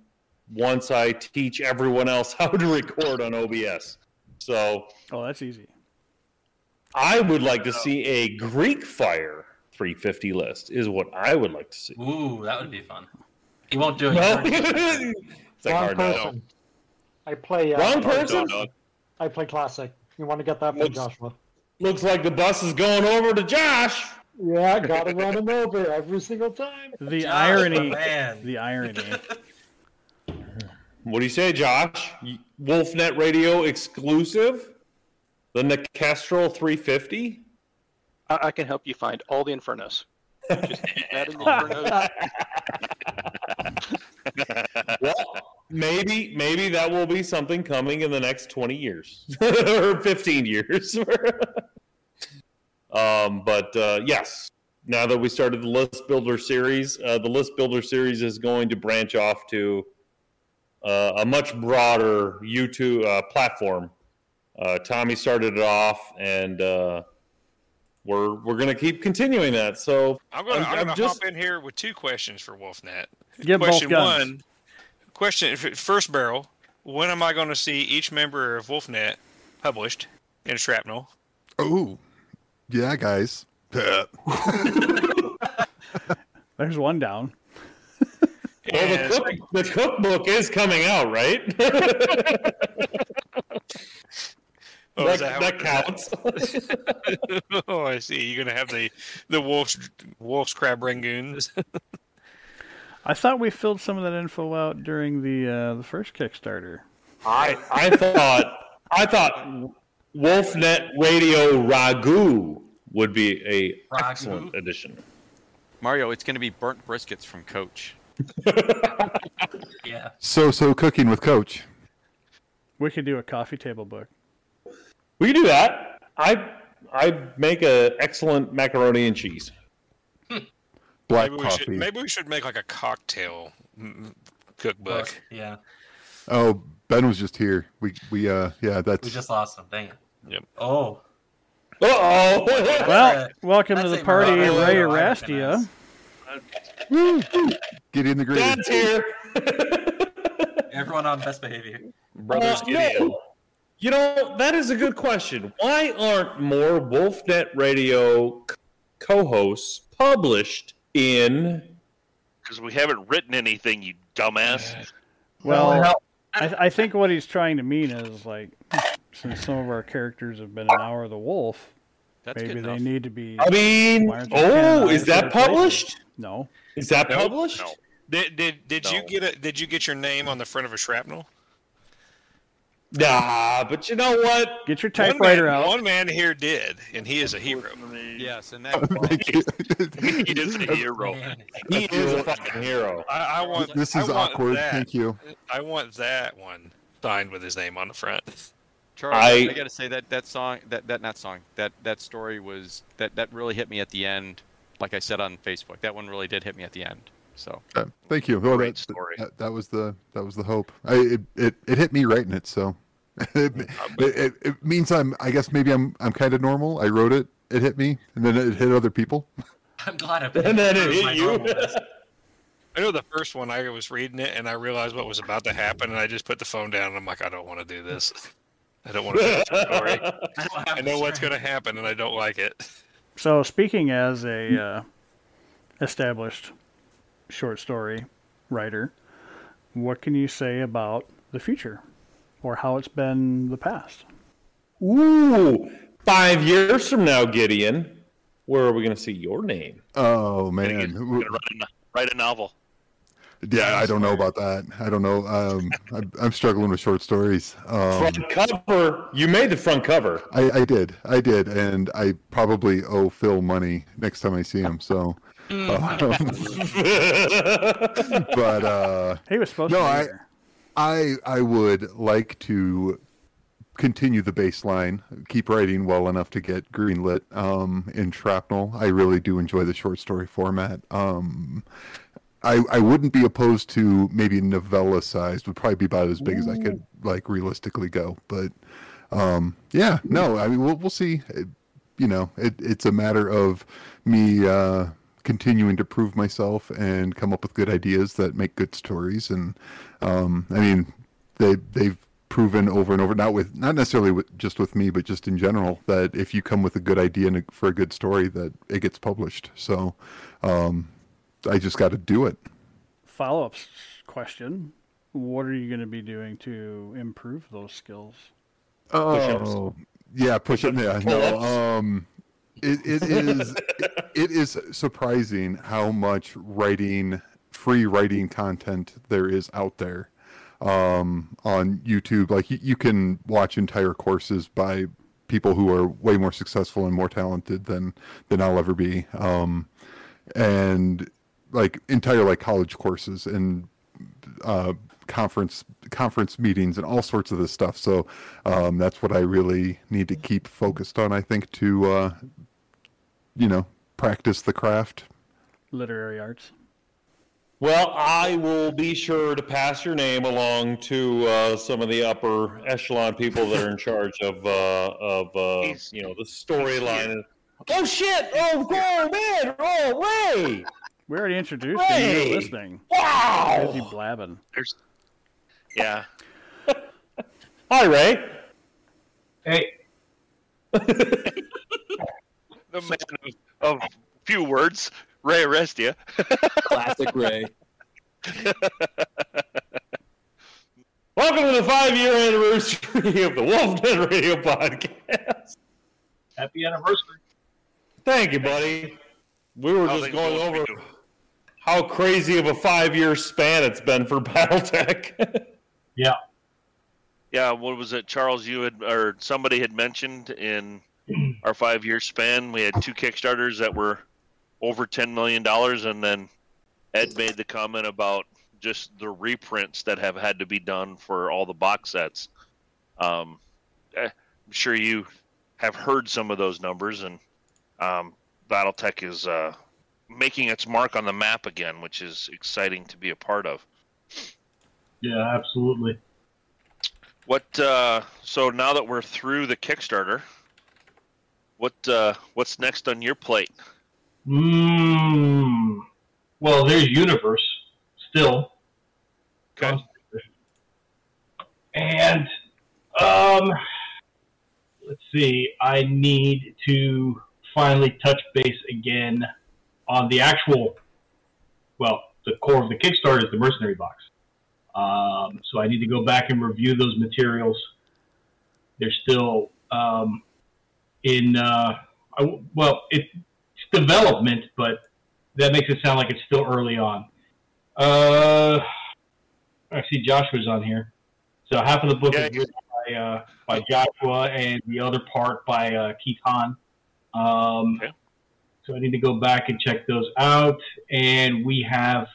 S1: once I teach everyone else [laughs] how to record on OBS, so
S3: Oh, that's easy.
S1: I would like to see a Greek Fire 350 list. Is what I would like to see.
S6: Ooh, that would be fun. He won't do it.
S1: No. [laughs] It's like
S8: Wrong
S1: hard no.
S8: person. I play. Uh,
S1: Wrong person.
S8: I play classic. You want to get that from
S1: Looks-
S8: Joshua?
S1: Looks like the bus is going over to Josh.
S8: Yeah, I gotta run him over every single time.
S3: The
S6: Josh,
S3: irony.
S6: man.
S3: The irony. [laughs]
S1: What do you say, Josh? Wolfnet Radio exclusive? The Nicastro 350?
S7: I, I can help you find all the Infernos. Just keep [laughs] adding the Infernos. [laughs]
S1: well, maybe maybe that will be something coming in the next 20 years [laughs] or 15 years. um, but uh, yes, now that we started the list builder series, uh, the list builder series is going to branch off to uh, a much broader YouTube uh, platform. Uh, Tommy started it off, and uh, we're we're gonna keep continuing that. So
S9: I'm gonna, I'm,
S1: I'm
S9: gonna
S1: just-
S9: hop in here with two questions for Wolfnet.
S3: Give both
S9: question
S3: guns.
S9: one, question first barrel. When am I going to see each member of Wolfnet published in shrapnel?
S5: Oh, yeah, guys. [laughs]
S3: There's one down.
S1: Well, the, cook, the cookbook is coming out, right? [laughs]
S9: Oh,
S1: that,
S9: is that
S1: that
S9: it-
S1: counts. [laughs]
S9: oh, I see. You're gonna have the the wolf's wolf's crab rangoons. [laughs]
S3: I thought we filled some of that info out during the uh, the first Kickstarter.
S1: I I thought I thought Wolfnet Radio Ragu would be a excellent addition.
S14: Mario, it's going to be burnt briskets from Coach.
S6: Yeah.
S5: So so cooking with Coach.
S3: We could do a coffee table book.
S1: We could do that. I I make a excellent macaroni and cheese.
S5: Black
S9: maybe we
S5: coffee.
S9: should maybe we should make like a cocktail mm, cookbook.
S6: Yeah.
S5: Oh, Ben was just here. We we uh yeah that's
S6: We just lost him. Dang it.
S9: Yep.
S6: Oh.
S1: Uh oh. [laughs]
S3: Well, welcome to the
S6: a
S3: party,
S6: Morocco
S3: Ray
S6: Morocco
S3: Arrastia.
S5: get integrated.
S1: Dad's here. [laughs]
S6: Everyone on best behavior.
S9: Brothers
S1: Uh,
S9: Gideon.
S1: no. You know, that is a good question. Why aren't more Wolfnet Radio co-hosts published in
S4: Because we haven't written anything, you dumbass.
S3: Well, I, I think what he's trying to mean is like, since some of our characters have been an hour of the wolf,
S14: That's
S3: maybe
S14: good
S3: they
S14: enough.
S3: need to be.
S1: I mean,
S3: why aren't they
S1: oh, is that published?
S3: No.
S1: Is that
S9: Nope.
S1: published?
S4: No.
S9: Did did did you get a did you get your name on the front of a shrapnel?
S1: Nah, but you know what?
S3: Get your
S9: One
S3: typewriter
S9: man,
S3: out.
S9: one man here did, and he is a hero.
S14: Yes, and that [laughs]
S5: Thank you. [laughs]
S4: he is a hero.
S1: He is a fucking hero.
S9: I, I want
S5: This
S9: I
S5: is
S9: want
S5: awkward.
S9: that.
S5: Thank you.
S9: I want that one signed with his name on the front.
S14: Charles,
S1: I-
S14: I, got to say that that song, that that not song, that that story was that that really hit me at the end. Like I said on Facebook, that one really did hit me at the end. So
S5: Uh, thank you. Well,
S4: Great
S5: that,
S4: story.
S5: That, that was the that was the hope. I, it, it it hit me right in it, so [laughs] it, it, it, it means I'm. I guess maybe I'm I'm kind of normal. I wrote it. It hit me, and then it hit other people. [laughs]
S6: I'm glad I've [laughs]
S1: And then it hit you.
S9: I know the first one I was reading it and I realized what was about to happen and I just put the phone down and I'm like, I don't want to do this. I don't want to finish the story. [laughs]
S6: I
S9: I know what's going to happen and I don't like it.
S3: So, speaking as a uh, established short story writer, what can you say about the future, or how it's been the past?
S1: Ooh, five years from now, Gideon, where are we going to see your name?
S5: Oh
S4: Gonna, get,
S5: man,
S4: gonna write, a, write a novel.
S5: Yeah, I don't know about that. I don't know. Um, I'm, I'm struggling with short stories. Um,
S1: Front cover. You made the front cover.
S5: I, I did, I did, and I probably owe Phil money next time I see him. So, um, [laughs] but uh,
S3: He was supposed
S5: No,
S3: to be
S5: I- I I would like to continue the baseline, keep writing well enough to get greenlit um, in Shrapnel. I really do enjoy the short story format. Um, I I wouldn't be opposed to maybe novella sized. Would probably be about as big as I could like realistically go. But um, yeah, no, I mean we'll we'll see. It, you know, it, it's a matter of me uh, continuing to prove myself and come up with good ideas that make good stories. And um, I mean, they they've proven over and over, not with not necessarily with, just with me, but just in general, that if you come with a good idea and a, for a good story, that it gets published. So um, I just got to do it.
S3: Follow up question: What are you going to be doing to improve those skills?
S5: Oh, yeah, push it. Yeah, no. Um, it, it [laughs] is it is surprising how much writing, free writing content there is out there um, on YouTube. Like you, you can watch entire courses by people who are way more successful and more talented than than I'll ever be. Um, and like entire like college courses and uh, conference conference meetings and all sorts of this stuff. So um, that's what I really need to keep focused on. I think to uh, you know practice the craft.
S3: Literary arts.
S1: Well, I will be sure to pass your name along to uh, some of the upper echelon people that are in charge of uh, of uh, you know the storyline. Oh shit! Oh, oh man! Oh Ray!
S3: We already introduced you.
S1: Ray!
S3: You're listening.
S1: Wow!
S3: Busy blabbing.
S4: There's, yeah. [laughs]
S1: Hi, Ray.
S19: Hey. [laughs]
S4: The man of, of few words, Ray Arrastia. [laughs]
S17: Classic Ray.
S1: Welcome to the five-year anniversary of the Wolfnet Radio Podcast.
S19: Happy anniversary.
S1: Thank you, buddy. We were
S4: How
S1: just going
S4: going
S1: over
S4: you?
S1: How crazy of a five-year span it's been for [laughs] BattleTech.
S19: Yeah.
S4: Yeah, what was it, Charles? You had or somebody had mentioned in [clears throat] our five-year span, we had two Kickstarters that were over ten million dollars, and then Ed made the comment about just the reprints that have had to be done for all the box sets. Um, eh, I'm sure you have heard some of those numbers, and um, BattleTech is uh, making its mark on the map again, which is exciting to be a part of.
S19: Yeah, absolutely.
S4: What? Uh, so now that we're through the Kickstarter, what uh, what's next on your plate?
S19: Mm, well, there's Universe still.
S4: Okay.
S19: And um, let's see. I need to finally touch base again on the actual. Well, the core of the Kickstarter is the Mercenary Box. Um, so I need to go back and review those materials. They're still um, in. Uh, I, well, it's development, but that makes it sound like it's still early on. Uh, I see Joshua's on here. So half of the book is written by, uh, by Joshua, and the other part by uh, Keith Hann. Um, So I need to go back and check those out. And we have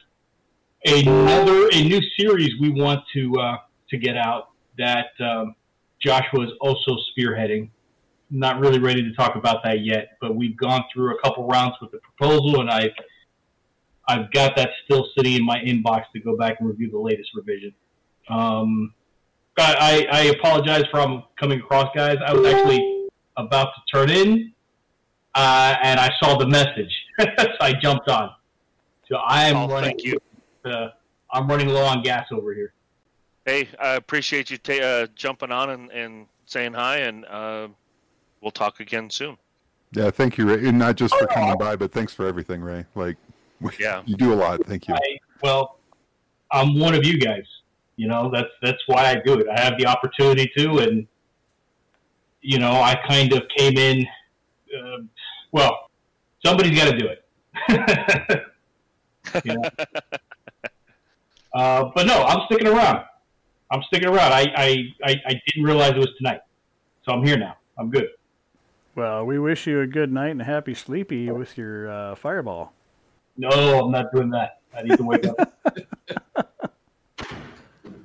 S19: another a new series we want to uh, to get out that um, Joshua is also spearheading. Not really ready to talk about that yet, but we've gone through a couple rounds with the proposal, and I've I've got that still sitting in my inbox to go back and review the latest revision. Um, I, I I apologize for coming across, guys. I was actually about to turn in, uh, and I saw the message, [laughs] so I jumped on. So I am
S4: Oh,
S19: running.
S4: thank you.
S19: Uh, I'm running low on gas over here.
S4: Hey, I appreciate you ta- uh, jumping on and, and saying hi, and uh, we'll talk again soon.
S5: Yeah, thank you, Ray. And not just for coming by, but thanks for everything, Ray. Like,
S4: Yeah.
S5: you do a lot. Thank you.
S19: I, well, I'm one of you guys. You know, that's that's why I do it. I have the opportunity to, and you know, I kind of came in. Uh, well, somebody's got to do it. [laughs] You know? uh, but no, I'm sticking around. I'm sticking around. I, I, I, I didn't realize it was tonight, so I'm here now. I'm good.
S3: Well, we wish you a good night and a happy sleepy with your uh, fireball.
S19: No, I'm not doing that. I need to wake up. [laughs]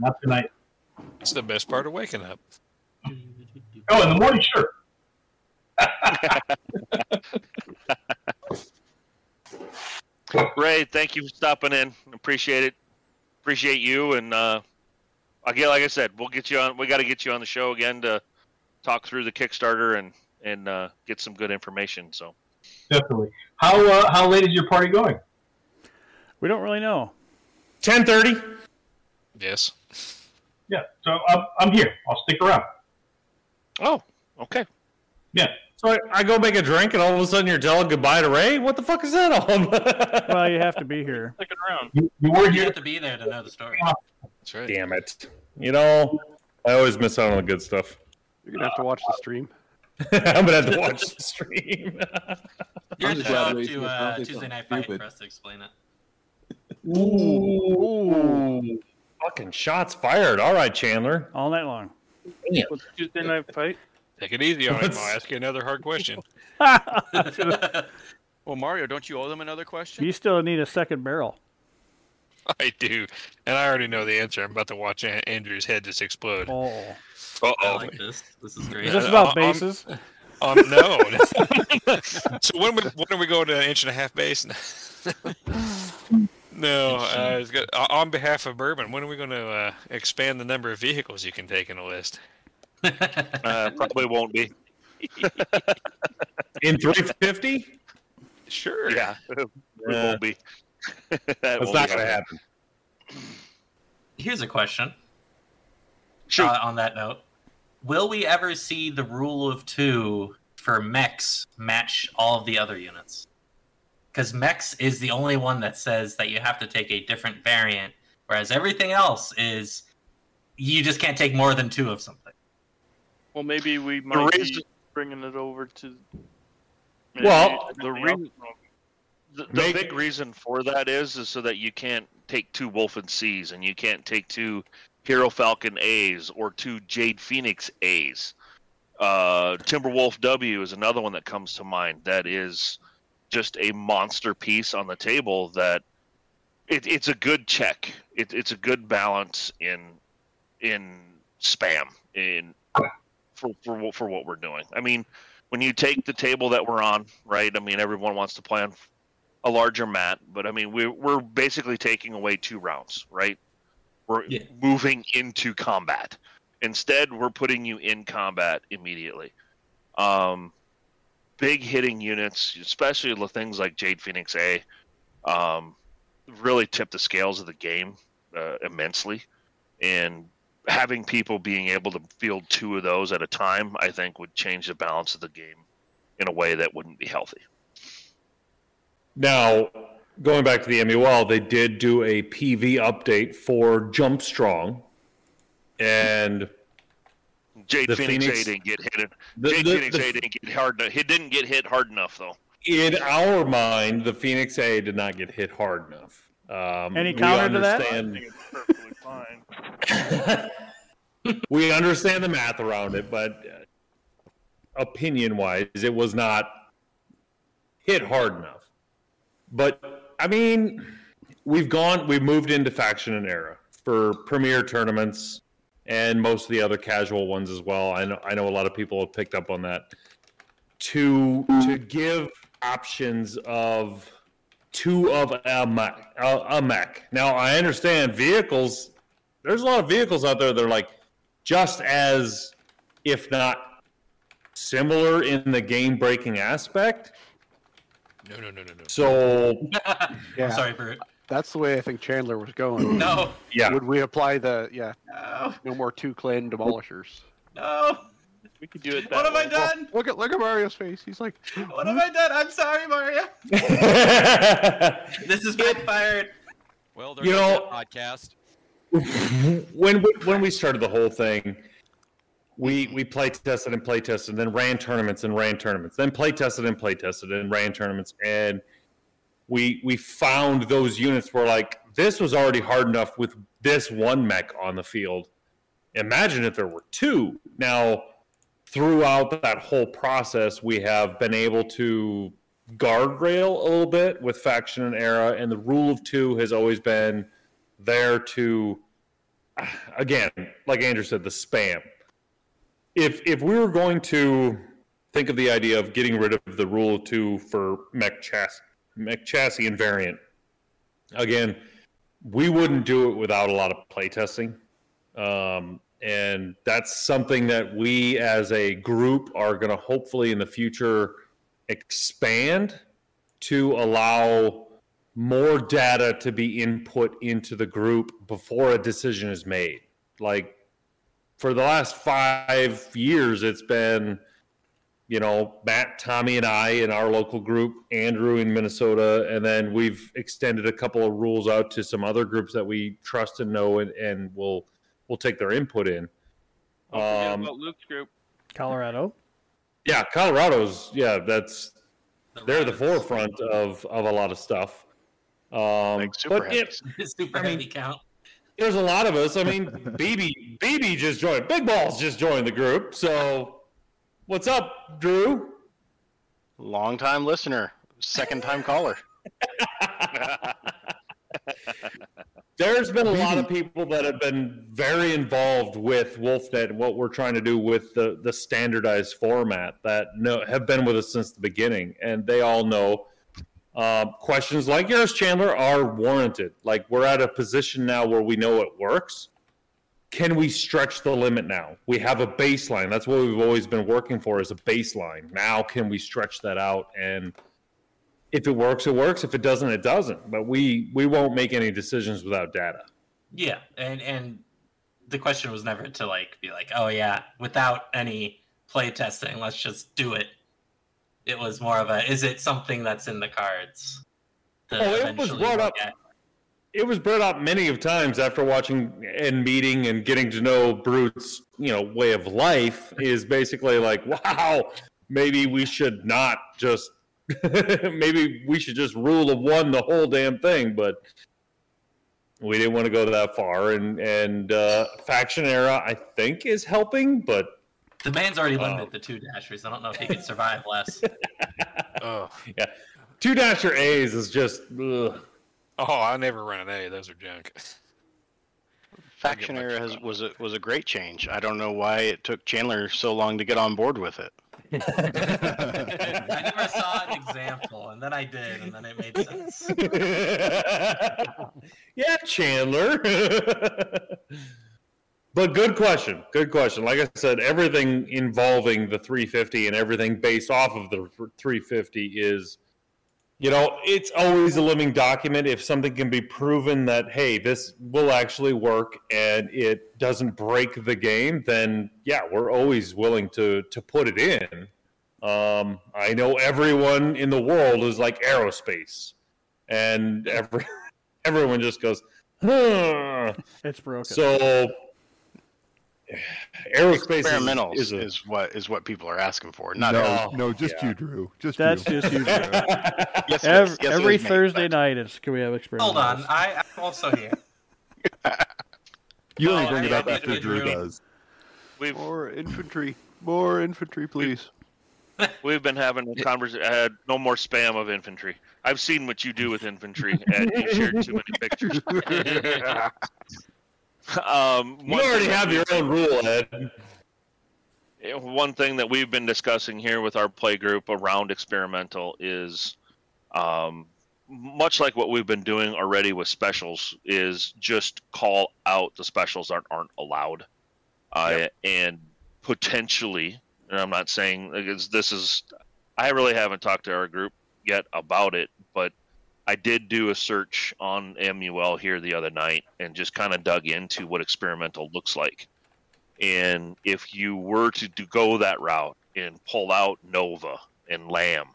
S19: not tonight.
S9: It's the best part of waking up.
S19: Oh, in the morning, sure. [laughs]
S4: Ray, thank you for stopping in. Appreciate it. Appreciate you, and uh, again, like I said, we'll get you on. We got to get you on the show again to talk through the Kickstarter and and uh, get some good information. So
S19: Definitely. How uh, how late is your party going?
S3: We don't really know.
S1: Ten thirty.
S9: Yes.
S19: Yeah, so I'm, I'm here. I'll stick around.
S4: Oh, okay.
S19: Yeah.
S1: So I, I go make a drink, and all of a sudden you're telling goodbye to Ray. What the fuck is that on? [laughs]
S3: well, you have to be [laughs] here.
S12: Sticking around.
S19: You, you were
S6: You
S19: here.
S6: have to be there to know the story.
S9: That's right.
S1: Damn it! You know, I always miss out on the good stuff.
S18: You're gonna have to watch the stream. [laughs]
S1: I'm gonna have to watch the stream.
S6: You
S17: I'm
S6: have to
S17: just
S6: show up to
S17: here.
S6: Uh, Tuesday Night Fight for us to explain it.
S1: Ooh, fucking shots fired! All right, Chandler.
S3: All night long.
S12: What's Tuesday night fight?
S9: Take it easy on him.
S1: Let's-
S9: I'll ask you another hard question. [laughs] [laughs]
S14: Well, Mario, don't you owe them another question?
S3: You still need a second barrel.
S9: I do, and I already know the answer. I'm about to watch Andrew's head just explode.
S3: Oh.
S9: Uh
S6: I
S9: oh.
S6: like this. This is great.
S3: Is this about bases?
S9: Um, no. [laughs] so when we, when are we going to an inch and a half base? no. Uh, got- uh, on behalf of Bourbon, when are we going to uh, expand the number of vehicles you can take in a list? [laughs]
S4: uh, probably won't be. [laughs]
S1: In 350?
S9: Sure.
S4: Yeah, [laughs] it
S1: Yeah.
S4: won't be. that
S1: That's
S4: won't
S1: not going to happen.
S6: Here's a question. Uh, on that note, will we ever see the rule of two for mechs match all of the other units? Because mechs is the only one that says that you have to take a different variant, whereas everything else is you just can't take more than two of something.
S12: Well, maybe we might
S4: reason-
S12: be bringing it over to.
S4: Well, the
S12: everything
S4: reason- The, the big reason for that is is so that you can't take two Wolfen C's and you can't take two Hierofalcon A's or two Jade Phoenix A's. Uh, Timberwolf W is another one that comes to mind. That is just a monster piece on the table. That it, it's a good check. It, it's a good balance in in spam in for, for what- for what we're doing. I mean, when you take the table that we're on, right? I mean, everyone wants to play on a larger mat, but I mean, we're we're basically taking away two rounds, right? We're moving into combat. Instead, we're putting you in combat immediately. Um, big hitting units, especially the things like Jade Phoenix A, um, really tip the scales of the game uh, immensely. And having people being able to field two of those at a time, I think, would change the balance of the game in a way that wouldn't be healthy.
S1: Now, going back to the MUL, they did do a PV update for Jump Strong, and
S4: Jade
S1: The
S4: Phoenix,
S1: Phoenix-
S4: A didn't get hit.
S1: The-
S4: Jade
S1: the-
S4: Phoenix
S1: the-
S4: A didn't get hard. It didn't get hit hard enough though.
S1: in our mind, the Phoenix A did not get hit hard enough. Um,
S3: Any counter to that?
S12: Fine. [laughs]
S1: we understand the math around it, but uh, opinion wise, it was not hit hard enough. But I mean, we've gone, we've moved into faction and era for premier tournaments and most of the other casual ones as well. I know, I know a lot of people have picked up on that. To to give options of two of a mech, a, a mech. Now I understand vehicles. There's a lot of vehicles out there that are like just as, if not similar in the game breaking aspect.
S9: No, no, no, no, no.
S1: So [laughs]
S18: Yeah.
S6: sorry, Brute.
S18: That's the way I think Chandler was going.
S6: No.
S1: Yeah.
S18: Would we apply the yeah?
S6: No.
S18: No more two clan demolishers.
S6: No.
S12: We could do it.
S6: What have I
S12: way.
S6: done?
S18: Look at look at Mario's face. He's like,
S6: What have I done? I'm sorry, Mario. [laughs] this is backfired.
S13: Well, there
S1: You know-
S13: podcast.
S1: When we, when we started the whole thing, we we play tested and play tested, and then ran tournaments and ran tournaments, then play tested and play tested and ran tournaments, and we we found those units were like this was already hard enough with this one mech on the field. Imagine if there were two. Now, throughout that whole process, we have been able to guardrail a little bit with faction and era, and the rule of two has always been there to again, like Andrew said, the spam. If if we were going to think of the idea of getting rid of the rule of two for mech chassis, mech chassis and variant, again, we wouldn't do it without a lot of playtesting. Um, and that's something that we as a group are going to hopefully in the future expand to allow more data to be input into the group before a decision is made. Like for the last five years, it's been, you know, Matt, Tommy, and I in our local group, Andrew in Minnesota, and then we've extended a couple of rules out to some other groups that we trust and know, and, and will will take their input in.
S12: Don't
S1: Um,
S12: about Luke's group.
S3: Colorado.
S1: yeah, Colorado's yeah, that's they're the forefront of of a lot of stuff. Um,
S4: super
S1: but it, [laughs]
S6: Super
S1: I mean,
S6: heavy count.
S1: there's a lot of us. I mean, [laughs] BB BB just joined. Big Balls just joined the group. So, what's up, Drew?
S20: Long time listener, second time caller. [laughs]
S1: There's been a lot of people that have been very involved with WolfNet and what we're trying to do with the the standardized format that know have been with us since the beginning, and they all know uh, questions like yours, Chandler, are warranted. Like we're at a position now where we know it works. can we stretch the limit now? We have a baseline. That's what we've always been working for is a baseline. Now can we stretch that out and if it works, it works. If it doesn't, it doesn't. But we we won't make any decisions without data.
S6: Yeah, and and the question was never to like be like, oh yeah, without any play testing, let's just do it. It was more of a, is it something that's in the cards?
S1: Oh, it was brought up.
S6: at?
S1: It was brought up many of times after watching and meeting and getting to know Brute's, you know, way of life. Is basically like, wow, maybe we should not just, [laughs] maybe we should just rule of one the whole damn thing. But we didn't want to go that far. And and uh, faction era, I think, is helping, but
S6: The man's already
S1: Oh.
S6: limited to two dashers. I don't know if he could survive less. [laughs]
S9: Oh,
S1: yeah, two dasher A's is just. Ugh.
S9: oh, I never run an A. Those are junk.
S20: Faction era has, was a was a great change. I don't know why it took Chandler so long to get on board with it. [laughs] [laughs]
S6: I never saw an example, and then I did, and then it made sense.
S1: yeah, Chandler. But good question. Good question. Like I said, everything involving the 350 and everything based off of the 350 is, you know, it's always a living document. If something can be proven that, hey, this will actually work and it doesn't break the game, then yeah, we're always willing to to put it in. Um, I know everyone in the world is like aerospace, and every [laughs] everyone just goes, huh.
S3: It's broken.
S1: So aerospace is-
S20: Experimentals
S1: is,
S20: is,
S1: a,
S20: what is what people are asking for. Not
S5: no,
S20: everything.
S5: no, just
S1: yeah.
S5: you, Drew. Just
S3: That's
S5: you.
S3: just you. Drew. [laughs]
S20: Yes,
S3: every.
S20: Yes,
S3: every
S20: is, mate,
S3: Thursday night, it's can we have experience?
S6: Hold on, I, I'm also here.
S5: You only
S6: Oh,
S5: bring it up
S6: I
S5: after
S6: did
S5: Drew does.
S4: We've
S18: More infantry. More infantry, please.
S4: we've been having a conversation. Uh, no more spam of infantry. I've seen what you do with infantry, and you shared too many pictures. [laughs] [laughs] um,
S1: you already have your own rule, Ed.
S4: One thing that we've been discussing here with our play group around experimental is um, much like what we've been doing already with specials is just call out the specials that aren't allowed uh, and potentially and i'm not saying this is i really haven't talked to our group yet about it but i did do a search on mul here the other night and just kind of dug into what experimental looks like and if you were to do, go that route and pull out Nova and LAM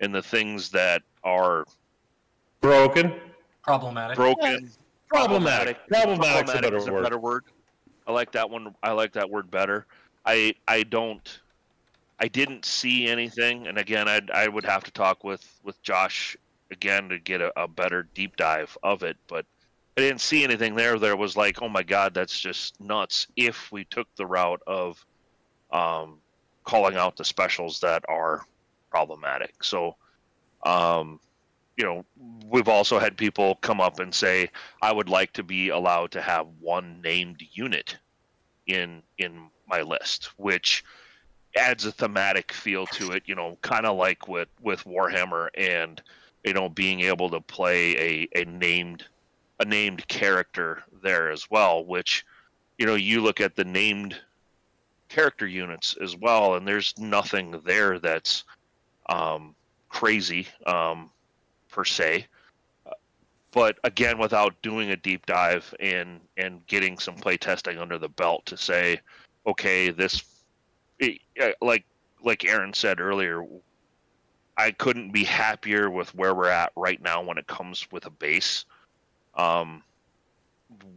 S4: and the things that are
S1: Broken.
S6: Problematic.
S4: broken,
S1: Problematic. Problematic's a better
S4: is
S1: word.
S4: a better word. I like that one. I like that word better. I I don't. I didn't see anything, and again, I I would have to talk with with Josh again to get a, a better deep dive of it, but I didn't see anything there. There was like, oh my god, that's just nuts. If we took the route of um, calling out the specials that are problematic, so um, you know, we've also had people come up and say, I would like to be allowed to have one named unit in in my list, which adds a thematic feel to it, you know, kind of like with with Warhammer and you know being able to play a a named a named character there as well, which you know, you look at the named character units as well and there's nothing there that's um crazy um per se. But again, without doing a deep dive and and getting some play testing under the belt to say, okay, this, it, uh, like like Aaron said earlier, I couldn't be happier with where we're at right now when it comes with a base. Um,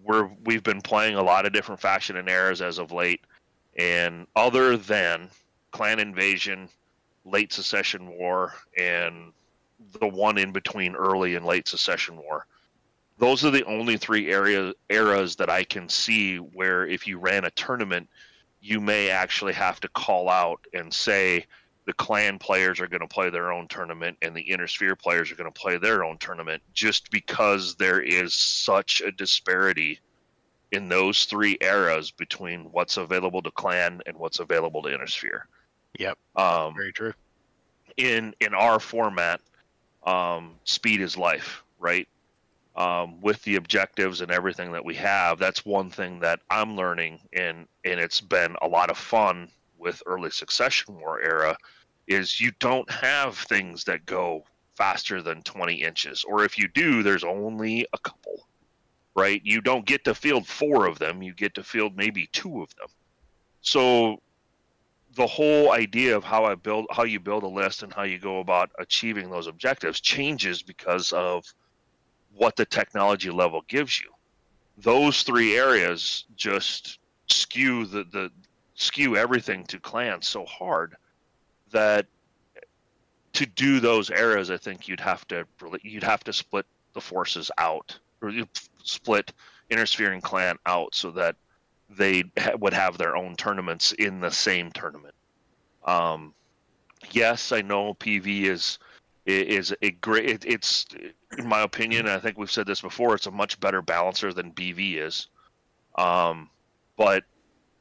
S4: we're we've been playing a lot of different faction and eras as of late, and other than clan invasion, late succession war, and the one in between early and late succession war. Those are the only three area eras that I can see where if you ran a tournament, you may actually have to call out and say the clan players are going to play their own tournament and the Inner Sphere players are going to play their own tournament just because there is such a disparity in those three eras between what's available to clan and what's available to Inner Sphere.
S20: Yep.
S4: Um,
S20: Very true.
S4: in in our format, um, speed is life, right? um, with the objectives and everything that we have. That's one thing that I'm learning, and and it's been a lot of fun with early succession war era. Is you don't have things that go faster than 20 inches, or if you do, there's only a couple. Right? You don't get to field four of them. You get to field maybe two of them. So the whole idea of how I build how you build a list and how you go about achieving those objectives changes because of what the technology level gives you. Those three areas just skew the, the skew everything to clans so hard that to do those areas, I think you'd have to you'd have to split the forces out or you split and Clan out so that they ha- would have their own tournaments in the same tournament. Um, yes, I know PV is is a great. It, it's in my opinion. I think we've said this before. It's a much better balancer than BV is, um, but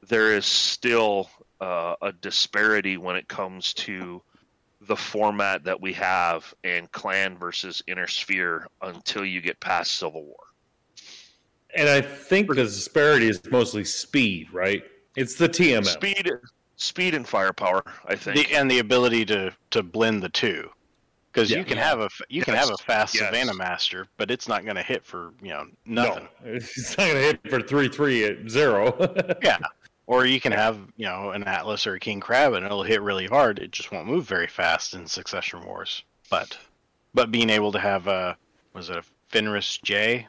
S4: there is still uh, a disparity when it comes to the format that we have in Clan versus Inner Sphere until you get past Civil War.
S1: And I think the disparity is mostly speed, right? It's the TMM.
S4: Speed, speed, and firepower. I think.
S20: The, and the ability to to blend the two, because
S1: Yeah.
S20: you can have a f- you can have a fast
S4: Yes.
S20: Savannah Master, but it's not going to hit for you know nothing.
S1: No, [laughs] it's not going to hit for three three at zero. [laughs]
S20: yeah. Or you can have you know an Atlas or a King Crab, and it'll hit really hard. It just won't move very fast in Succession Wars. But but being able to have a was it a Fenris J?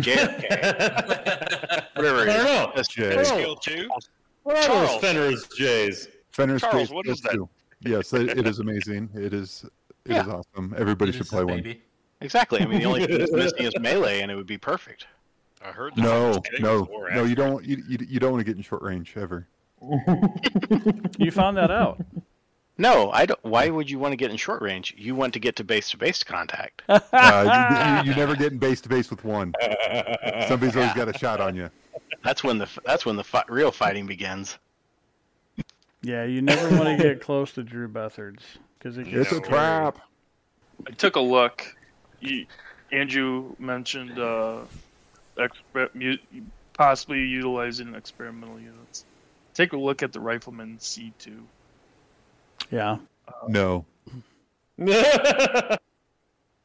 S20: J [laughs] or K? Whatever.
S1: I
S20: it is.
S1: don't know.
S20: That's
S5: J.
S20: J.
S9: Skill two.
S1: What are those
S4: Charles.
S1: Fenris Jays?
S5: Fenris
S4: Charles,
S5: Gate
S4: what is that?
S5: Yes, it, it is amazing. It is. It is
S20: Yeah.
S5: awesome. Everybody should play one.
S20: Exactly. I mean, the only thing that's missing [laughs] is melee, and it would be perfect.
S9: I heard. The
S5: No, no, no. You don't. You, you, you don't want to get in short range ever. [laughs]
S3: You found that out.
S20: No, I don't. Why would you want to get in short range? You want to get to base to base contact. [laughs]
S5: Uh, you, you, you never get in base to base with one. Somebody's always got a shot on you.
S20: That's when the that's when the fi- real fighting begins.
S3: Yeah, you never want to get close to Drew Bethards because it
S5: It's a trap.
S12: I took a look. You, Andrew mentioned uh, exper- mu- possibly utilizing experimental units. Take a look at the Rifleman C2.
S3: Yeah.
S5: Uh, no. [laughs]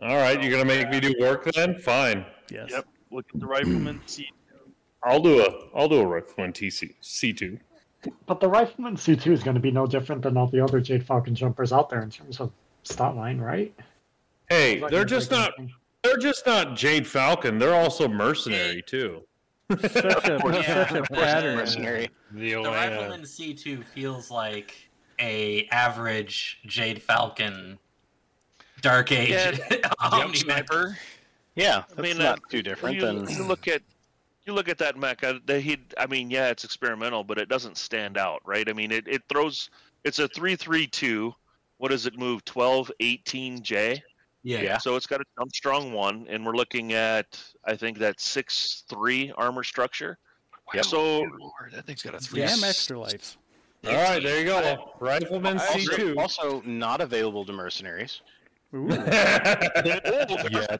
S1: All right, you're gonna make me do work then? Fine.
S3: Yes.
S12: Yep. Look at the Rifleman C2.
S1: I'll do a I'll do a Rifleman TC C two.
S8: But the Rifleman C2 is going to be no different than all the other Jade Falcon jumpers out there in terms of stat line, right?
S1: Hey, they're just not
S8: anything?
S1: They're just not Jade Falcon. They're also mercenary too.
S3: Such a, [laughs] such a [laughs] pattern.
S20: Mercenary.
S9: The,
S6: The
S9: uh,
S6: Rifleman C2 feels like a average Jade Falcon Dark Age
S4: Yeah, [laughs]
S6: Omni
S9: sniper.
S20: Yeah, that's
S4: I mean,
S20: not
S4: uh,
S20: too different
S4: you,
S20: than
S4: you look at you look at that mech. uh, he, I mean, yeah, it's experimental, but it doesn't stand out, right? I mean, it, it throws. It's a three three two. What does it move? 12, 18 J.
S6: Yeah.
S20: Yeah.
S4: So it's got a jump strong one, and we're looking at I think that six three armor structure.
S9: Wow,
S4: So
S9: lord, that thing's got a three.
S3: Damn extra lights.
S1: All right, there you go. Rifleman C two.
S20: also not available to mercenaries.
S3: Ooh. [laughs]
S4: yeah, [laughs]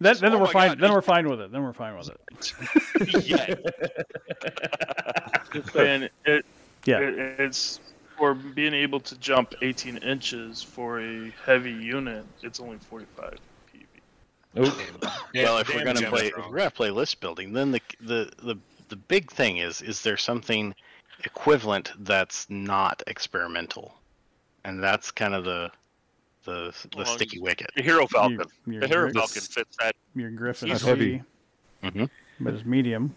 S3: Then, then
S4: Oh
S3: we're fine.
S4: God,
S3: Then we're fine with it. Then we're fine with it. [laughs]
S4: yeah.
S12: Just saying, it,
S3: Yeah.
S12: it, it's for being able to jump 18 inches for a heavy unit. It's only 45 PV. [laughs]
S20: well, if we're gonna play, if we're gonna play list building, then the the the the big thing is, is there something equivalent that's not experimental, and that's kind of the the the
S4: Well,
S20: sticky wicket.
S4: The Hierofalcon.
S3: Your-
S4: the Hero
S3: your-
S4: Falcon fits that.
S3: Your Griffin
S4: He's
S3: C,
S5: heavy.
S20: Mhm.
S3: but it's medium.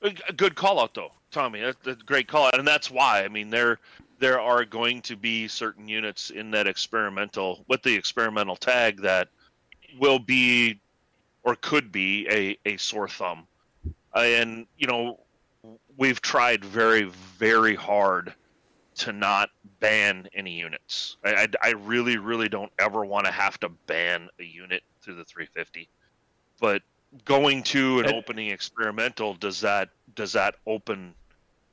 S4: A good call out though, Tommy. That's a great call out, and that's why. I mean, there there are going to be certain units in that experimental with the experimental tag that will be or could be a a sore thumb, Uh, and you know we've tried very very hard to not ban any units. I, I, I really really don't ever want to have to ban a unit through the 350, but going to an
S1: And-
S4: opening experimental does that does that open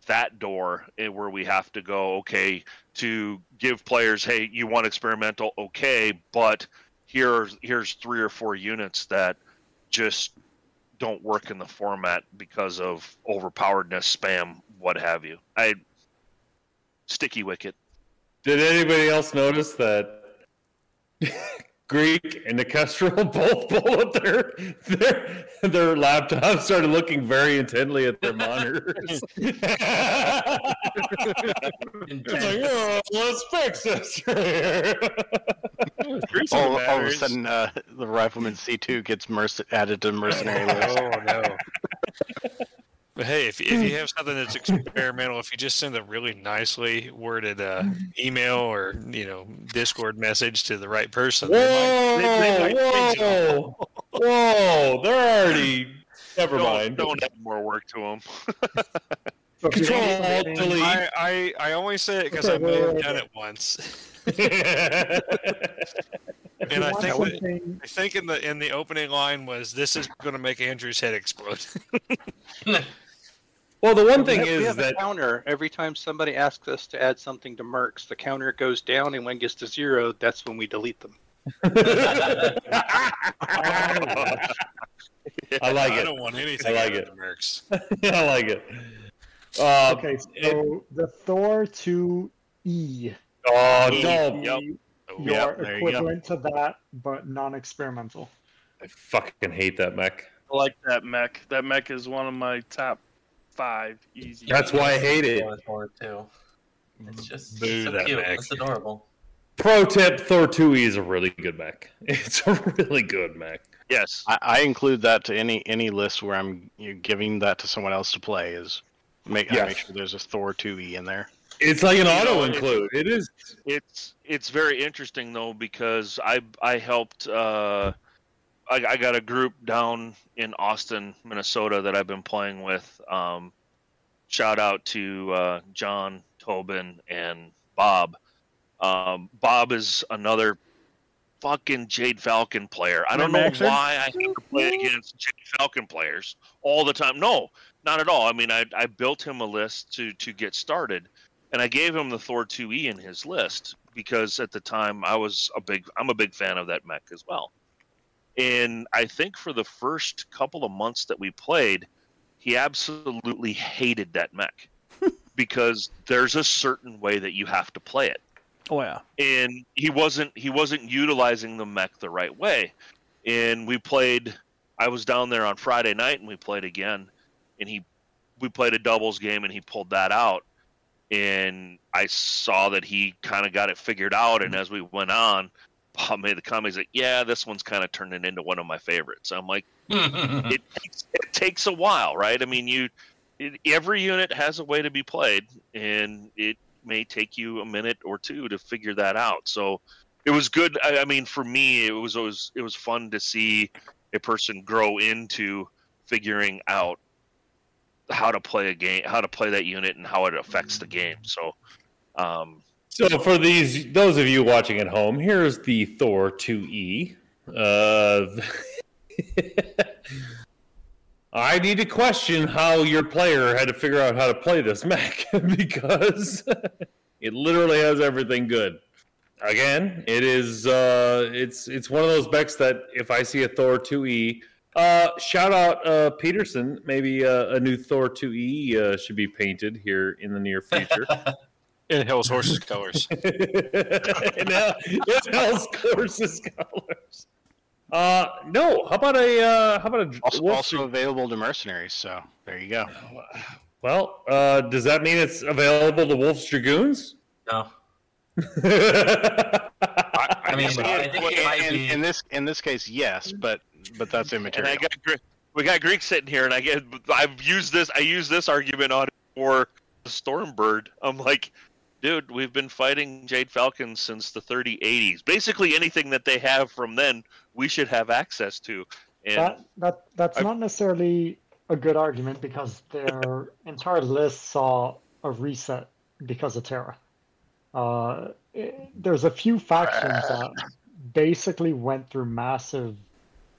S4: that door eh, where we have to go okay to give players hey you want experimental okay but here's here's three or four units that just don't work in the format because of overpoweredness, spam, what have you. I sticky wicket.
S1: Did anybody else notice that Greek and the Kestrel [laughs] both pulled up their their their laptops, started looking very intently at their monitors. [laughs] It's like, "Oh, let's fix this. [laughs]
S20: all, all of a sudden, uh, the rifleman C two gets merc- added to mercenary list.
S9: Oh no. But hey, if, if you have something that's experimental, if you just send a really nicely worded uh, email or you know Discord message to the right person,
S1: Whoa,
S9: they might, they, they might
S1: whoa, whoa, they're already. Never
S4: don't,
S1: mind.
S4: Don't add more work to them. [laughs]
S1: Control Alt Delete.
S9: I, I, I only say it because I've
S8: wait,
S9: done it once. [laughs] And I think
S8: something-
S9: I think in the in the opening line was this is going to make Andrew's head explode. [laughs]
S1: Well, the one
S7: We
S1: thing
S7: have- we
S1: is
S7: have a
S1: that
S7: counter every time somebody asks us to add something to Mercs, the counter goes down, and when it gets to zero, that's when we delete them. [laughs]
S1: I like it.
S9: I don't want anything
S1: I like it.
S9: of Mercs. [laughs]
S1: I like it. Uh,
S8: okay, so the Thor 2E.
S1: Oh,
S8: is
S1: don't.
S8: the-
S9: Oh,
S8: Your
S1: Yep, there you go.
S8: equivalent to that, but non-experimental.
S1: I fucking hate that mech.
S12: I like that mech. That mech is one of my top five easy.
S1: That's why I hate it.
S6: Too. It's just
S1: Boo
S6: so
S1: that
S6: cute.
S1: mech.
S6: It's adorable.
S1: Pro tip: Thor 2E is a really good mech. [laughs] It's a really good mech.
S4: Yes,
S20: I, I include that to any any list where I'm you know, giving that to someone else to play. Is make I make sure there's a Thor two E in there.
S1: It's like an auto include. It is.
S4: It's it's very interesting though because I I helped. Uh, I, I got a group down in Austin, Minnesota that I've been playing with. Um, shout out to uh, John Tobin and Bob. Um, Bob is another fucking Jade Falcon player. I don't know why I have to play against Jade Falcon players all the time. No, not at all. I mean, I, I built him a list to to get started, and I gave him the Thor 2E in his list because at the time I was a big I'm a big fan of that mech as well. And I think for the first couple of months that we played, he absolutely hated that mech. [laughs] Because there's a certain way that you have to play it.
S3: Oh yeah.
S4: and he wasn't he wasn't utilizing the mech the right way. And we played i was down there on friday night and we played again. And he we played a doubles game and he pulled that out. And i saw that he kind of got it figured out. And mm-hmm. as we went on [laughs] bob made the comment like yeah this one's kind of turning into one of my favorites. I'm like [laughs] it, takes, it takes a while right? I mean you it, every unit has a way to be played and it may take you a minute or two to figure that out. So it was good. I, I mean for me it was always it was fun to see a person grow into figuring out how to play a game how to play that unit and how it affects the game. So um
S1: So for these those of you watching at home, here's the Thor 2E. Uh, [laughs] I need to question how your player had to figure out how to play this mech [laughs] because it literally has everything good. Again, it is uh, it's it's one of those mechs that if I see a Thor 2E, uh, shout out uh, Peterson, maybe uh, a new Thor 2E uh, should be painted here in the near future. [laughs]
S9: In Hell's Horses colors. [laughs]
S1: in, Hell, in Hell's Horses colors. Uh, no. How about a uh, how about a
S20: Also,
S1: Wolf
S20: also available to mercenaries. So there you go.
S1: Well, uh, does that mean it's available to Wolf's Dragoons?
S6: No. [laughs]
S20: I,
S6: mean,
S20: see
S6: I
S20: it-
S6: think it might
S20: in,
S6: be-
S20: in this in this case, yes, but but that's
S4: and
S20: immaterial.
S4: I got we got Greek sitting here, and I get I've used this I use this argument on for the Stormbird. I'm like, dude, we've been fighting Jade Falcons since the 3080s. Basically, anything that they have from then, we should have access to. And
S8: That that that's
S4: I-
S8: not necessarily a good argument because their [laughs] entire list saw a reset because of Terra. Uh, i- there's a few factions that [sighs] basically went through massive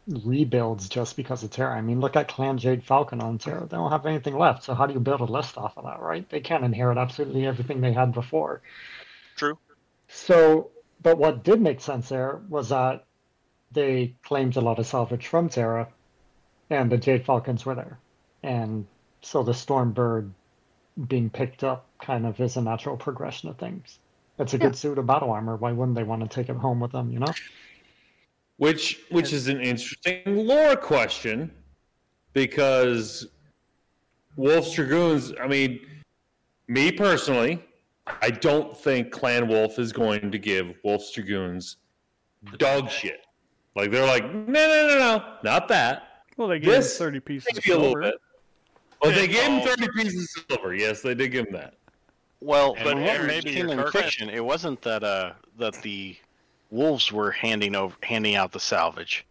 S8: rebuilds just because of Terra. I mean, look at Clan Jade Falcon on Terra; they don't have anything left. So how do you build a list off of that, right? They can't inherit absolutely everything they had before.
S4: True.
S8: So, but what did make sense there was that they claimed a lot of salvage from Terra, and the Jade Falcons were there, and so the Stormbird being picked up kind of is a natural progression of things. It's a good suit of battle armor. Why wouldn't they want to take it home with them? You know.
S1: Which which is an interesting lore question because Wolf's Dragoons, I mean, me personally, I don't think Clan Wolf is going to give Wolf's Dragoons dog shit. Like they're like, no, no, no, no, not that.
S3: Well, they gave him 30 pieces of
S1: maybe a little
S3: silver.
S1: bit. Well, they gave him thirty pieces of silver. Yes, they did give him that.
S20: Well,
S1: And
S20: but
S1: Aaron,
S20: maybe
S1: your
S20: in
S1: card-
S20: fiction, it wasn't that uh that the wolves were handing over handing out the salvage.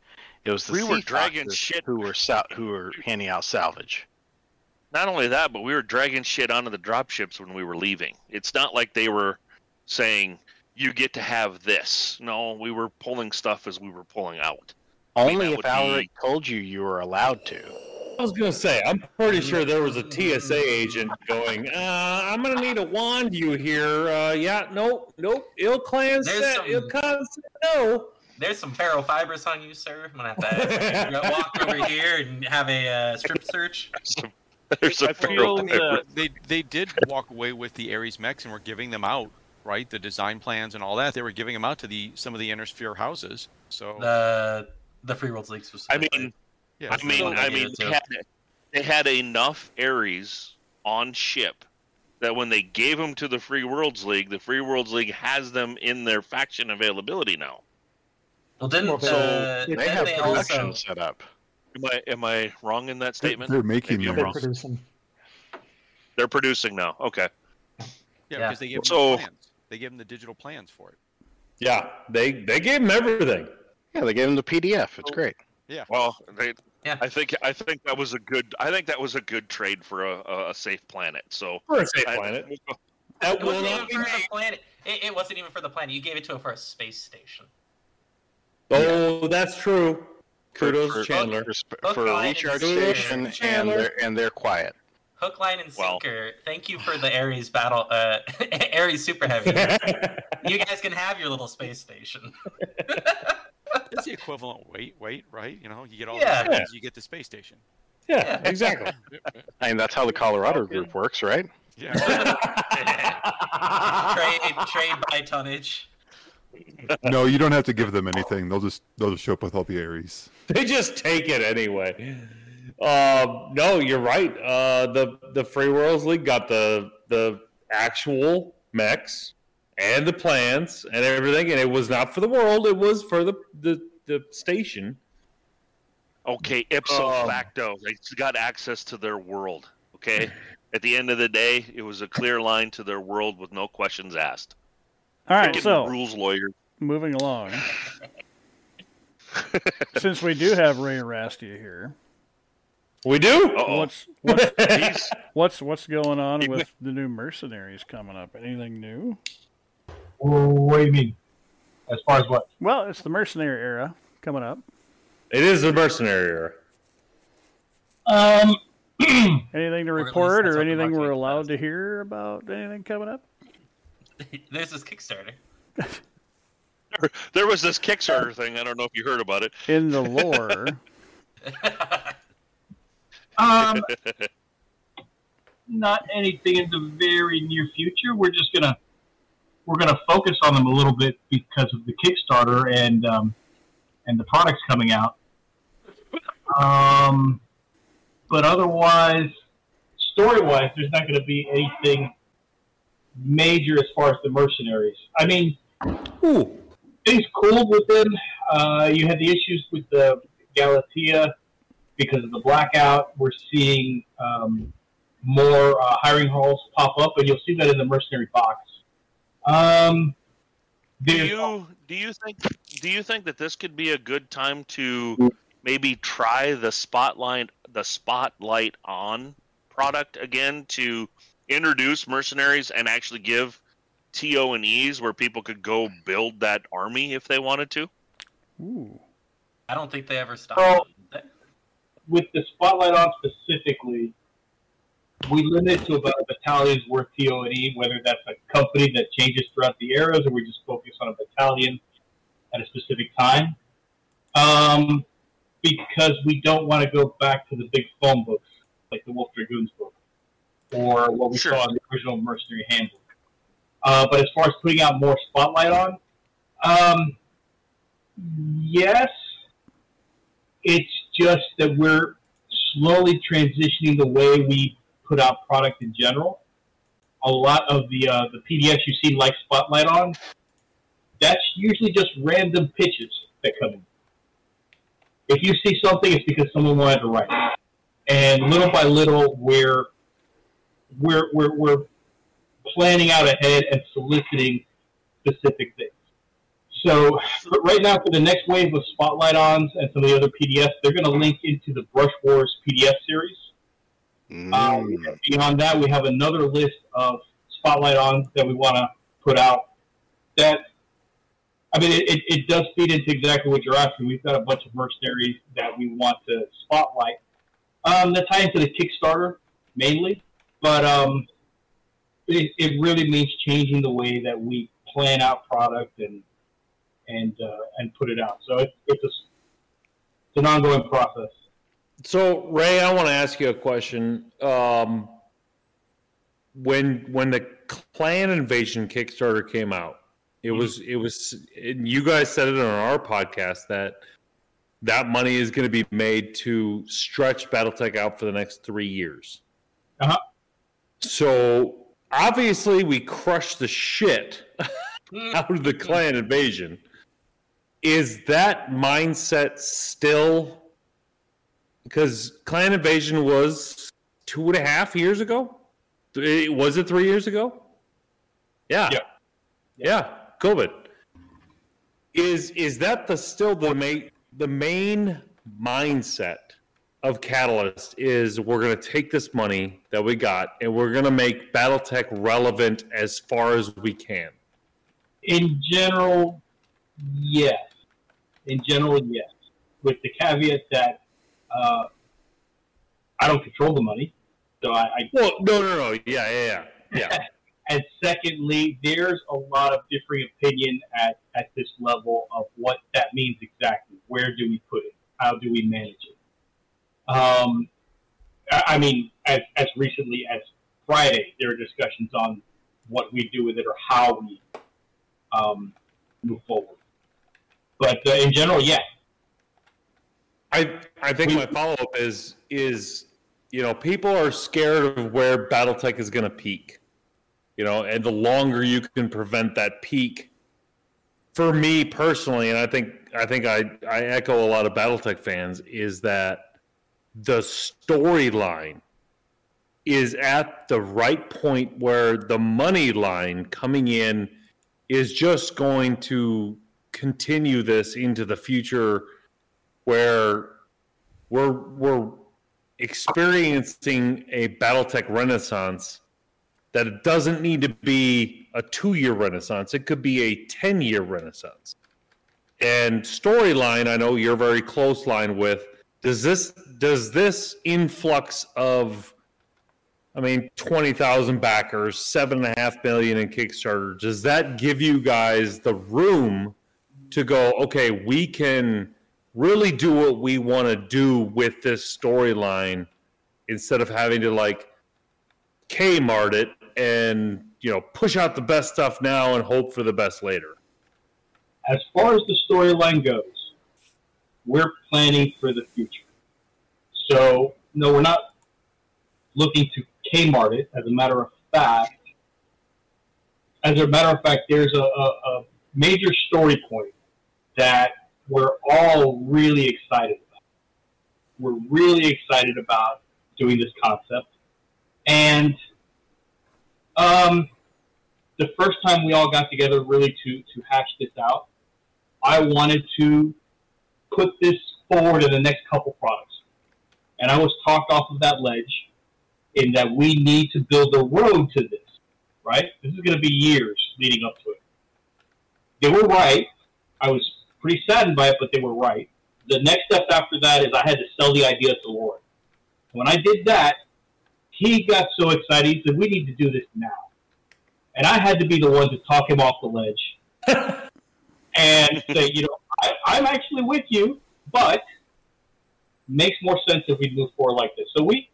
S20: It was the
S4: We were dragging shit.
S20: who were sal- who were handing out salvage.
S4: Not only that, but we were dragging shit onto the dropships when we were leaving. It's not like they were saying you get to have this. No, we were pulling stuff as we were pulling out.
S20: Only
S4: that
S20: if
S4: would
S20: Alaric
S4: be-
S20: told you you were allowed to.
S1: I was gonna say, I'm pretty sure there was a TSA agent going, uh, "I'm gonna need a wand, you here." Uh, yeah, nope, nope. ilClan
S6: There's
S1: set.
S6: some-
S1: Ill clan said no.
S6: There's some ferrofibrous on you, sir. I'm gonna have to walk [laughs] over here and have a uh, strip search.
S4: There's
S14: I feel uh, they they did walk away with the Ares mechs and were giving them out, right? The design plans and all that. They were giving them out to the some of the inner sphere houses. So
S6: The the Free Worlds League was.
S4: I
S6: specifically.
S4: mean,
S14: Yeah,
S4: I mean, I
S6: they
S4: mean, they had, they had enough Ares on ship that when they gave them to the Free Worlds League, the Free Worlds League has them in their faction availability now.
S6: Well, didn't
S20: Well,
S6: uh,
S20: so they have
S6: they
S20: production
S6: also
S20: set up.
S4: Am I am I wrong in that statement?
S5: They're making
S4: Maybe I'm
S5: them.
S4: wrong.
S8: Producing.
S4: They're producing now. Okay.
S14: yeah,
S6: Yeah.
S14: because they gave them
S4: So-
S14: the plans. They gave them the digital plans for it.
S1: Yeah, they they gave them everything.
S20: Yeah, they gave them the PDF. It's great.
S14: Yeah.
S4: Well, they.
S6: Yeah.
S4: I think I think that was a good. I think that was a good trade for a, a, a safe planet. So
S1: For a safe
S4: I-
S1: planet. That
S6: It wasn't even for the planet. It, it wasn't even for the planet. You gave it to it for a space station.
S1: Oh, that's true. Kudos,
S20: for,
S1: Chandler.
S20: For, sp-
S6: Hook,
S20: for a
S6: line, and
S20: recharge station, and they're and they're quiet.
S6: Hook, line, and
S4: Well-
S6: sinker. Thank you for the Ares battle. Uh, [laughs] Ares Super Heavy. [laughs] you guys can have your little space station. [laughs]
S14: It's the equivalent weight, weight, right? You know, you get all
S6: Yeah.
S14: the things, you get the space station.
S1: Yeah, exactly. [laughs]
S20: I mean, that's how the Colorado group works, right?
S14: Yeah. [laughs]
S6: trade trade by tonnage.
S5: No, you don't have to give them anything. They'll just they'll just show up with all the Ares.
S1: they just take it anyway. Um, no, you're right. Uh, the the Free Worlds League got the the actual mechs and the plans and everything, and it was not for the world. It was for the the, the station.
S4: Okay, ipso
S1: Um,
S4: facto, they got access to their world. Okay, at the end of the day, it was a clear line to their world with no questions asked.
S3: All right,
S4: Freaking
S3: so
S4: rules lawyer.
S3: moving along. [laughs] Since we do have Ray Arrastia here,
S1: We do.
S3: What's what's, [laughs] what's what's going on with the new mercenaries coming up? Anything new?
S19: What do you mean? As far as what?
S3: Well, it's the mercenary era coming up.
S1: It is the mercenary era.
S19: Um, [clears throat]
S3: Anything to
S6: Or at least
S3: report
S6: that's
S3: or anything we're allowed to hear about anything coming up?
S6: There's [laughs] this Kickstarter. [laughs]
S4: There was this Kickstarter thing. I don't know if you heard about it.
S3: In the [laughs] lore,
S19: um, not anything in the very near future. We're just gonna we're gonna focus on them a little bit because of the Kickstarter and um, and the products coming out. Um, but otherwise, story wise, there's not going to be anything major as far as the mercenaries. I mean,
S1: Ooh.
S19: things cooled with them. Uh, you had the issues with the Galatea because of the blackout. We're seeing um, more uh, hiring halls pop up, and you'll see that in the mercenary box. Um,
S4: Do you do you think do you think that this could be a good time to maybe try the spotlight the spotlight on product again to introduce mercenaries and actually give TO and E's where people could go build that army if they wanted to?
S3: ooh,
S6: I don't think they ever stopped.
S19: Well, with the spotlight on specifically, we limit to about a battalion's worth TO&E, whether that's a company that changes throughout the eras or we just focus on a battalion at a specific time. Um, because we don't want to go back to the big phone books like the Wolf Dragoons book or what we saw in the original Mercenary Handbook. Uh, but as far as putting out more spotlight on, um, yes, it's just that we're slowly transitioning the way we put out product in general. A lot of the uh, the PDFs you see like Spotlight on, that's usually just random pitches that come in. If you see something, it's because someone wanted to write it. And little by little, we're we're we're, we're planning out ahead and soliciting specific things. So right now, for the next wave of Spotlight ons and some of the other PDFs, they're going to link into the Brush Wars PDF series. Um, beyond that, we have another list of Spotlight ons that we want to put out. That I mean, it, it, it does feed into exactly what you're asking. We've got a bunch of mercenaries that we want to spotlight. Um, that tie into the Kickstarter mainly, but um, it, it really means changing the way that we plan out product and and uh, and put it out. So it, it's a, it's an ongoing process.
S1: So Ray, I want to ask you a question. Um, when when the Clan Invasion Kickstarter came out, it was it was and you guys said it on our podcast that that money is going to be made to stretch BattleTech out for the next three years.
S19: Uh-huh.
S1: So obviously we crushed the shit [laughs] out of the clan invasion. Is that mindset still? Because clan invasion was two and a half years ago. Was it three years ago? Yeah.
S19: Yeah.
S1: Yeah. COVID. Is is that the still the main the main mindset of Catalyst is we're going to take this money that we got and we're going to make BattleTech relevant as far as we can.
S19: In general, yes. In general, yes. With the caveat that uh, I don't control the money, so I. I
S1: well, no, no, no. Yeah, yeah, yeah. Yeah. [laughs]
S19: and secondly, there's a lot of differing opinion at, at this level of what that means exactly. Where do we put it? How do we manage it? Um, I I mean, as, as recently as Friday, there were discussions on what we do with it or how we um, move forward. But uh, in general, yeah.
S1: I I think my follow up is is you know people are scared of where BattleTech is going to peak, you know, and the longer you can prevent that peak. For me personally, and I think I think I I echo a lot of BattleTech fans is that the storyline is at the right point where the money line coming in is just going to continue this into the future where we're we're experiencing a battletech renaissance that it doesn't need to be a two-year renaissance it could be a 10-year renaissance and storyline i know you're very close line with does this does this influx of I mean, twenty thousand backers, seven and a half million in Kickstarter. Does that give you guys the room to go? Okay, we can really do what we want to do with this storyline instead of having to like Kmart it and you know push out the best stuff now and hope for the best later.
S19: As far as the storyline goes, we're planning for the future. So, no, we're not looking to Kmart it. As a matter of fact, as a matter of fact, there's a, a, a major story point that we're all really excited about. We're really excited about doing this concept. And um, the first time we all got together really to, to hash this out, I wanted to put this forward in the next couple products. And I was talked off of that ledge in that we need to build a road to this, right? This is going to be years leading up to it. They were right. I was pretty saddened by it, but they were right. The next step after that is I had to sell the idea to Loren. When I did that, he got so excited. He said, "We need to do this now," and I had to be the one to talk him off the ledge [laughs] and say, "You know, I, I'm actually with you, but makes more sense if we move forward like this. So we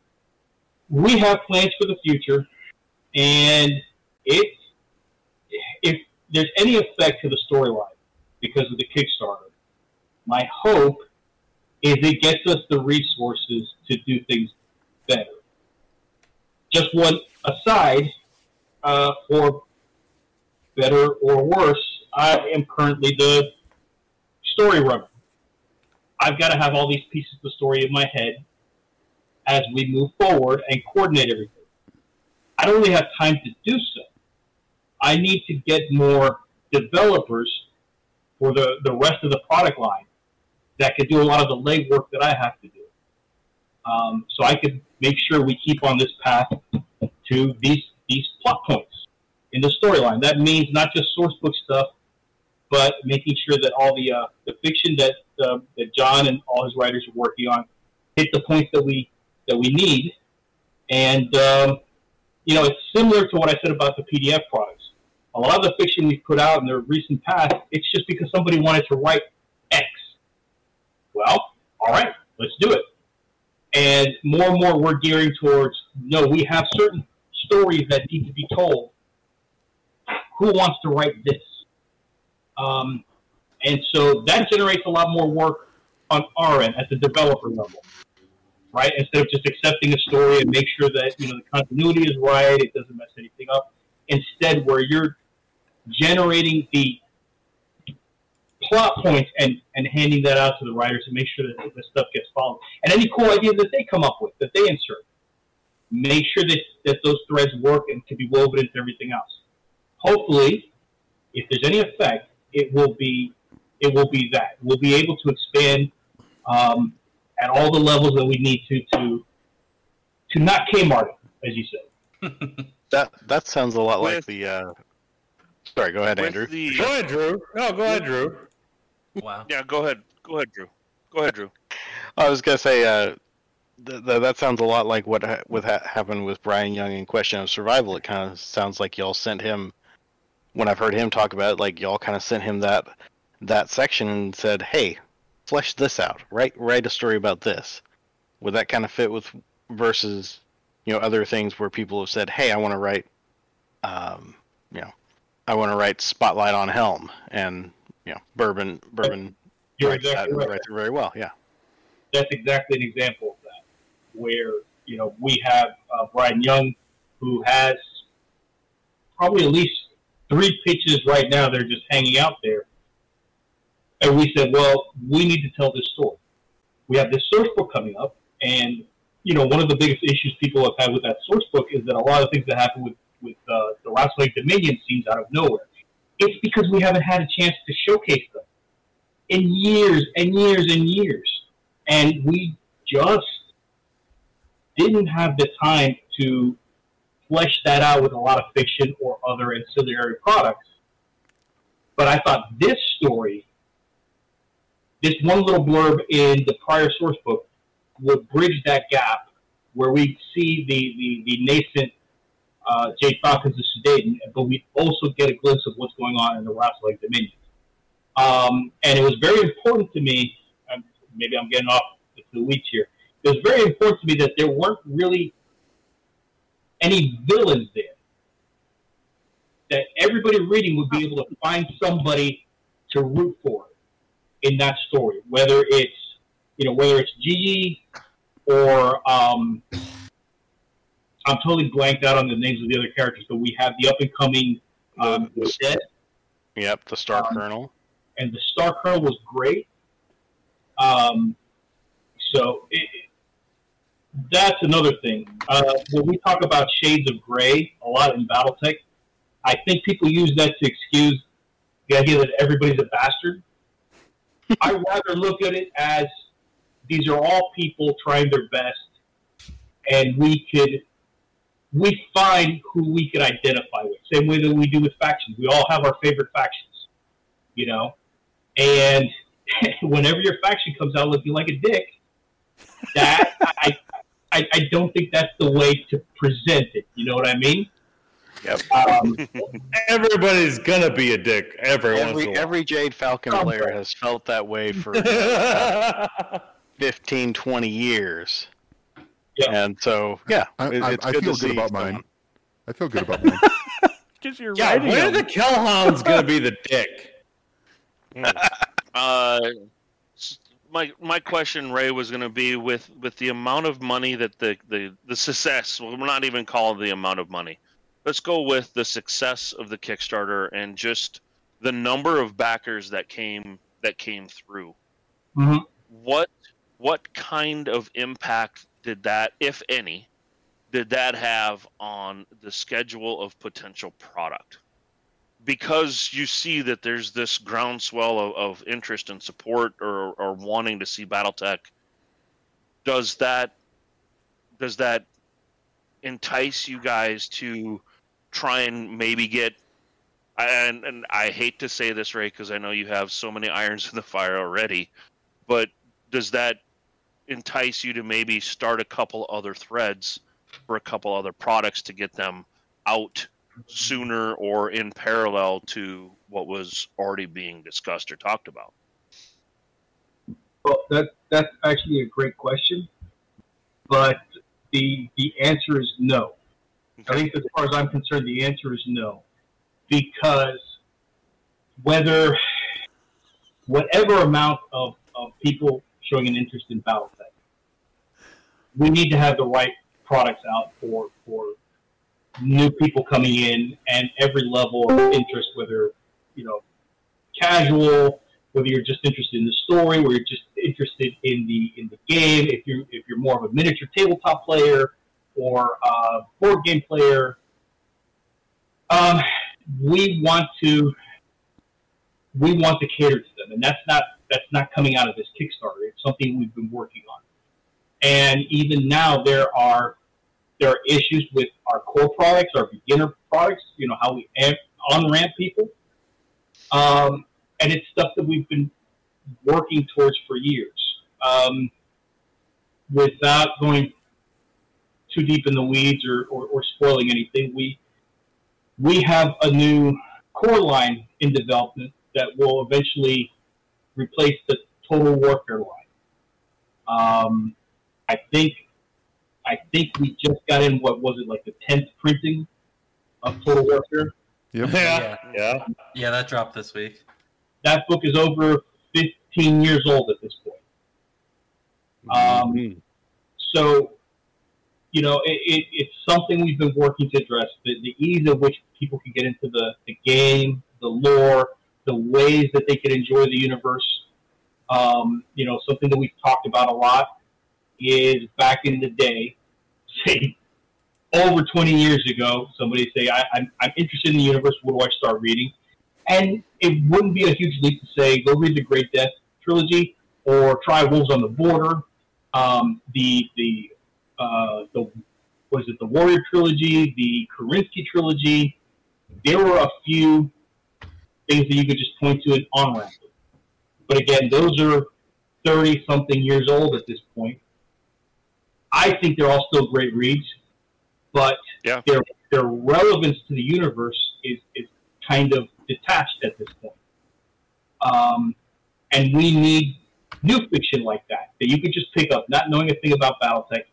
S19: we have plans for the future, and if if there's any effect to the storyline because of the Kickstarter, my hope is it gets us the resources to do things better. Just one aside, uh, for better or worse, I am currently the story runner. I've got to have all these pieces of the story in my head as we move forward and coordinate everything. I don't really have time to do so. I need to get more developers for the, the rest of the product line that could do a lot of the legwork that I have to do. Um, so I could make sure we keep on this path to these these plot points in the storyline. That means not just source book stuff, but making sure that all the uh, the fiction that uh, that John and all his writers are working on hit the points that we that we need. And um, you know, it's similar to what I said about the PDF products. A lot of the fiction we've put out in the recent past, it's just because somebody wanted to write X. Well, all right, let's do it. And more and more, we're gearing towards no, we have certain stories that need to be told. Who wants to write this? Um, and so that generates a lot more work on our end at the developer level, right? Instead of just accepting a story and make sure that you know the continuity is right, it doesn't mess anything up. Instead, where you're generating the plot points and, and handing that out to the writers to make sure that the stuff gets followed. And any cool ideas that they come up with, that they insert, make sure that, that those threads work and can be woven into everything else. Hopefully, if there's any effect, it will be it will be that we'll be able to expand um, at all the levels that we need to to to not Kmart it, as you said. [laughs]
S20: That that sounds a lot like the. Uh... Sorry, go ahead,
S4: With
S20: Andrew.
S4: the-
S1: Go ahead, Drew. No, go ahead, Drew.
S6: Wow.
S4: Yeah, go ahead. Go ahead, Drew. Go ahead, Drew.
S20: I was gonna say uh, th- th- that sounds a lot like what ha- what ha- happened with Bryan Young in Question of Survival. It kind of sounds like y'all sent him. When I've heard him talk about it, like y'all kind of sent him that that section and said, "Hey, flesh this out. Write write a story about this." Would that kind of fit with versus you know other things where people have said, "Hey, I want to write, um, you know, I want to write Spotlight on Helm," and you know, Bourbon Bourbon
S19: You're
S20: writes
S19: exactly
S20: that
S19: right.
S20: writes it very well. Yeah.
S19: that's exactly an example of that, where you know we have uh, Bryan Young, who has probably at least three pitches right now. They're just hanging out there, and we said, well, we need to tell this story. We have this source book coming up, and you know one of the biggest issues people have had with that source book is that a lot of things that happen with with uh, the Rasalhague Dominion scenes out of nowhere. It's because we haven't had a chance to showcase them in years and years and years and we just didn't have the time to flesh that out with a lot of fiction or other ancillary products. But I thought this story, this one little blurb in the prior source book, would bridge that gap where we see the, the, the nascent uh, Jade Falcons of Sudeten, but we also get a glimpse of what's going on in the Rasalhague Dominion. Um, and it was very important to me. Maybe I'm getting off the weeds here. It was very important to me that there weren't really any villains there. That everybody reading would be able to find somebody to root for in that story, whether it's you know whether it's Gigi or um, I'm totally blanked out on the names of the other characters, but we have the up and coming um, Dead
S20: Yep, the Star
S19: Um,
S20: Colonel.
S19: and the Star Colonel was great. Um, so it- that's another thing. Uh, when we talk about shades of gray a lot in BattleTech, I think people use that to excuse the idea that everybody's a bastard. [laughs] I rather look at it as these are all people trying their best, and we could we find who we can identify with. Same way that we do with factions. We all have our favorite factions, you know. And [laughs] whenever your faction comes out looking like a dick, that I, I I don't think that's the way to present it. You know what I mean?
S20: Yep.
S19: Um, [laughs]
S1: Everybody's gonna be a dick every,
S20: Every
S1: in a while.
S20: every Jade Falcon player has felt that way for. [laughs] 15, 20 years. And so, yeah,
S5: I,
S20: it-
S5: I,
S20: it's
S5: I
S20: good
S5: feel
S20: to
S5: good
S20: see
S5: about
S20: someone-
S5: mine. I feel good about mine. [laughs]
S3: Because you're
S1: Yeah,
S3: writing
S1: when are the Kell Hounds gonna be the dick? [laughs]
S4: Uh, my my question, Ray, was going to be with with the amount of money that the the the success. Well, we're not even calling the amount of money. Let's go with the success of the Kickstarter and just the number of backers that came that came through.
S19: Mhm.
S4: What what kind of impact did that, if any, did that have on the schedule of potential product? because you see that there's this groundswell of, of interest and support or, or wanting to see BattleTech, does that does that entice you guys to try and maybe get and and I hate to say this, Ray, because I know you have so many [laughs] irons in the fire already, but does that entice you to maybe start a couple other threads for a couple other products to get them out sooner or in parallel to what was already being discussed or talked about?
S19: Well, that that's actually a great question, but the the answer is no. At least as far as I'm concerned, the answer is no, because whether whatever amount of, of people showing an interest in BattleTech, we need to have the right products out for for new people coming in and every level of interest, whether you know casual, whether you're just interested in the story, whether you're just interested in the in the game, if you're if you're more of a miniature tabletop player or a board game player, um, we want to we want to cater to them, and that's not that's not coming out of this Kickstarter. It's something we've been working on, and even now there are there are issues with our core products, our beginner products. You know how we on ramp people. Um, and it's stuff that we've been working towards for years. Um, without going too deep in the weeds or, or, or spoiling anything, we we have a new core line in development that will eventually replace the Total Warfare line. Um, I think I think we just got in what was it like the tenth printing of Total Warfare.
S1: Yeah. Yeah.
S6: Yeah, that dropped this week.
S19: that book is over 15 years old at this point. Um, so, you know, it, it, it's something we've been working to address the, the ease of which people can get into the, the game, the lore, the ways that they can enjoy the universe. Um, you know, something that we've talked about a lot is back in the day, say over 20 years ago, somebody say, I, I'm, I'm interested in the universe. What do I start reading? And it wouldn't be a huge leap to say, go read the Gray Death trilogy or try Wolves on the Border, um, the the uh, the was it the Warrior trilogy, the Kerensky trilogy. There were a few things that you could just point to and on ramp. But again, those are thirty something years old at this point. I think they're all still great reads, but
S4: yeah.
S19: their their relevance to the universe is, is kind of detached at this point. Um, and we need new fiction like that that you could just pick up, not knowing a thing about BattleTech,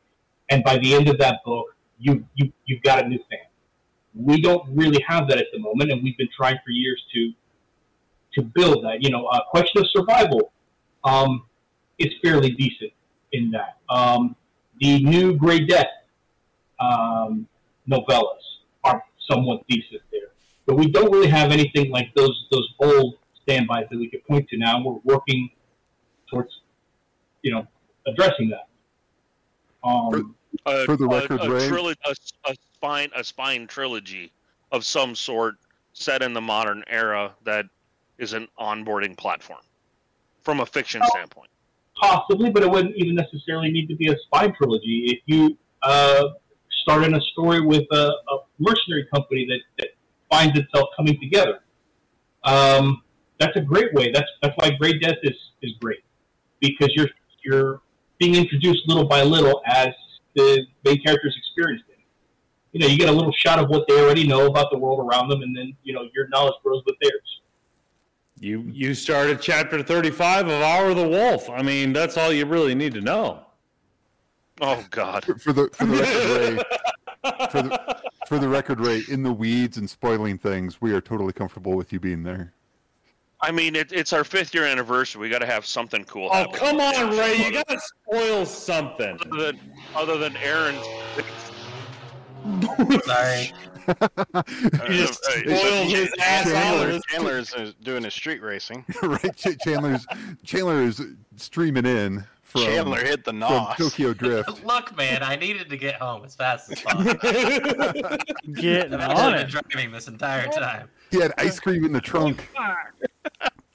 S19: and by the end of that book, you you you've got a new fan. We don't really have that at the moment, and we've been trying for years to to build that. You know, a question of survival um, is fairly decent in that. Um, the new Gray Death um, novellas are somewhat decent there, but we don't really have anything like those those old standbys that we could point to now. We're working towards, you know, addressing that. Um,
S4: a,
S5: For the record,
S4: a,
S5: Ray-
S4: trilo- a, a spine a spine trilogy of some sort set in the modern era that is an onboarding platform from a fiction standpoint.
S19: Possibly, but it wouldn't even necessarily need to be a spy trilogy. If you uh, start in a story with a, a mercenary company that, that finds itself coming together, um, that's a great way. That's that's why Gray Death is, is great because you're you're being introduced little by little as the main characters experience it. You know, you get a little shot of what they already know about the world around them, and then you know your knowledge grows with theirs.
S1: You you started chapter thirty five of Hour of the Wolf. I mean, that's all you really need to know.
S4: Oh God.
S5: For, for the for the record, Ray, [laughs] for the for the record, Ray, in the weeds and spoiling things, we are totally comfortable with you being there.
S4: I mean, it, it's our fifth year anniversary. We got to have something cool.
S1: Oh
S4: happen.
S1: come on, Ray! You gotta spoil something.
S4: Other than, other than Aaron's.
S6: Sorry.
S1: You just spoiled his ass out
S20: Chandler,
S1: this.
S20: Chandler's uh, doing his street racing. [laughs]
S5: right, Ch- Chandler's Chandler is streaming in from
S20: Chandler hit the
S5: from
S20: nos.
S5: Tokyo [laughs] Drift.
S6: Look, man, I needed to get home as fast as possible. [laughs]
S3: Getting
S6: I've
S3: on
S6: been
S3: it.
S6: driving this entire time.
S5: He had ice cream in the trunk.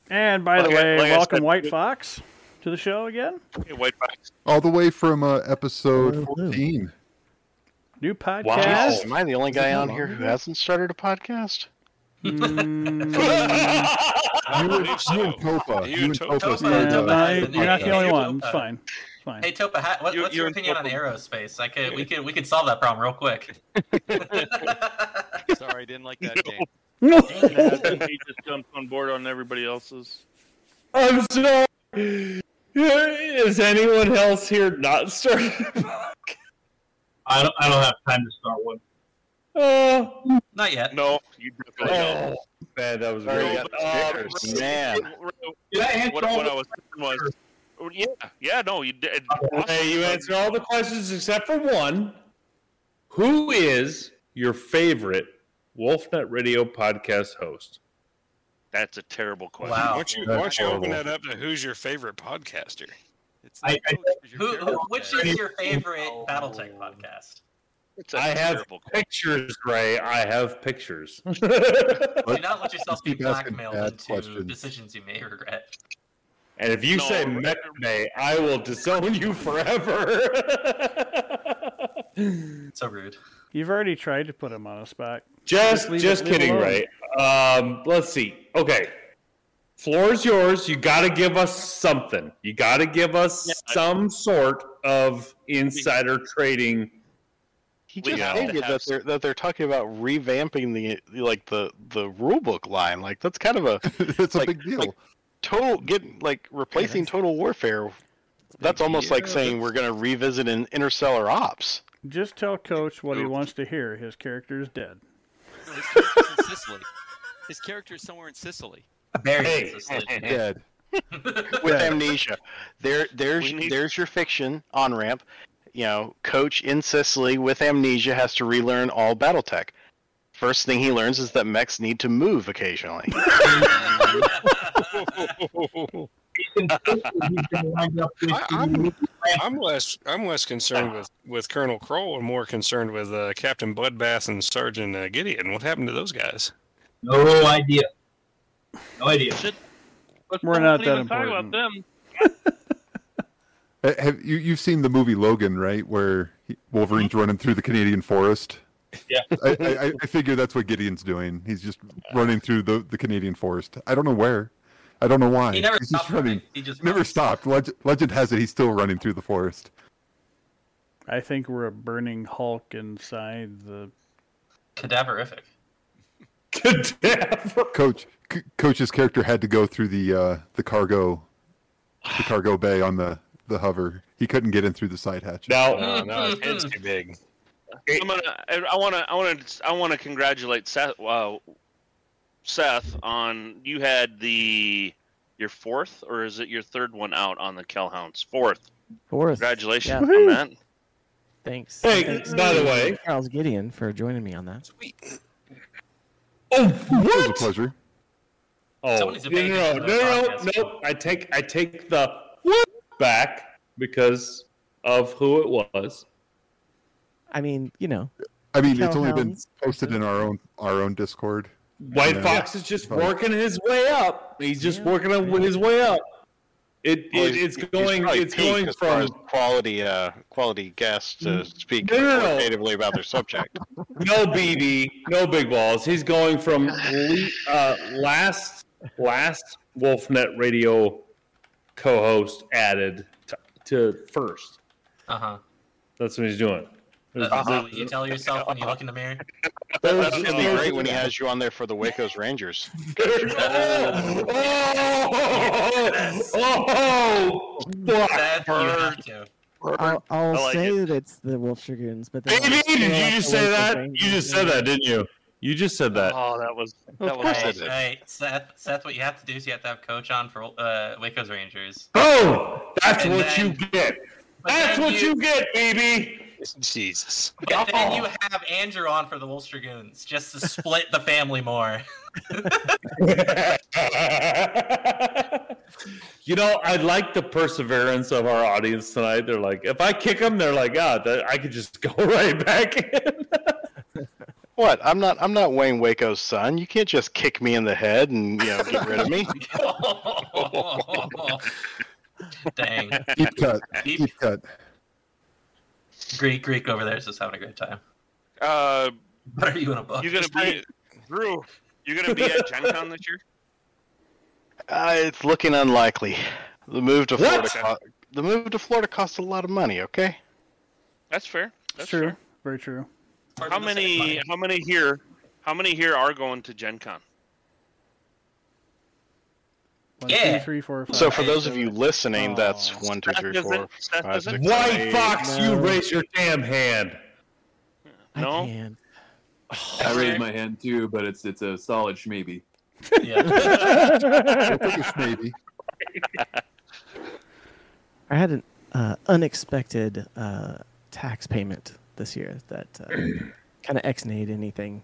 S3: And by the
S4: Like I-
S3: way,
S4: like
S3: welcome
S4: said-
S3: White Fox to the show again.
S4: Hey, White Fox.
S5: All the way from uh, episode 14.
S3: New podcast.
S20: Wow. Am I the only guy on here who hasn't started a podcast? [laughs]
S3: Mm,
S5: You and, you and Topa. You and Topa
S6: Topa,
S5: started,
S6: Topa has the
S3: you're not the only one. It's fine. It's fine.
S6: Hey Topa, how, what,
S4: You-
S6: what's
S4: you
S6: your
S4: and
S6: opinion on aerospace? I could we could we could solve that problem real quick. [laughs] [laughs]
S13: Sorry, I didn't like that game. No.
S12: he just jumped on board on everybody else's.
S1: I'm sorry. Is anyone else here not starting?
S19: I don't. I don't have time to start one.
S1: Oh,
S6: Not yet.
S4: No, you definitely
S1: oh, man, that was
S20: Sorry,
S1: really
S20: you got stickers. Man.
S19: Did I answer
S4: What,
S19: all
S4: what I was was, oh, yeah, yeah, no, you did.
S1: Hey, you answered all the questions except for one. Who is your favorite WolfNet Radio podcast host?
S4: That's a terrible question.
S9: Why
S6: Wow.
S9: don't you, why don't you open that up to who's your favorite podcaster?
S13: It's
S19: I- I-
S13: Coach, it's your
S6: Who, who, which is your favorite BattleTech podcast?
S4: It's a
S1: I have
S4: question.
S1: pictures, Ray. I have pictures. [laughs]
S6: Do not let yourself be blackmailed into
S5: questions.
S6: decisions you may regret.
S1: and if you
S4: No,
S1: say
S4: Ray-
S1: Mechme, I will disown you forever. [laughs]
S6: So rude.
S3: You've already tried to put him on a spot.
S1: Just,
S3: leave
S1: just
S3: it- leave it
S1: kidding,
S3: alone.
S1: Ray. Um, let's see. Okay, floor is yours. You got to give us something. You got to give us
S4: Yeah, I-
S1: some sort of insider trading.
S20: He just
S4: have
S20: stated that they're that they're talking about revamping the like the the rule book line. Like that's kind of a [laughs]
S5: That's a big deal.
S20: like- total get like replacing total warfare. That's almost like saying we're going to revisit an interstellar ops.
S3: Just tell Coach what he wants to hear. His character is dead.
S13: No, his character's in Sicily. His character is somewhere in Sicily.
S6: Very
S1: Hey.
S6: consistent. [laughs]
S5: Dead.
S20: with amnesia. There, there's
S4: need-
S20: there's your fiction on ramp. You know, coach in Sicily with amnesia has to relearn all BattleTech. First thing he learns is that mechs need to move occasionally.
S19: He's consistent. He's been lined up with
S9: I- I'm- I'm less I'm less concerned with, with Colonel Krull and more concerned with uh, Captain Bloodbath and Sergeant uh, Gideon. What happened to those guys?
S19: no idea. No idea.
S12: Let's
S3: We're not
S12: even
S3: that
S12: talk about
S3: important.
S12: them. [laughs]
S5: Have you you've seen the movie Logan, right? Where he, Wolverine's running through the Canadian forest.
S19: Yeah.
S5: I, I, I figure that's what Gideon's doing. He's just running through the, the Canadian forest. I don't know where. I don't know why.
S6: He never
S5: he's
S6: stopped
S5: just running.
S6: running. He just
S5: never
S6: runs.
S5: stopped. Legend, legend has it he's still running through the forest.
S3: I think we're a burning Hulk inside the.
S6: Cadaverific. [laughs] Cadaver.
S5: Coach, C- Coach's character had to go through the uh, the cargo, the cargo [sighs] bay on the the hover. He couldn't get in through the side hatch.
S1: Now, [laughs]
S9: No, no, his head's too big.
S4: I'm gonna. I want to. I want to. I want to congratulate Seth. Uh, Seth on you had the your fourth or is it your third one out on the Kell Hounds? Fourth.
S21: Fourth.
S4: Congratulations
S21: Yeah.
S4: on that.
S21: Thanks.
S1: Hey,
S21: Thanks
S1: by the way-
S21: Charles Gideon for joining me on that. Sweet.
S1: Oh, what?
S5: It was a pleasure.
S1: Oh,
S6: Someone needs to
S1: no, no, no, no, no, I take, I take the what back because of who it was.
S21: I mean, you know,
S5: I mean, it's only been posted in our own our own Discord.
S1: White
S5: Yeah.
S1: Fox is just working his way up. He's just
S21: Yeah.
S1: working up his way up. It,
S20: Well,
S1: it it's going,
S20: probably
S1: it's going
S20: as far as
S1: from
S20: quality uh quality guests to speak
S1: No, no, no.
S20: about their subject. [laughs]
S1: no BB, no big balls. He's going from le- uh, last last WolfNet Radio co-host added to, to first.
S6: Uh huh.
S1: That's what he's doing.
S6: Is that what you tell yourself when you look in the mirror? [laughs]
S20: That's gonna be great when he has you on there for the Waco's Rangers. [laughs]
S1: Oh,
S6: Seth, you have to.
S21: I'll, I'll
S1: like
S21: say that it's the Wolf Dragoons, but
S1: Baby, did you just say that? You just said that, didn't you? You just said that.
S4: Oh, that was
S20: Of course I
S6: Hey, hey, Seth, Seth, what you have to do is you have to have Coach on for uh, Waco's Rangers.
S1: Oh, that's
S6: And
S1: what
S6: then-
S1: you get. That's what you get, baby.
S9: Jesus.
S6: But then you have Andrew on for the Wolf Dragoons, just to split the family more. [laughs]
S1: You know, I like the perseverance of our audience tonight. They're like, if I kick them, they're like, ah, that, I could just [laughs] go right back in.
S20: What? I'm not. I'm not Wayne Waco's son. You can't just kick me in the head and you know get rid of me. [laughs]
S6: Dang.
S5: Deep cut.
S6: Deep-
S5: Deep cut.
S6: Greek, Greek over there is just having a great time.
S4: Uh,
S6: What are you in a book?
S4: You're gonna be Drew? You're gonna be at Gen Con this year?
S20: Uh, it's looking unlikely. The move to Florida.
S4: What?
S20: Co- the move to Florida costs a lot of money. Okay.
S4: That's fair. That's
S3: true.
S4: fair.
S3: Very true.
S4: How many? How many here? How many here are going to Gen Con?
S3: One, two,
S6: Yeah.
S3: three, four, five,
S20: So for
S3: six,
S20: those of you listening, that's one, two, three, four, five, six,
S1: White
S20: eight.
S1: Fox, you raise your damn hand.
S4: No.
S21: And
S17: I raised my hand too, but it's it's a solid schmaybe. [laughs]
S6: Yeah. [laughs]
S5: Maybe.
S21: I had an uh, unexpected uh, tax payment this year that uh, [clears throat] kind of ex-nayed anything.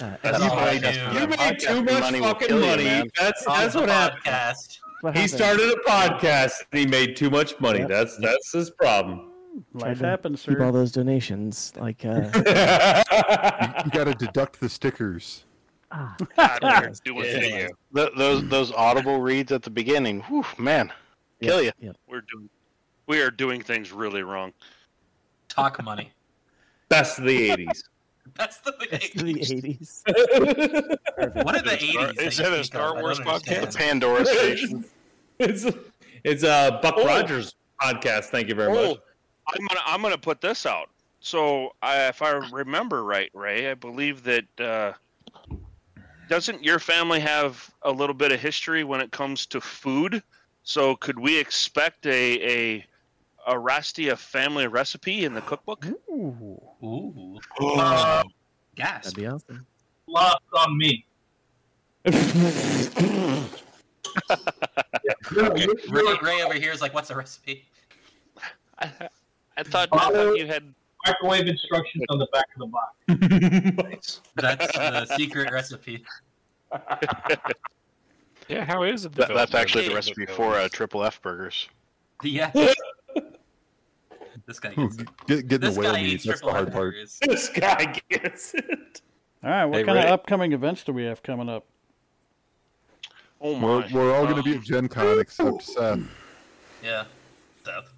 S21: Uh,
S1: That's
S21: ex-
S1: all I do. You made too much
S20: money
S1: fucking
S20: kill you,
S1: money. that's that's
S6: the
S1: what happened.
S6: podcast.
S21: what
S1: He
S21: happened.
S1: started a podcast and he made too much money.
S21: Yep.
S1: That's that's his problem.
S3: Life
S21: to
S3: happens,
S21: Keep all those donations, like uh, [laughs]
S5: You got to deduct the stickers.
S21: ah,
S4: God, doing
S21: Yeah.
S4: things.
S20: Th- those those audible reads at the beginning. Whew, man, kill you.
S21: Yep.
S4: We're doing. We are doing things really wrong.
S6: Talk money.
S1: Best of the '80s.
S6: That's the [laughs]
S21: the eighties. [laughs]
S6: What are the eighties?
S9: is that a Star Wars podcast?
S20: The [laughs] Pandora station.
S1: It's it's a Buck
S4: Oh.
S1: Rogers podcast. Thank you very
S4: Oh,
S1: much.
S4: I'm gonna I'm gonna put this out. So I, if I remember right, Ray, I believe that uh, doesn't your family have a little bit of history when it comes to food? So could we expect a a Arrastia family recipe in the cookbook?
S3: Ooh.
S6: Ooh.
S19: Uh,
S6: Gas.
S21: That'd be awesome.
S19: lost on me. [laughs]
S6: Ray, Ray over here is like, what's a recipe?
S4: I, I thought I you had
S19: Microwave instructions on the back of the box. [laughs]
S6: That's the secret recipe.
S9: Yeah, how is it?
S20: That, that's actually the recipe for uh, triple F burgers.
S6: Yeah. [laughs] this guy
S5: Ooh,
S6: gets it.
S5: Get, getting
S6: This
S5: the whale
S6: guy
S5: meat. That's the hard part. [laughs]
S1: This guy gets it.
S3: All right. What
S1: Hey,
S3: kind of upcoming events do we have coming up?
S4: oh
S5: We're,
S4: my.
S5: we're all going to be at Gen Con except Seth.
S6: Yeah. Seth.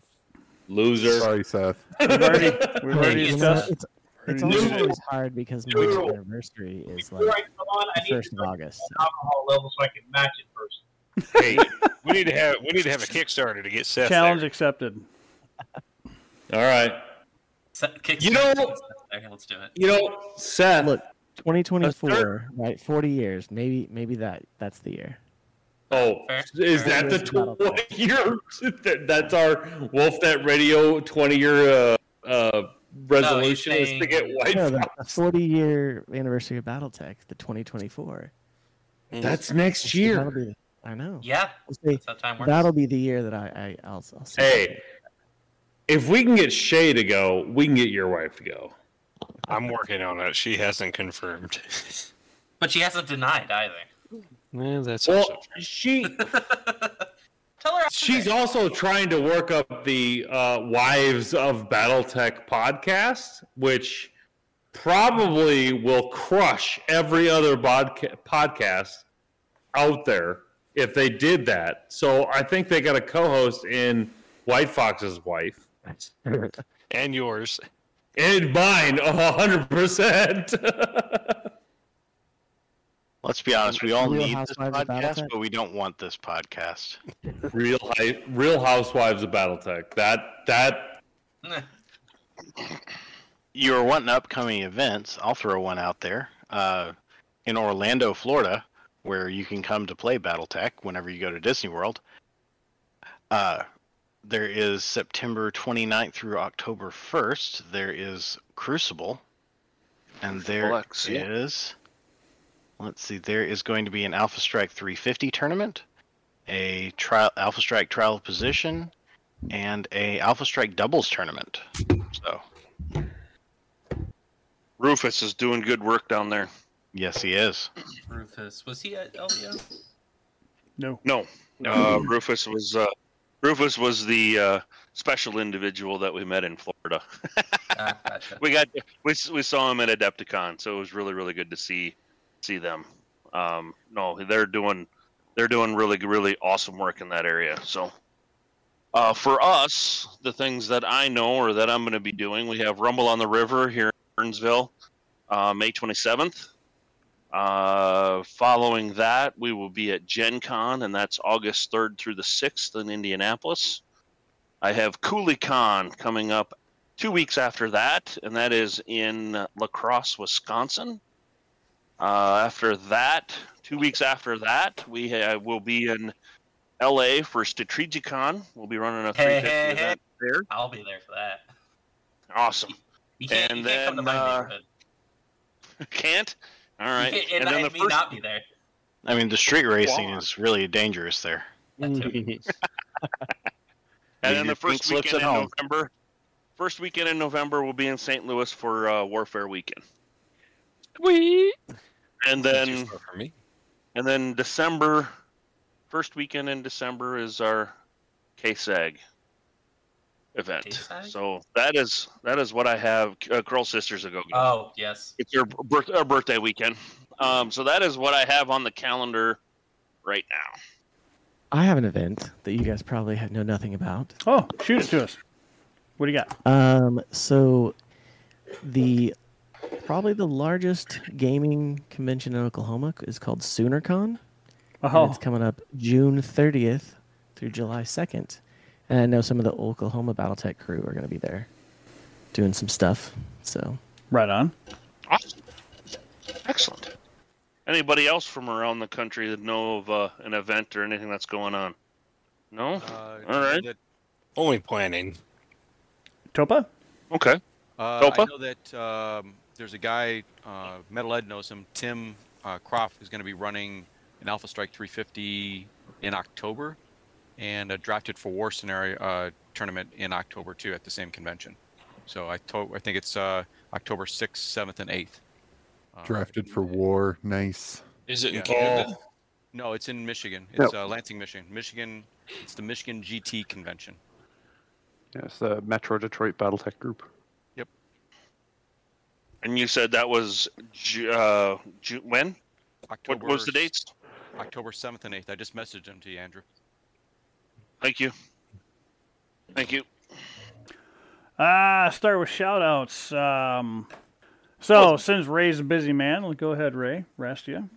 S1: Loser.
S5: Sorry, Seth. [laughs]
S3: We've already, we've already
S6: You
S21: You know,
S3: discussed.
S21: it's it's
S3: already
S21: also
S3: discussed-
S21: always hard because my anniversary is
S19: Before
S21: like
S19: on,
S21: the first of August.
S19: alcohol level so I can match it first.
S9: Hey, we need to have we need to have a Kickstarter to get Seth
S3: Challenge
S9: there.
S3: accepted. [laughs]
S1: All right.
S6: Seth
S1: You know-
S6: there. Let's do it.
S1: You know, Seth.
S21: Look,
S1: Let's
S21: 2024, right? 40 years. Maybe maybe that that's the year.
S1: Oh,
S6: Fair.
S1: is
S6: Fair. [laughs]
S1: that the
S21: It's
S1: twenty year? That's our WolfNet Radio twenty year uh, uh, resolution is to get White
S21: No, the, the 40 year anniversary of BattleTech, the 2024.
S1: That's next year.
S21: That'll be, I know.
S6: Yeah.
S21: We'll see.
S6: That's how time works.
S21: That'll be the year that I, I I'll, I'll
S1: Hey, if we can get Shay to go, we can get your wife to go.
S9: I'm working on it. She hasn't confirmed. [laughs]
S6: But she hasn't denied either.
S9: Yeah, that's
S1: Well,
S9: also
S1: she [laughs]
S6: Tell her.
S1: she's also trying to work up the uh, Wives of BattleTech podcast, which probably will crush every other bodca- podcast out there if they did that. So I think they got a co-host in White Fox's wife [laughs]
S9: and yours.
S1: and mine, hundred percent.
S20: Let's be honest, we all
S21: Real
S20: need this
S21: Housewives of
S20: podcast,
S21: BattleTech?
S20: but we don't want this podcast.
S1: Real, hi- Real Housewives of BattleTech. That that [laughs]
S6: Eh.
S20: you're wanting upcoming events, I'll throw one out there. Uh, in Orlando, Florida, where you can come to play BattleTech whenever you go to Disney World. Uh, there is September 29th through October 1st. There is Crucible, and there
S4: Flex, yeah.
S20: is. Let's see. There is going to be an Alpha Strike 350 tournament, a trial Alpha Strike Trial of Position, and a Alpha Strike Doubles tournament. So
S4: Rufus is doing good work down there.
S20: yes, he is.
S6: Rufus was he at LVO?
S3: No.
S4: No, uh, Rufus was uh, Rufus was the uh, special individual that we met in Florida.
S6: Ah, [laughs] gotcha.
S4: we got we, we saw him at Adepticon, so it was really really good to see see them. Um, no, they're doing they're doing really really awesome work in that area. So uh, for us, the things that I know or that I'm going to be doing, we have Rumble on the River here in Burnsville, uh, May 27th. Uh, following that, we will be at Gen Con, and that's August 3rd through the 6th in Indianapolis. I have CouleeCon coming up two weeks after that, and that is in La Crosse, Wisconsin. Uh, after that, two weeks after that, we ha- will be in LA for Strategicon. We'll be running a
S6: Hey,
S4: 350
S6: hey, hey.
S4: event there.
S6: I'll be there for that.
S4: Awesome.
S6: You can't,
S4: And
S6: you can't come to
S4: then,
S6: my
S4: uh,
S6: neighborhood. [laughs]
S4: Can't? All right. [laughs]
S6: You can't, and,
S4: then the
S6: me
S4: first-
S6: not be there.
S20: I mean, the street racing
S4: Wow.
S20: is really dangerous there. [laughs]
S4: And then the first weekend in
S20: home.
S4: November, first weekend in November, we'll be in St. Louis for uh, Warfare Weekend.
S1: Sweet.
S4: And then,
S9: far from me.
S4: and then December, first weekend in December is our KSAG event.
S6: KSAG?
S4: So that is that is what I have. Uh, Girl Sisters ago.
S6: Oh yes.
S4: It's your birth, uh, birthday weekend. Um, so that is what I have on the calendar right now.
S21: I have an event that you guys probably have, know nothing about.
S3: Oh, shoot it to us. What do you got?
S21: Um, so the probably the largest gaming convention in Oklahoma is called SoonerCon.
S3: Oh.
S21: And it's coming up June 30th through July 2nd. And I know some of the Oklahoma BattleTech crew are going to be there doing some stuff. So
S3: Right on.
S4: Awesome. Excellent. Anybody else from around the country that know of uh, an event or anything that's going on? No.
S14: Uh,
S4: All right.
S14: that-
S9: Only planning.
S3: Topa?
S4: Okay.
S14: Uh, I
S4: Topa?
S14: know that um, there's a guy, uh, Metal Ed knows him, Tim uh, Croft, is going to be running an Alpha Strike 350 in October and a Drafted for War scenario uh, tournament in October too at the same convention. So I, to- I think it's uh, October 6th, 7th, and 8th.
S5: Drafted for war. Nice.
S9: Is it in Canada?
S14: No, it's in Michigan.
S5: Yep.
S14: It's uh, Lansing, Michigan. Michigan. It's the Michigan GT convention.
S18: Yes, the Metro Detroit BattleTech group. Yep.
S4: And you said that was Ju- uh, Ju- when?
S14: October.
S4: What was the dates?
S14: October 7th and 8th. I just messaged them to you, Andrew.
S4: Thank you. Thank you.
S3: Ah, start with shout outs. Um, so, since Ray's a busy man, let's go ahead, Ray. Arrastia.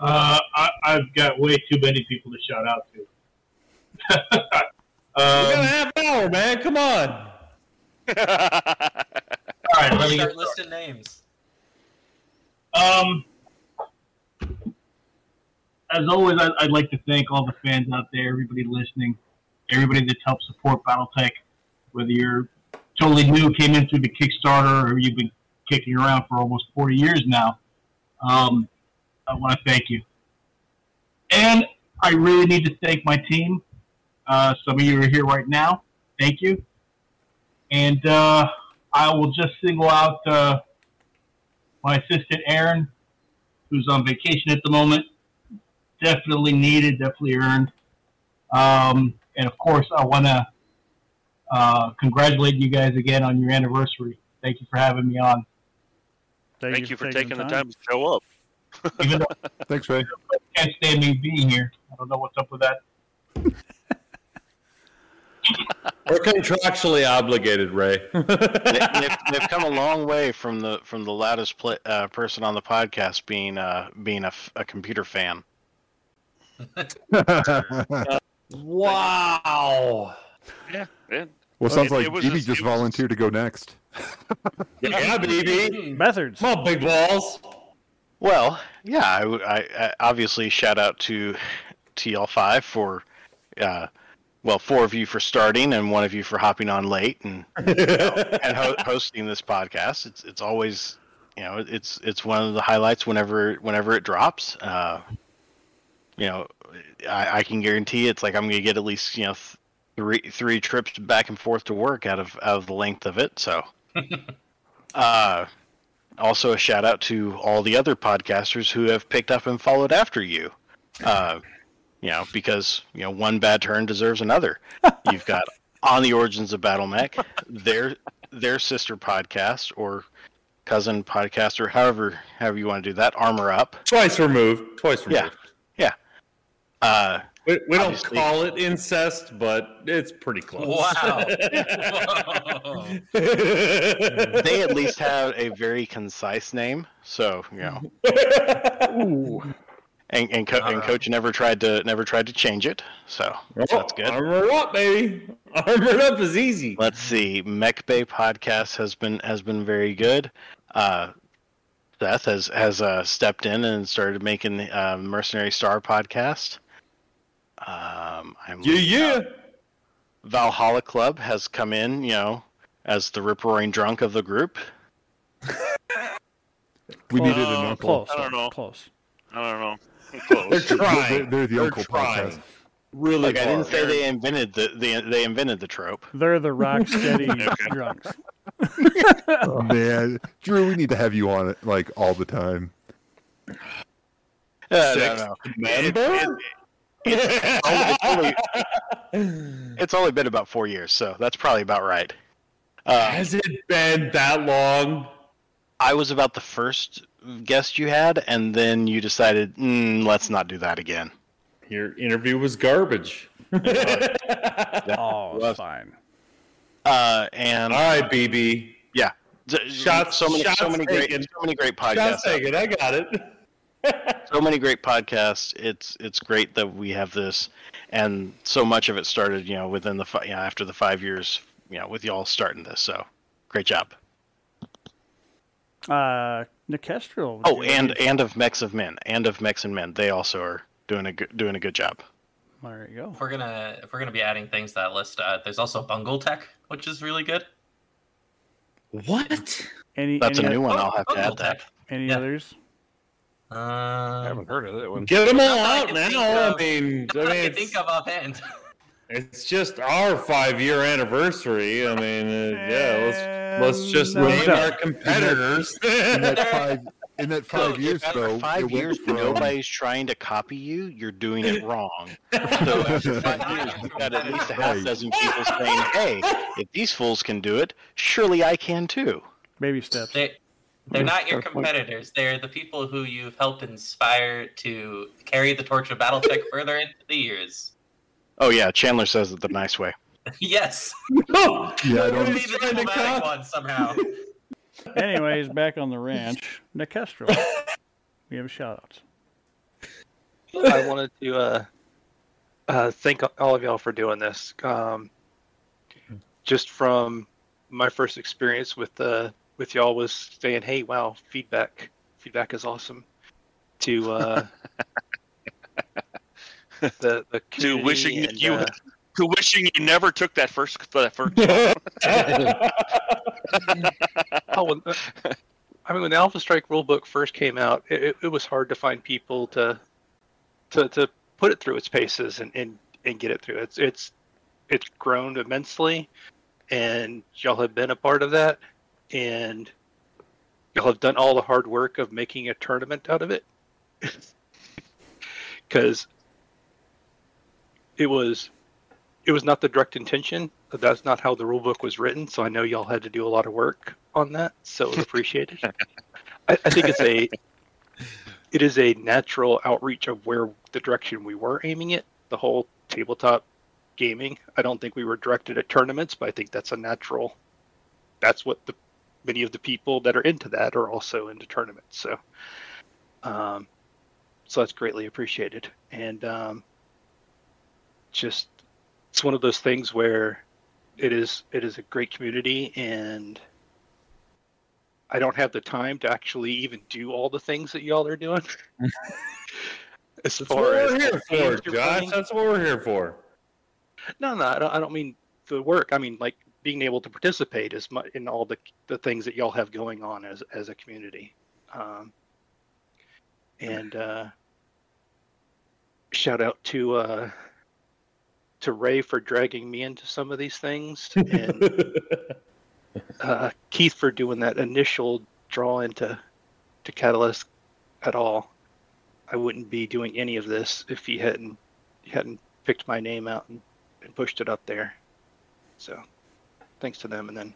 S19: Uh, I, I've got way too many people to shout out to. [laughs]
S1: We got a
S19: um,
S1: half hour, man. Come on. [laughs]
S19: all right, let me get
S6: Start listing names.
S19: Um, as always, I'd, I'd like to thank all the fans out there, everybody listening, everybody that's helped support BattleTech. Whether you're totally new, came in through the Kickstarter, or you've been kicking around for almost 40 years now, um, I want to thank you. And I really need to thank my team. Uh, some of you are here right now. Thank you. And uh, I will just single out uh, my assistant Aaron, who's on vacation at the moment. Definitely needed, definitely earned. Um, and of course, I want to uh, congratulate you guys again on your anniversary. Thank you for having me on.
S4: Thank, you for taking, the time to show up. [laughs]
S19: Even though
S5: Thanks, Ray.
S19: I can't stand me being here, I don't know what's up with that. [laughs]
S1: We're contractually obligated, Ray.
S20: they, they've, they've come a long way from the from the loudest pla uh, person on the podcast being uh, being a, f- a computer fan.
S1: Wow.
S4: Yeah, yeah.
S5: Well, it sounds
S4: It-
S5: like
S4: it just-
S5: just
S4: it was-
S5: volunteered to go next.
S1: Yeah, [laughs] baby.
S3: Methods.
S1: Come on, big balls.
S20: Well, yeah, I, I, I obviously shout out to TL5 for, uh, well, four of you for starting and one of you for hopping on late and you [laughs] know, and ho- hosting this podcast. It's it's always you know it's it's one of the highlights whenever whenever it drops. Uh, you know, I, I can guarantee it's like I'm gonna get at least you know th- three three trips back and forth to work out of out of the length of it. So. [laughs] Uh, also, a shout out to all the other podcasters who have picked up and followed after you. Uh, you know, because you know one bad turn deserves another. [laughs] You've got on the origins of Battle Mech, their their sister podcast or cousin podcast or however however you want to do that. Armor Up.
S1: Twice removed. Twice removed.
S20: Yeah, yeah. Uh,
S1: We, we don't call it incest, but it's pretty close.
S6: Wow. [laughs]
S20: they at least have a very concise name, so you know. [laughs] And and, co- and coach never tried to never tried to change it, so that's good.
S1: Armor up, baby. Armored up is easy.
S20: Let's see. Mech Bay podcast has been has been very good. Uh, Seth has has uh, stepped in and started making the uh, Mercenary Star podcast. Um, I'm
S1: Yeah, yeah.
S20: Valhalla Club has come in, you know, as the rip roaring drunk of the group.
S5: We needed
S4: Uh,
S5: an uncle.
S3: Close.
S4: I don't know.
S3: Close.
S4: I don't know. [laughs]
S1: They're trying.
S5: They're, they're the
S1: They're
S5: uncle
S1: trying.
S5: podcast.
S1: Really
S20: Like I didn't say they invented the, the they invented the trope.
S3: They're the rock [laughs] steady drunks. [laughs]
S5: Oh, man, Drew, we need to have you on it like all the time.
S20: Uh, no,
S1: Sixth
S20: no.
S1: member?
S20: It's only, it's, only, it's only been about four years, so that's probably about right. Uh,
S1: Has it been that long?
S20: I was about the first guest you had, and then you decided, mm, let's not do that again.
S1: Your interview was garbage. [laughs]
S3: Oh, it's fine.
S20: Uh, and
S1: All right, BB.
S20: yeah, D-
S1: Shots-
S20: so many, so
S1: shots
S20: many great,
S1: taken.
S20: so many great podcasts.
S1: Just taken. I got it. [laughs]
S20: so many great podcasts. It's it's great that we have this, and so much of it started, you know, within the fi- you know, after the five years, you know, with y'all starting this. So, great job.
S3: Uh, Nicestrel.
S20: Oh, and and of Mechs of Men, and of Mechs and Men, they also are doing a good, doing a good job.
S3: there you go.
S6: If we're gonna if we're gonna be adding things to that list, uh, there's also Bungle Tech, which is really good.
S1: What?
S3: Any,
S20: That's
S3: any,
S20: a new one. I'll have to
S6: Bungle
S20: add that.
S3: Any
S6: Yeah.
S3: others?
S6: Um,
S9: I haven't heard of that one.
S1: Get them all
S6: Not that I
S1: out now.
S6: think
S1: I
S6: of.
S1: mean, I
S6: that I
S1: mean,
S6: can
S1: it's,
S6: think of offhand.
S1: it's just our five-year anniversary. I mean, uh, yeah, let's let's just
S3: And,
S1: name
S3: uh,
S1: our competitors.
S5: In that five, in that
S20: So
S5: years, though,
S20: five years,
S5: from
S20: nobody's trying to copy you. You're doing it wrong. [laughs] So after five years, we've got at least a half
S5: Right.
S20: dozen people saying, "Hey, if these fools can do it, surely I can too."
S3: Baby steps.
S6: They they're not your competitors. They're the people who you've helped inspire to carry the torch of BattleTech [laughs] further into the years.
S20: Oh yeah, Chandler says it the nice way. [laughs]
S6: yes. [laughs]
S5: Yeah, I don't.
S6: be the diplomatic one somehow.
S3: Anyways, back on the ranch, Nicestrel. we have shout outs.
S7: I wanted to uh, uh, thank all of y'all for doing this. Um, just from my first experience with uh, with y'all was saying, "Hey, wow, feedback, feedback is awesome." To uh, [laughs] the the
S4: To wishing
S7: and,
S4: you
S7: uh,
S4: to wishing you never took that first that first. [laughs]
S7: oh, when, uh, I mean, when the Alpha Strike rulebook first came out, it, it, it was hard to find people to to to put it through its paces and, and, and get it through. It's it's it's grown immensely, and y'all have been a part of that, and y'all have done all the hard work of making a tournament out of it. [laughs] Because it was it was not the direct intention. That's not how the rulebook was written. So I know y'all had to do a lot of work on that. So it's appreciated. [laughs] I, I think it's a it is a natural outreach of where the direction we were aiming it. The whole tabletop gaming. I don't think we were directed at tournaments, but I think that's a natural. That's what the many of the people that are into that are also into tournaments. So, um, so that's greatly appreciated. And um, just it's one of those things where it is it is a great community, and I don't have the time to actually even do all the things that y'all are doing. [laughs] as
S1: That's
S7: far
S1: what
S7: as
S1: we're here for, Josh.
S7: playing.
S1: That's what we're here for.
S7: No, no, I don't, I don't mean the work. I mean like being able to participate as much in all the the things that y'all have going on as as a community. Um, and uh, shout out to uh, to Ray for dragging me into some of these things, and [laughs] uh, Keith for doing that initial draw into to Catalyst at all. I wouldn't be doing any of this if he hadn't he hadn't picked my name out and, and pushed it up there. So thanks to them and then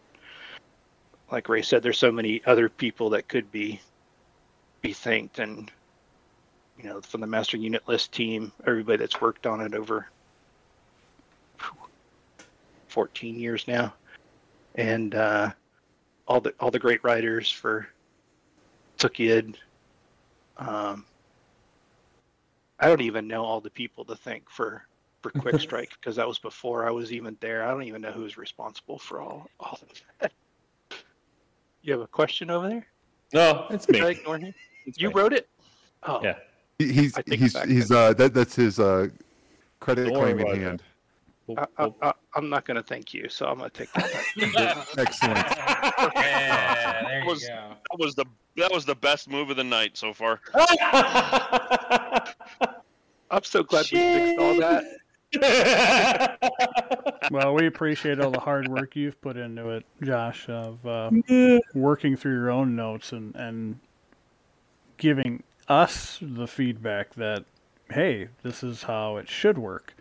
S7: like Ray said, there's so many other people that could be be thanked and you know, from the master unit list team, everybody that's worked on it over 14 years now. And uh all the all the great writers for Tukayyid. Um I don't even know all the people to thank for for Quick Strike because that was before I was even there. I don't even know who's responsible for all all of that. [laughs] You have a question over there?
S1: No, it's
S7: Did
S1: me.
S7: I ignore him? you wrote it? Oh.
S1: Yeah.
S5: He- He's
S7: I take it
S5: he's
S7: back
S5: he's uh that that's his uh credit
S1: Don't
S5: claim in
S1: it.
S5: hand.
S7: I, I, I, I'm not going to thank you, so I'm going to take that back. [laughs]
S5: Excellent. [laughs]
S6: Yeah, there
S4: That
S6: you
S4: was,
S6: go.
S4: that was the that was the best move of the night so far.
S7: I'm so glad we fixed all that. [laughs]
S3: well, we appreciate all the hard work you've put into it, Josh, of uh, working through your own notes and, and giving us the feedback that, hey, this is how it should work.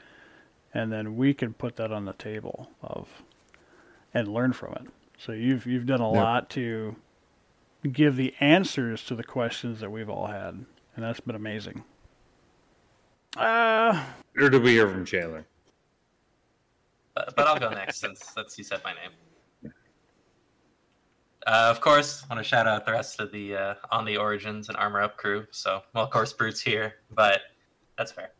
S3: And then we can put that on the table of and learn from it. So you've you've done a
S5: Yeah.
S3: lot to give the answers to the questions that we've all had, and that's been amazing. Uh,
S1: Or did we hear from Chandler?
S6: But, but I'll go next since since you said my name. Uh, of course, want to shout out the rest of the uh, on the Origins and Armor Up crew. So, well, of course, Brute's here, but that's fair.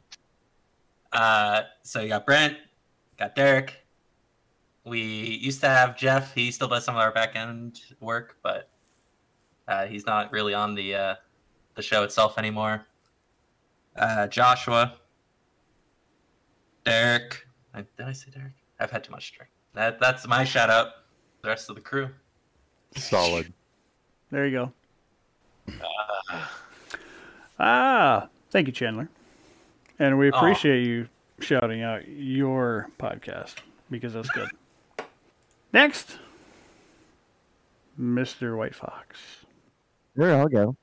S6: Uh, so you got Brent, got Derek. We used to have Jeff. He still does some of our back end work, but uh, he's not really on the uh, the show itself anymore. Uh, Joshua, Derek. I, did I say Derek? I've had too much drink. That that's my shout out. The rest of the crew.
S5: Solid.
S3: There you go. Ah, thank you, Chandler. And we
S6: Aw.
S3: appreciate you shouting out your podcast because that's good. [laughs] Next, Mr. White Fox.
S21: Sure, I'll go.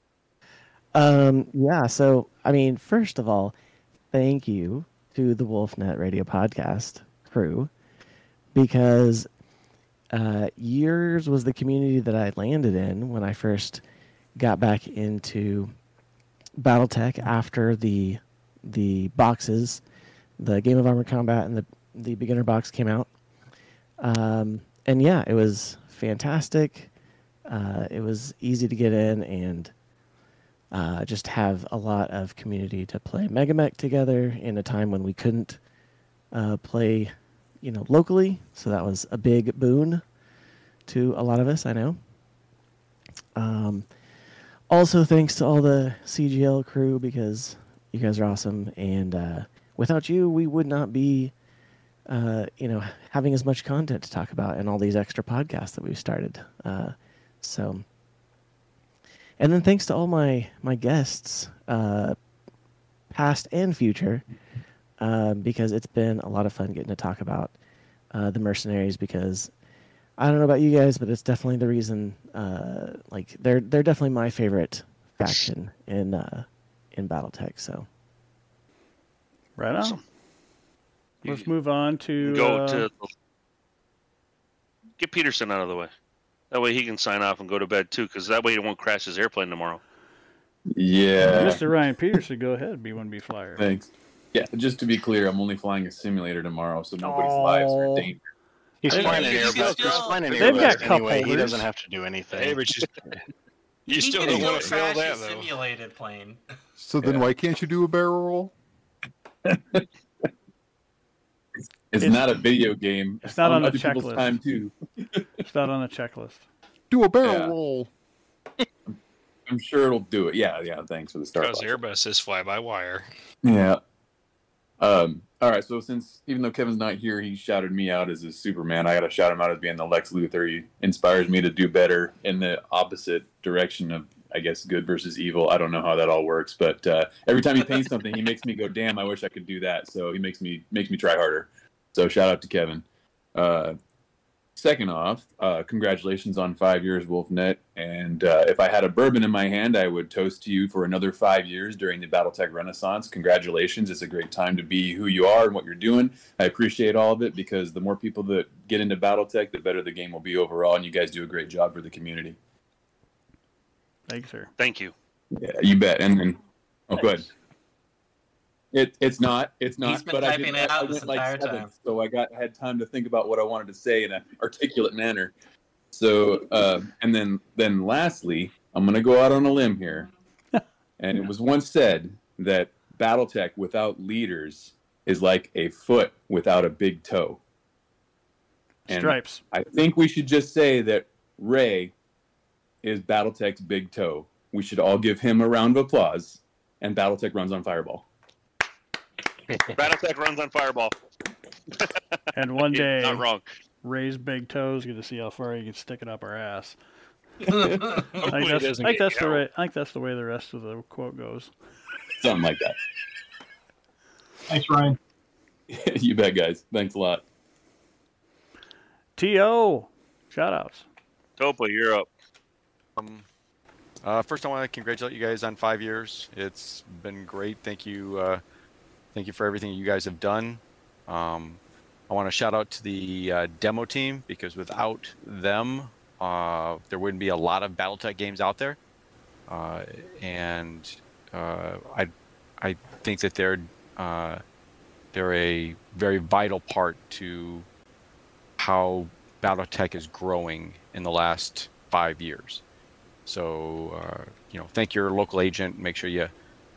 S21: Um, yeah, so I mean, first of all, thank you to the WolfNet Radio Podcast crew because uh, yours was the community that I landed in when I first got back into BattleTech after the the boxes, the Game of Armor Combat and the the beginner box came out. Um, and yeah, it was fantastic. Uh, it was easy to get in and uh, just have a lot of community to play MegaMek together in a time when we couldn't uh, play, you know, locally. So that was a big boon to a lot of us. I know. Um, also, thanks to all the CGL crew because you guys are awesome, and uh, without you, we would not be, uh, you know, having as much content to talk about and all these extra podcasts that we've started. Uh, so, and then thanks to all my my guests, uh, past and future, uh, because it's been a lot of fun getting to talk about uh, the mercenaries. Because I don't know about you guys, but it's definitely the reason. Uh, like they're they're definitely my favorite faction in uh, in BattleTech. So
S3: Right on. Let's move on to
S4: Go
S3: uh,
S4: to get Peterson out of the way. That way he can sign off and go to bed too, because that way he won't crash his airplane tomorrow.
S17: Yeah.
S3: Mr. Ryan Peterson. Go ahead, B1B Flyer.
S17: Thanks. Yeah, just to be clear, I'm only flying a simulator tomorrow, so nobody's lives are in
S3: Oh.
S17: danger.
S20: He's flying an
S3: you can
S20: Airbus. He's flying an
S3: They've got
S20: Airbus anyway. He doesn't have to do anything.
S9: Hey, but you, [laughs] you
S6: He
S9: still
S6: can
S9: don't want to fail
S6: crash
S9: that
S6: a
S9: though.
S6: simulated plane.
S5: So then why can't you do a barrel roll? [laughs]
S17: It's It's,
S3: It's-
S17: not a video game.
S3: It's not on the
S17: other
S3: checklist.
S17: time too. [laughs]
S3: It's not on a checklist.
S5: Do a barrel
S17: Yeah.
S5: roll.
S17: I'm sure it'll do it. Yeah, yeah. Thanks for the start.
S9: Because Airbus is fly by wire.
S17: Yeah. Um. All right. So since even though Kevin's not here, he shouted me out as a Superman. I got to shout him out as being the Lex Luthor. He inspires me to do better in the opposite direction of, I guess, good versus evil. I don't know how that all works, but uh, every time he paints something, he makes me go, "Damn! I wish I could do that." So he makes me makes me try harder. So shout out to Kevin. Uh, second off, uh, congratulations on five years, WolfNet. And uh, if I had a bourbon in my hand, I would toast to you for another five years during the BattleTech Renaissance. Congratulations! It's a great time to be who you are and what you're doing. I appreciate all of it because the more people that get into BattleTech, the better the game will be overall. And you guys do a great job for the community.
S3: Thanks, sir.
S4: Thank you.
S17: Yeah, you bet. And then, oh, go ahead. It, it's not. It's not.
S6: He's been
S17: but I,
S6: typing
S17: did,
S6: it
S17: I, I
S6: out this
S17: went like
S6: entire
S17: seven,
S6: time.
S17: so I got I had time to think about what I wanted to say in an articulate manner. So, uh, and then then lastly, I'm going to go out on a limb here, [laughs] and it was once said that BattleTech without leaders is like a foot without a big toe. And
S3: Stripes.
S17: I think we should just say that Ray is BattleTech's big toe. We should all give him a round of applause, and BattleTech runs on Fireball.
S4: BattleTech runs on Fireball. [laughs]
S3: And one
S4: You're
S3: day,
S4: not wrong.
S3: raise big toes. Get to see how far you can stick it up our ass. [laughs] I think that's, I think that's the
S4: yelled.
S3: way. I think that's the way the rest of the quote goes.
S17: Something like that. [laughs]
S19: Thanks, Ryan.
S17: you bet, guys. Thanks a lot.
S3: To shout outs.
S4: Topa, you're up.
S14: Um, uh, first, I want to congratulate you guys on five years. It's been great. Thank you. Uh, thank you for everything you guys have done. Um, I want to shout out to the uh, demo team because without them, uh, there wouldn't be a lot of BattleTech games out there. Uh, and uh, I, I think that they're uh, they're a very vital part to how BattleTech is growing in the last five years. So, uh, you know, thank your local agent. Make sure you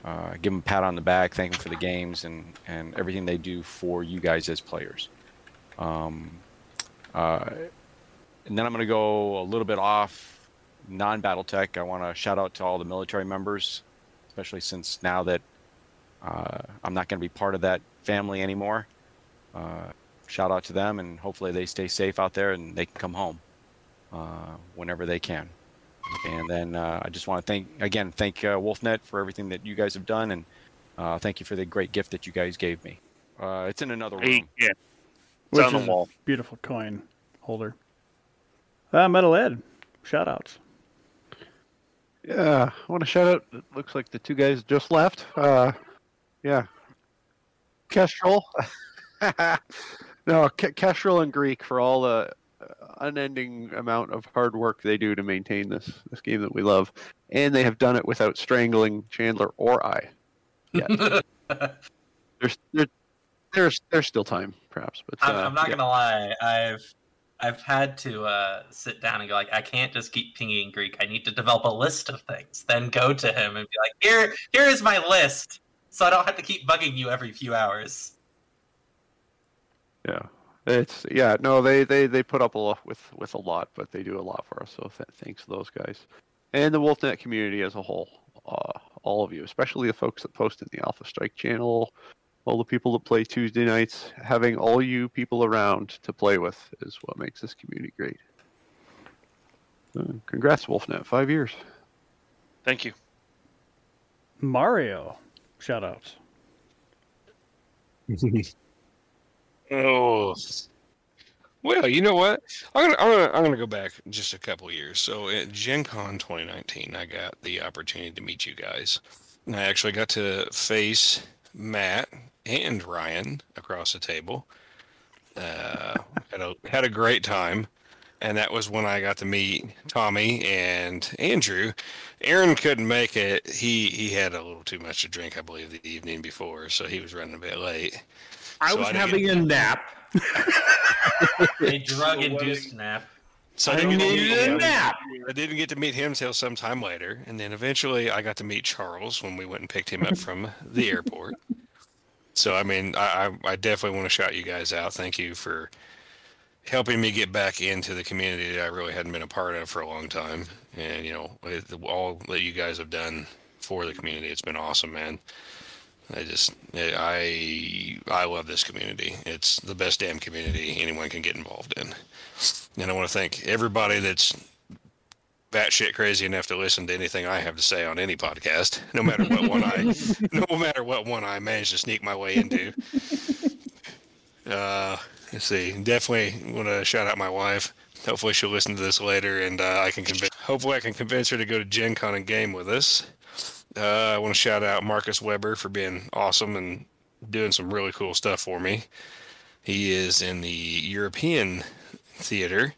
S14: uh, give them a pat on the back, thank them for the games and, and everything they do for you guys as players. Um, uh, and then I'm going to go a little bit off non Battletech. I want to shout out to all the military members, especially since now that uh, I'm not going to be part of that family anymore. Uh, shout out to them, and hopefully they stay safe out there and they can come home uh, whenever they can. And then uh, I just want to thank again, thank uh, WolfNet for everything that you guys have done, and uh, thank you for the great gift that you guys gave me. Uh, it's in another room.
S4: Hey, yeah. It's
S3: Which
S4: on the
S3: is
S4: wall.
S3: beautiful coin holder. Uh, Metal Ed, shout outs.
S18: Yeah, I want to shout out. It looks like the two guys just left. Uh, yeah, Kestrel. [laughs] no, Ke- Kestrel and Greek for all the uh, unending amount of hard work they do to maintain this this game that we love, and they have done it without strangling Chandler or I. Yet. [laughs] there's there, there's there's still time, perhaps, but
S6: I'm,
S18: uh,
S6: I'm not
S18: yeah.
S6: gonna lie. I've I've had to uh, sit down and go like, I can't just keep pinging Greek. I need to develop a list of things. Then go to him and be like, here here is my list, so I don't have to keep bugging you every few hours.
S18: Yeah, it's yeah. No, they they they put up a lot with with a lot, but they do a lot for us. So th- thanks to those guys and the WolfNet community as a whole. Uh, all of you, especially the folks that post in the Alpha Strike channel, all the people that play Tuesday nights. Having all you people around to play with is what makes this community great. Uh, congrats, WolfNet! Five years.
S4: Thank you.
S3: Mario, shout outs. [laughs]
S9: Oh, well, you know what? I'm gonna, I'm gonna, I'm gonna go back just a couple years. So at Gen Con 2019, I got the opportunity to meet you guys. And I actually got to face Matt and Ryan across the table. Uh, had a had a great time, and that was when I got to meet Tommy and Andrew. Aaron couldn't make it. He he had a little too much to drink, I believe, the evening before, so he was running a bit late.
S1: I
S9: So
S1: was
S9: didn't
S1: having
S9: get-
S1: a nap. [laughs]
S6: A drug induced nap.
S9: So I,
S1: I
S9: didn't get to
S1: needed
S9: meet
S1: a
S9: him.
S1: nap.
S9: I didn't get to meet him till sometime later, and then eventually I got to meet Charles when we went and picked him up [laughs] from the airport. So I mean, I I I definitely want to shout you guys out. Thank you for helping me get back into the community that I really hadn't been a part of for a long time. And you know, with all that you guys have done for the community, it's been awesome, man. I just I I love this community. It's the best damn community anyone can get involved in. And I want to thank everybody that's batshit crazy enough to listen to anything I have to say on any podcast, no matter what one I [laughs] no matter what one I manage to sneak my way into. Uh, let's see. Definitely want to shout out my wife. Hopefully she'll listen to this later, and uh, I can convince. Hopefully I can convince her to go to Gen Con and game with us. Uh, I want to shout out Marcus Weber for being awesome and doing some really cool stuff for me. He is in the European theater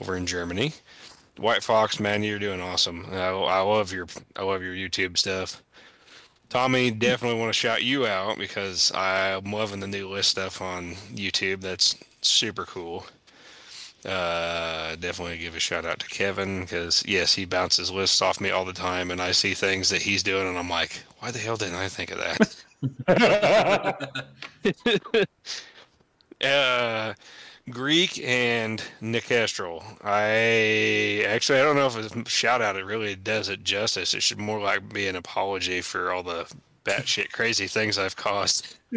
S9: over in Germany. White Fox, man, you're doing awesome. I, I love your I love your YouTube stuff. Tommy, definitely want to shout you out because I'm loving the new list stuff on YouTube. That's super cool. Uh, definitely give a shout out to Kevin because yes, he bounces lists off me all the time, and I see things that he's doing, and I'm like, why the hell didn't I think of that? [laughs] [laughs] uh, Greek and Nicastral. I actually I don't know if a shout out it really does it justice. It should more like be an apology for all the batshit crazy things I've caused. [laughs]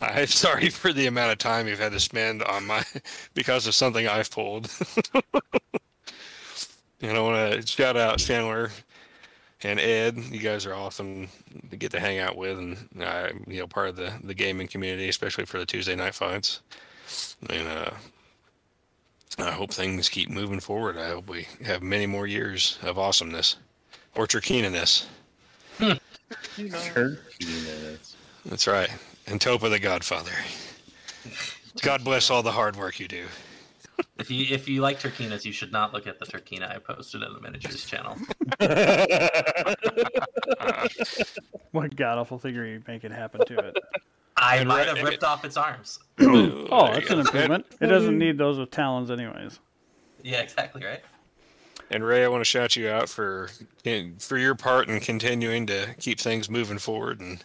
S9: I'm sorry for the amount of time you've had to spend on my because of something I've pulled. and I want to shout out Chandler and Ed. You guys are awesome to get to hang out with, and uh, you know part of the the gaming community, especially for the Tuesday night fights. And uh, I hope things keep moving forward. I hope we have many more years of awesomeness or Turkina-ness.
S1: Turkina-ness.
S9: That's right. And Topa the Godfather. God bless all the hard work you do.
S6: If you if you like Turkinas, you should not look at the Turkina I posted in the miniatures channel. [laughs]
S3: what god awful thing are you making happen to it?
S6: I
S9: And
S6: might
S9: right-
S6: have ripped off its arms.
S3: oh,
S9: there
S3: that's an improvement. It doesn't need those with talons, anyways.
S6: Yeah, exactly right.
S9: And Ray, I want to shout you out for for your part in continuing to keep things moving forward and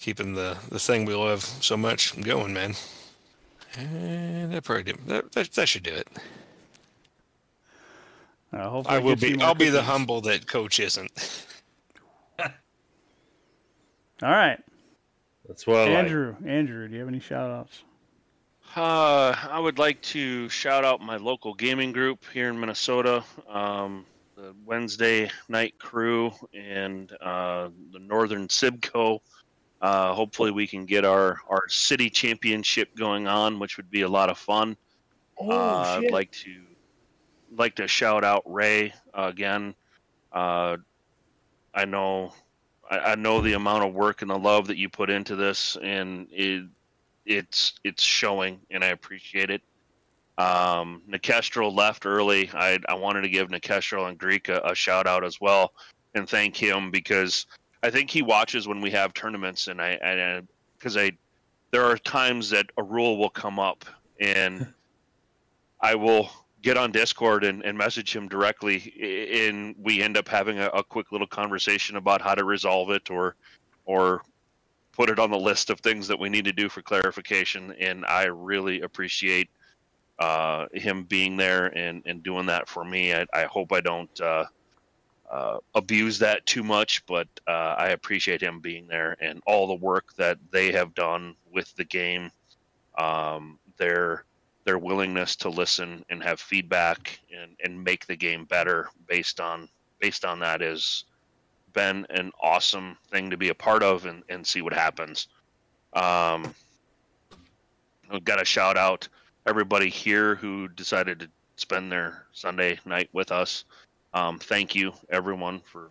S9: keeping the, the thing we love so much going, man. And that probably do, that, that that should do it.
S3: Uh, hopefully
S9: I will be. I'll be the humble that Coach isn't. [laughs]
S3: All right.
S1: That's what I like.
S3: Andrew, Andrew, do you have any shout outs?
S4: Uh, I would like to shout out my local gaming group here in Minnesota, um, the Wednesday Night Crew and uh, the Northern Sibco. Uh, hopefully, we can get our, our city championship going on, which would be a lot of fun.
S1: Oh,
S4: uh. I'd like to like to shout out Ray uh, again. Uh, I know I, I know the amount of work and the love that you put into this, and it it's it's showing, and I appreciate it. Um, Nikestral left early. I I wanted to give Nikestral and Greek a, a shout out as well, and thank him because I think he watches when we have tournaments, and I and because I there are times that a rule will come up, and [laughs] I will get on Discord and, and message him directly, and we end up having a, a quick little conversation about how to resolve it or or put it on the list of things that we need to do for clarification. And I really appreciate uh, him being there and, and doing that for me. I, I hope I don't uh, uh, abuse that too much, but uh, I appreciate him being there and all the work that they have done with the game. Um, their their willingness to listen and have feedback and, and make the game better based on based on that is been an awesome thing to be a part of and, and see what happens. Um, I've got to shout out everybody here who decided to spend their Sunday night with us. Um, thank you, everyone, for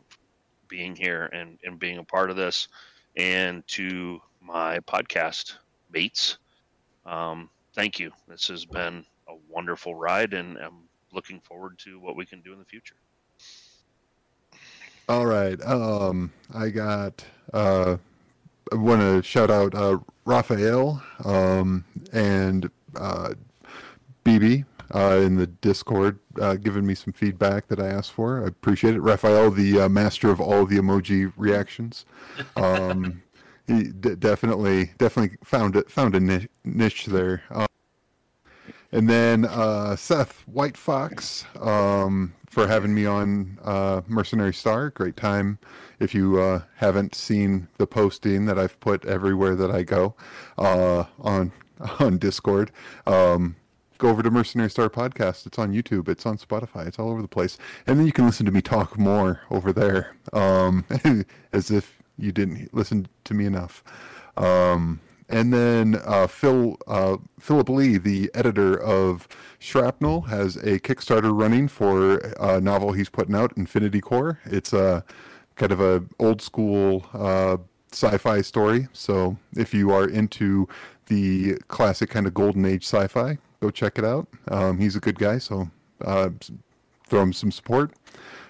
S4: being here and, and being a part of this. And to my podcast mates, um, thank you. This has been a wonderful ride, and I'm looking forward to what we can do in the future.
S5: All right. Um, I got. Uh, I want to shout out uh, Raphael um, and uh, BB uh, in the Discord, uh, giving me some feedback that I asked for. I appreciate it. Raphael, the uh, master of all the emoji reactions. Um, [laughs] he d- definitely definitely found it found a niche, niche there. And then uh, Seth White Fox um, for having me on uh, Mercenary Star. Great time. If you uh, haven't seen the posting that I've put everywhere that I go uh, on [laughs] on Discord, um, go over to Mercenary Star Podcast. It's on YouTube. It's on Spotify. It's all over the place. And then you can listen to me talk more over there, um, [laughs] as if you didn't listen to me enough. Um, and then uh, Phil uh, Philip Lee, the editor of Shrapnel, has a Kickstarter running for a novel he's putting out, Infinity Core. It's a kind of a old school uh, sci-fi story. So if you are into the classic kind of golden age sci-fi, go check it out. Um, he's a good guy, so uh, throw him some support.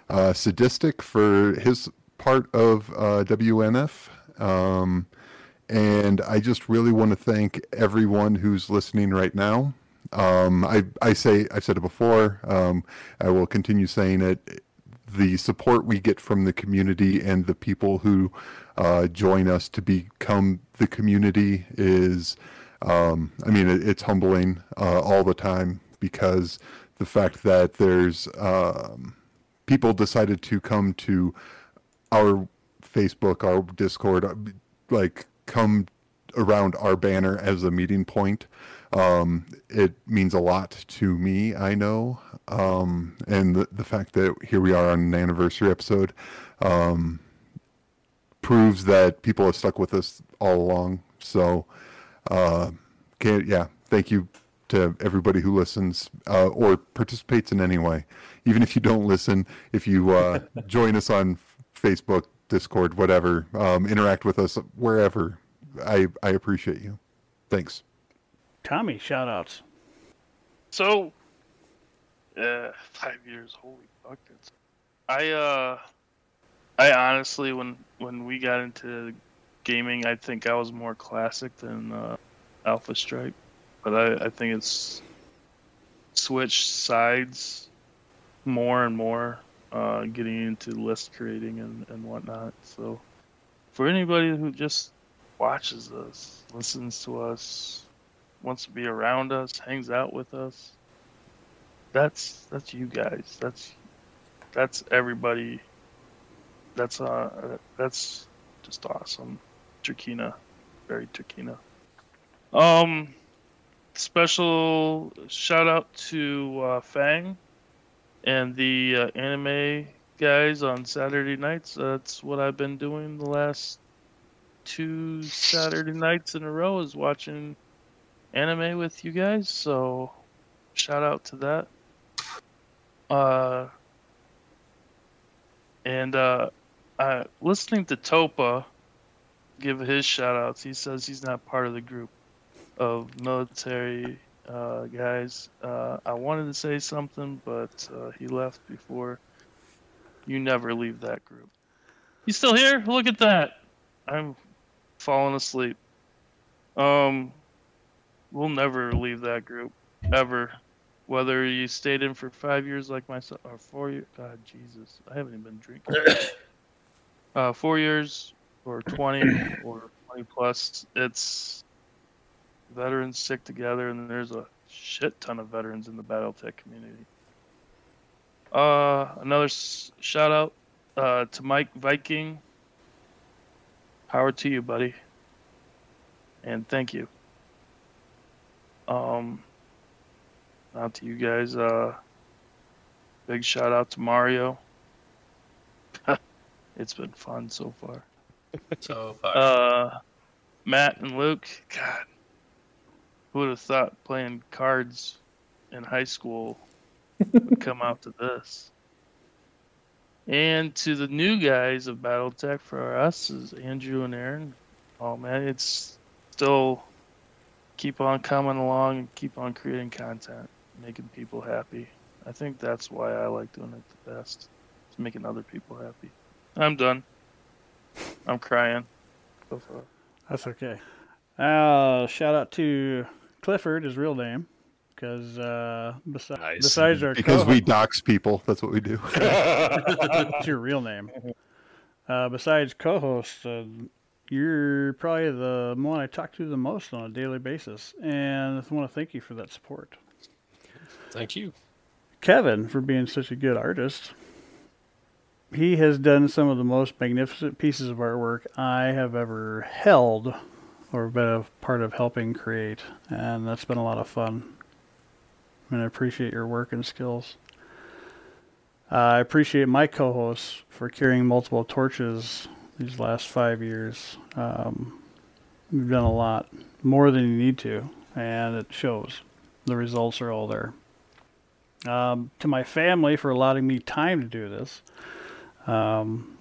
S5: Uh, Sadistic for his part of uh, WNF. Um, and I just really want to thank everyone who's listening right now. Um, I, I say, I've said it before, um, I will continue saying it. The support we get from the community and the people who uh, join us to become the community is, um, I mean, it, it's humbling uh, all the time because the fact that there's um, people decided to come to our Facebook, our Discord, uh, like come around our banner as a meeting point. Um, it means a lot to me, I know. Um, and the, the fact that here we are on an anniversary episode um, proves that people have stuck with us all along. So, uh, can, yeah, thank you to everybody who listens uh, or participates in any way. Even if you don't listen, if you uh, [laughs] join us on Facebook, Discord, whatever, um, interact with us wherever. I I appreciate you. Thanks.
S3: Tommy, shout outs.
S12: So, uh, five years. Holy fuck! That's, I uh, I honestly, when when we got into gaming, I think I was more classic than uh, Alpha Strike, but I I think it's switched sides more and more, uh, getting into list creating and and whatnot. So, for anybody who just watches us, listens to us, wants to be around us, hangs out with us. That's that's you guys. That's that's everybody. That's uh that's just awesome. Turkina, very Turkina. Um, special shout out to uh, Fang and the uh, anime guys on Saturday nights. That's what I've been doing the last two Saturday nights in a row is watching anime with you guys. So shout out to that. Uh, and uh, uh, listening to Topa give his shout outs. He says he's not part of the group of military uh, guys. Uh, I wanted to say something, but uh, he left before. You never leave that group. You still here? Look at that. I'm falling asleep. Um, we'll never leave that group ever. Whether you stayed in for five years like myself or four years. God, Jesus, I haven't even been drinking. [coughs] uh, four years or twenty or twenty plus. It's veterans stick together, and there's a shit ton of veterans in the BattleTech community. Uh, another s- shout out uh, to Mike Viking. Power to you, buddy. And thank you. Um, out to you guys. Uh, big shout out to Mario. [laughs] it's been fun so far.
S6: So far.
S12: Uh, Matt and Luke. God, who would have thought playing cards in high school would [laughs] come out to this? And to the new guys of BattleTech for us is Andrew and Aaron. Oh man, it's still keep on coming along and keep on creating content, making people happy. I think that's why I like doing it the best. It's making other people happy. I'm done. I'm crying. So far.
S3: That's okay. Uh, shout out to Clifford, his real name, because uh, besi- besides our
S5: because we
S3: co-
S5: dox people. That's what we do.
S3: It's [laughs] your real name. Uh, besides co-host, uh, you're probably the one I talk to the most on a daily basis, and I want to thank you for that support.
S9: Thank you.
S3: Kevin for being such a good artist. He has done some of the most magnificent pieces of artwork I have ever held or been a part of helping create, and that's been a lot of fun. And I appreciate your work and skills. Uh, I appreciate my co hosts for carrying multiple torches these last five years. Um, we've done a lot, more than you need to, and it shows. The results are all there. Um, to my family for allowing me time to do this. Um,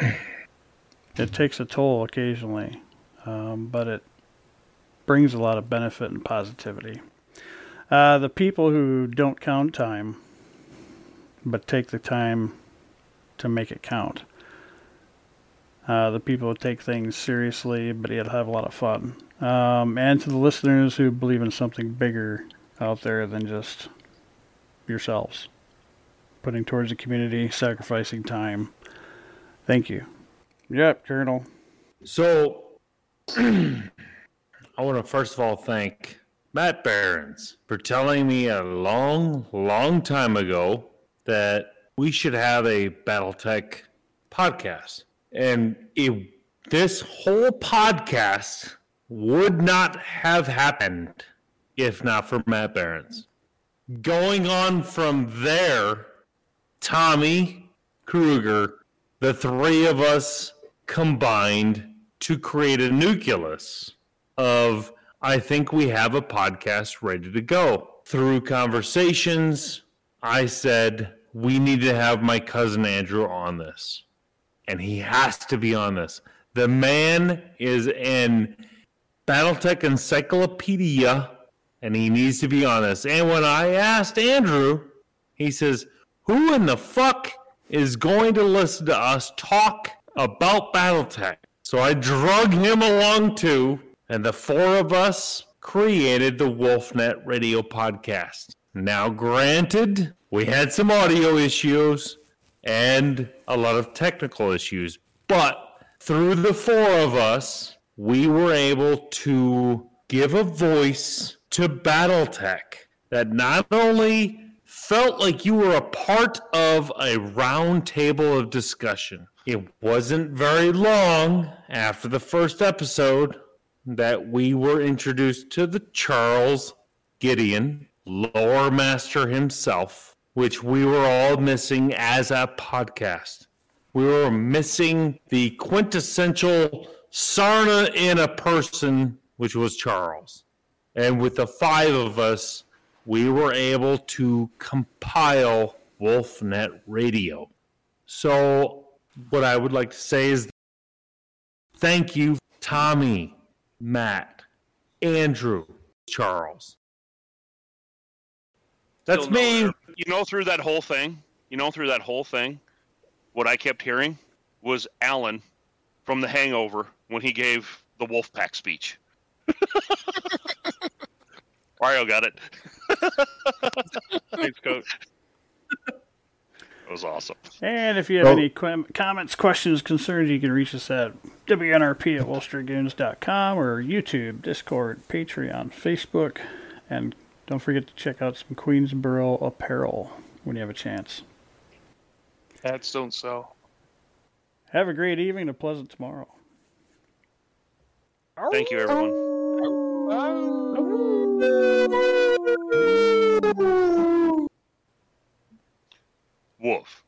S3: [coughs] it takes a toll occasionally, um, but it brings a lot of benefit and positivity. Uh, the people who don't count time, but take the time to make it count. Uh, the people who take things seriously, but yet have a lot of fun. Um, and to the listeners who believe in something bigger out there than just yourselves. Putting towards the community, sacrificing time. Thank you. Yep, Colonel.
S1: So, I want to first of all thank Matt Behrens for telling me a long, long time ago that we should have a Battletech podcast. And it, this whole podcast would not have happened if not for Matt Behrens. Going on from there, Tommy Kruger, the three of us combined to create a nucleus of I think we have a podcast ready to go. Through conversations, I said we need to have my cousin Andrew on this. And he has to be on this. The man is an Battletech encyclopedia and he needs to be on this. And when I asked Andrew, he says, Who in the fuck is going to listen to us talk about Battletech? So I drug him along too, and the four of us created the WolfNet Radio podcast. Now, granted, we had some audio issues and a lot of technical issues, but through the four of us, we were able to give a voice to Battletech that not only felt like you were a part of a round table of discussion. It wasn't very long after the first episode that we were introduced to the Charles Gideon, lore master himself, which we were all missing as a podcast. We were missing the quintessential Sarna in a person, which was Charles. And with the five of us, we were able to compile WolfNet Radio. So, what I would like to say is thank you, Tommy, Matt, Andrew, Charles. That's
S4: Still know
S1: me.
S4: You know, through that whole thing, you know, through that whole thing, what I kept hearing was Alan from The Hangover when he gave the Wolfpack speech. [laughs] Mario got it. Thanks, coach. That was awesome.
S3: And if you have
S4: Oh.
S3: any qu- comments, questions, concerns, you can reach us at WNRP at wolfsdragoons.com or YouTube, Discord, Patreon, Facebook, and don't forget to check out some Queensboro apparel when you have a chance.
S12: Hats don't sell.
S3: Have a great evening and a pleasant tomorrow.
S4: Thank you, everyone. Woof.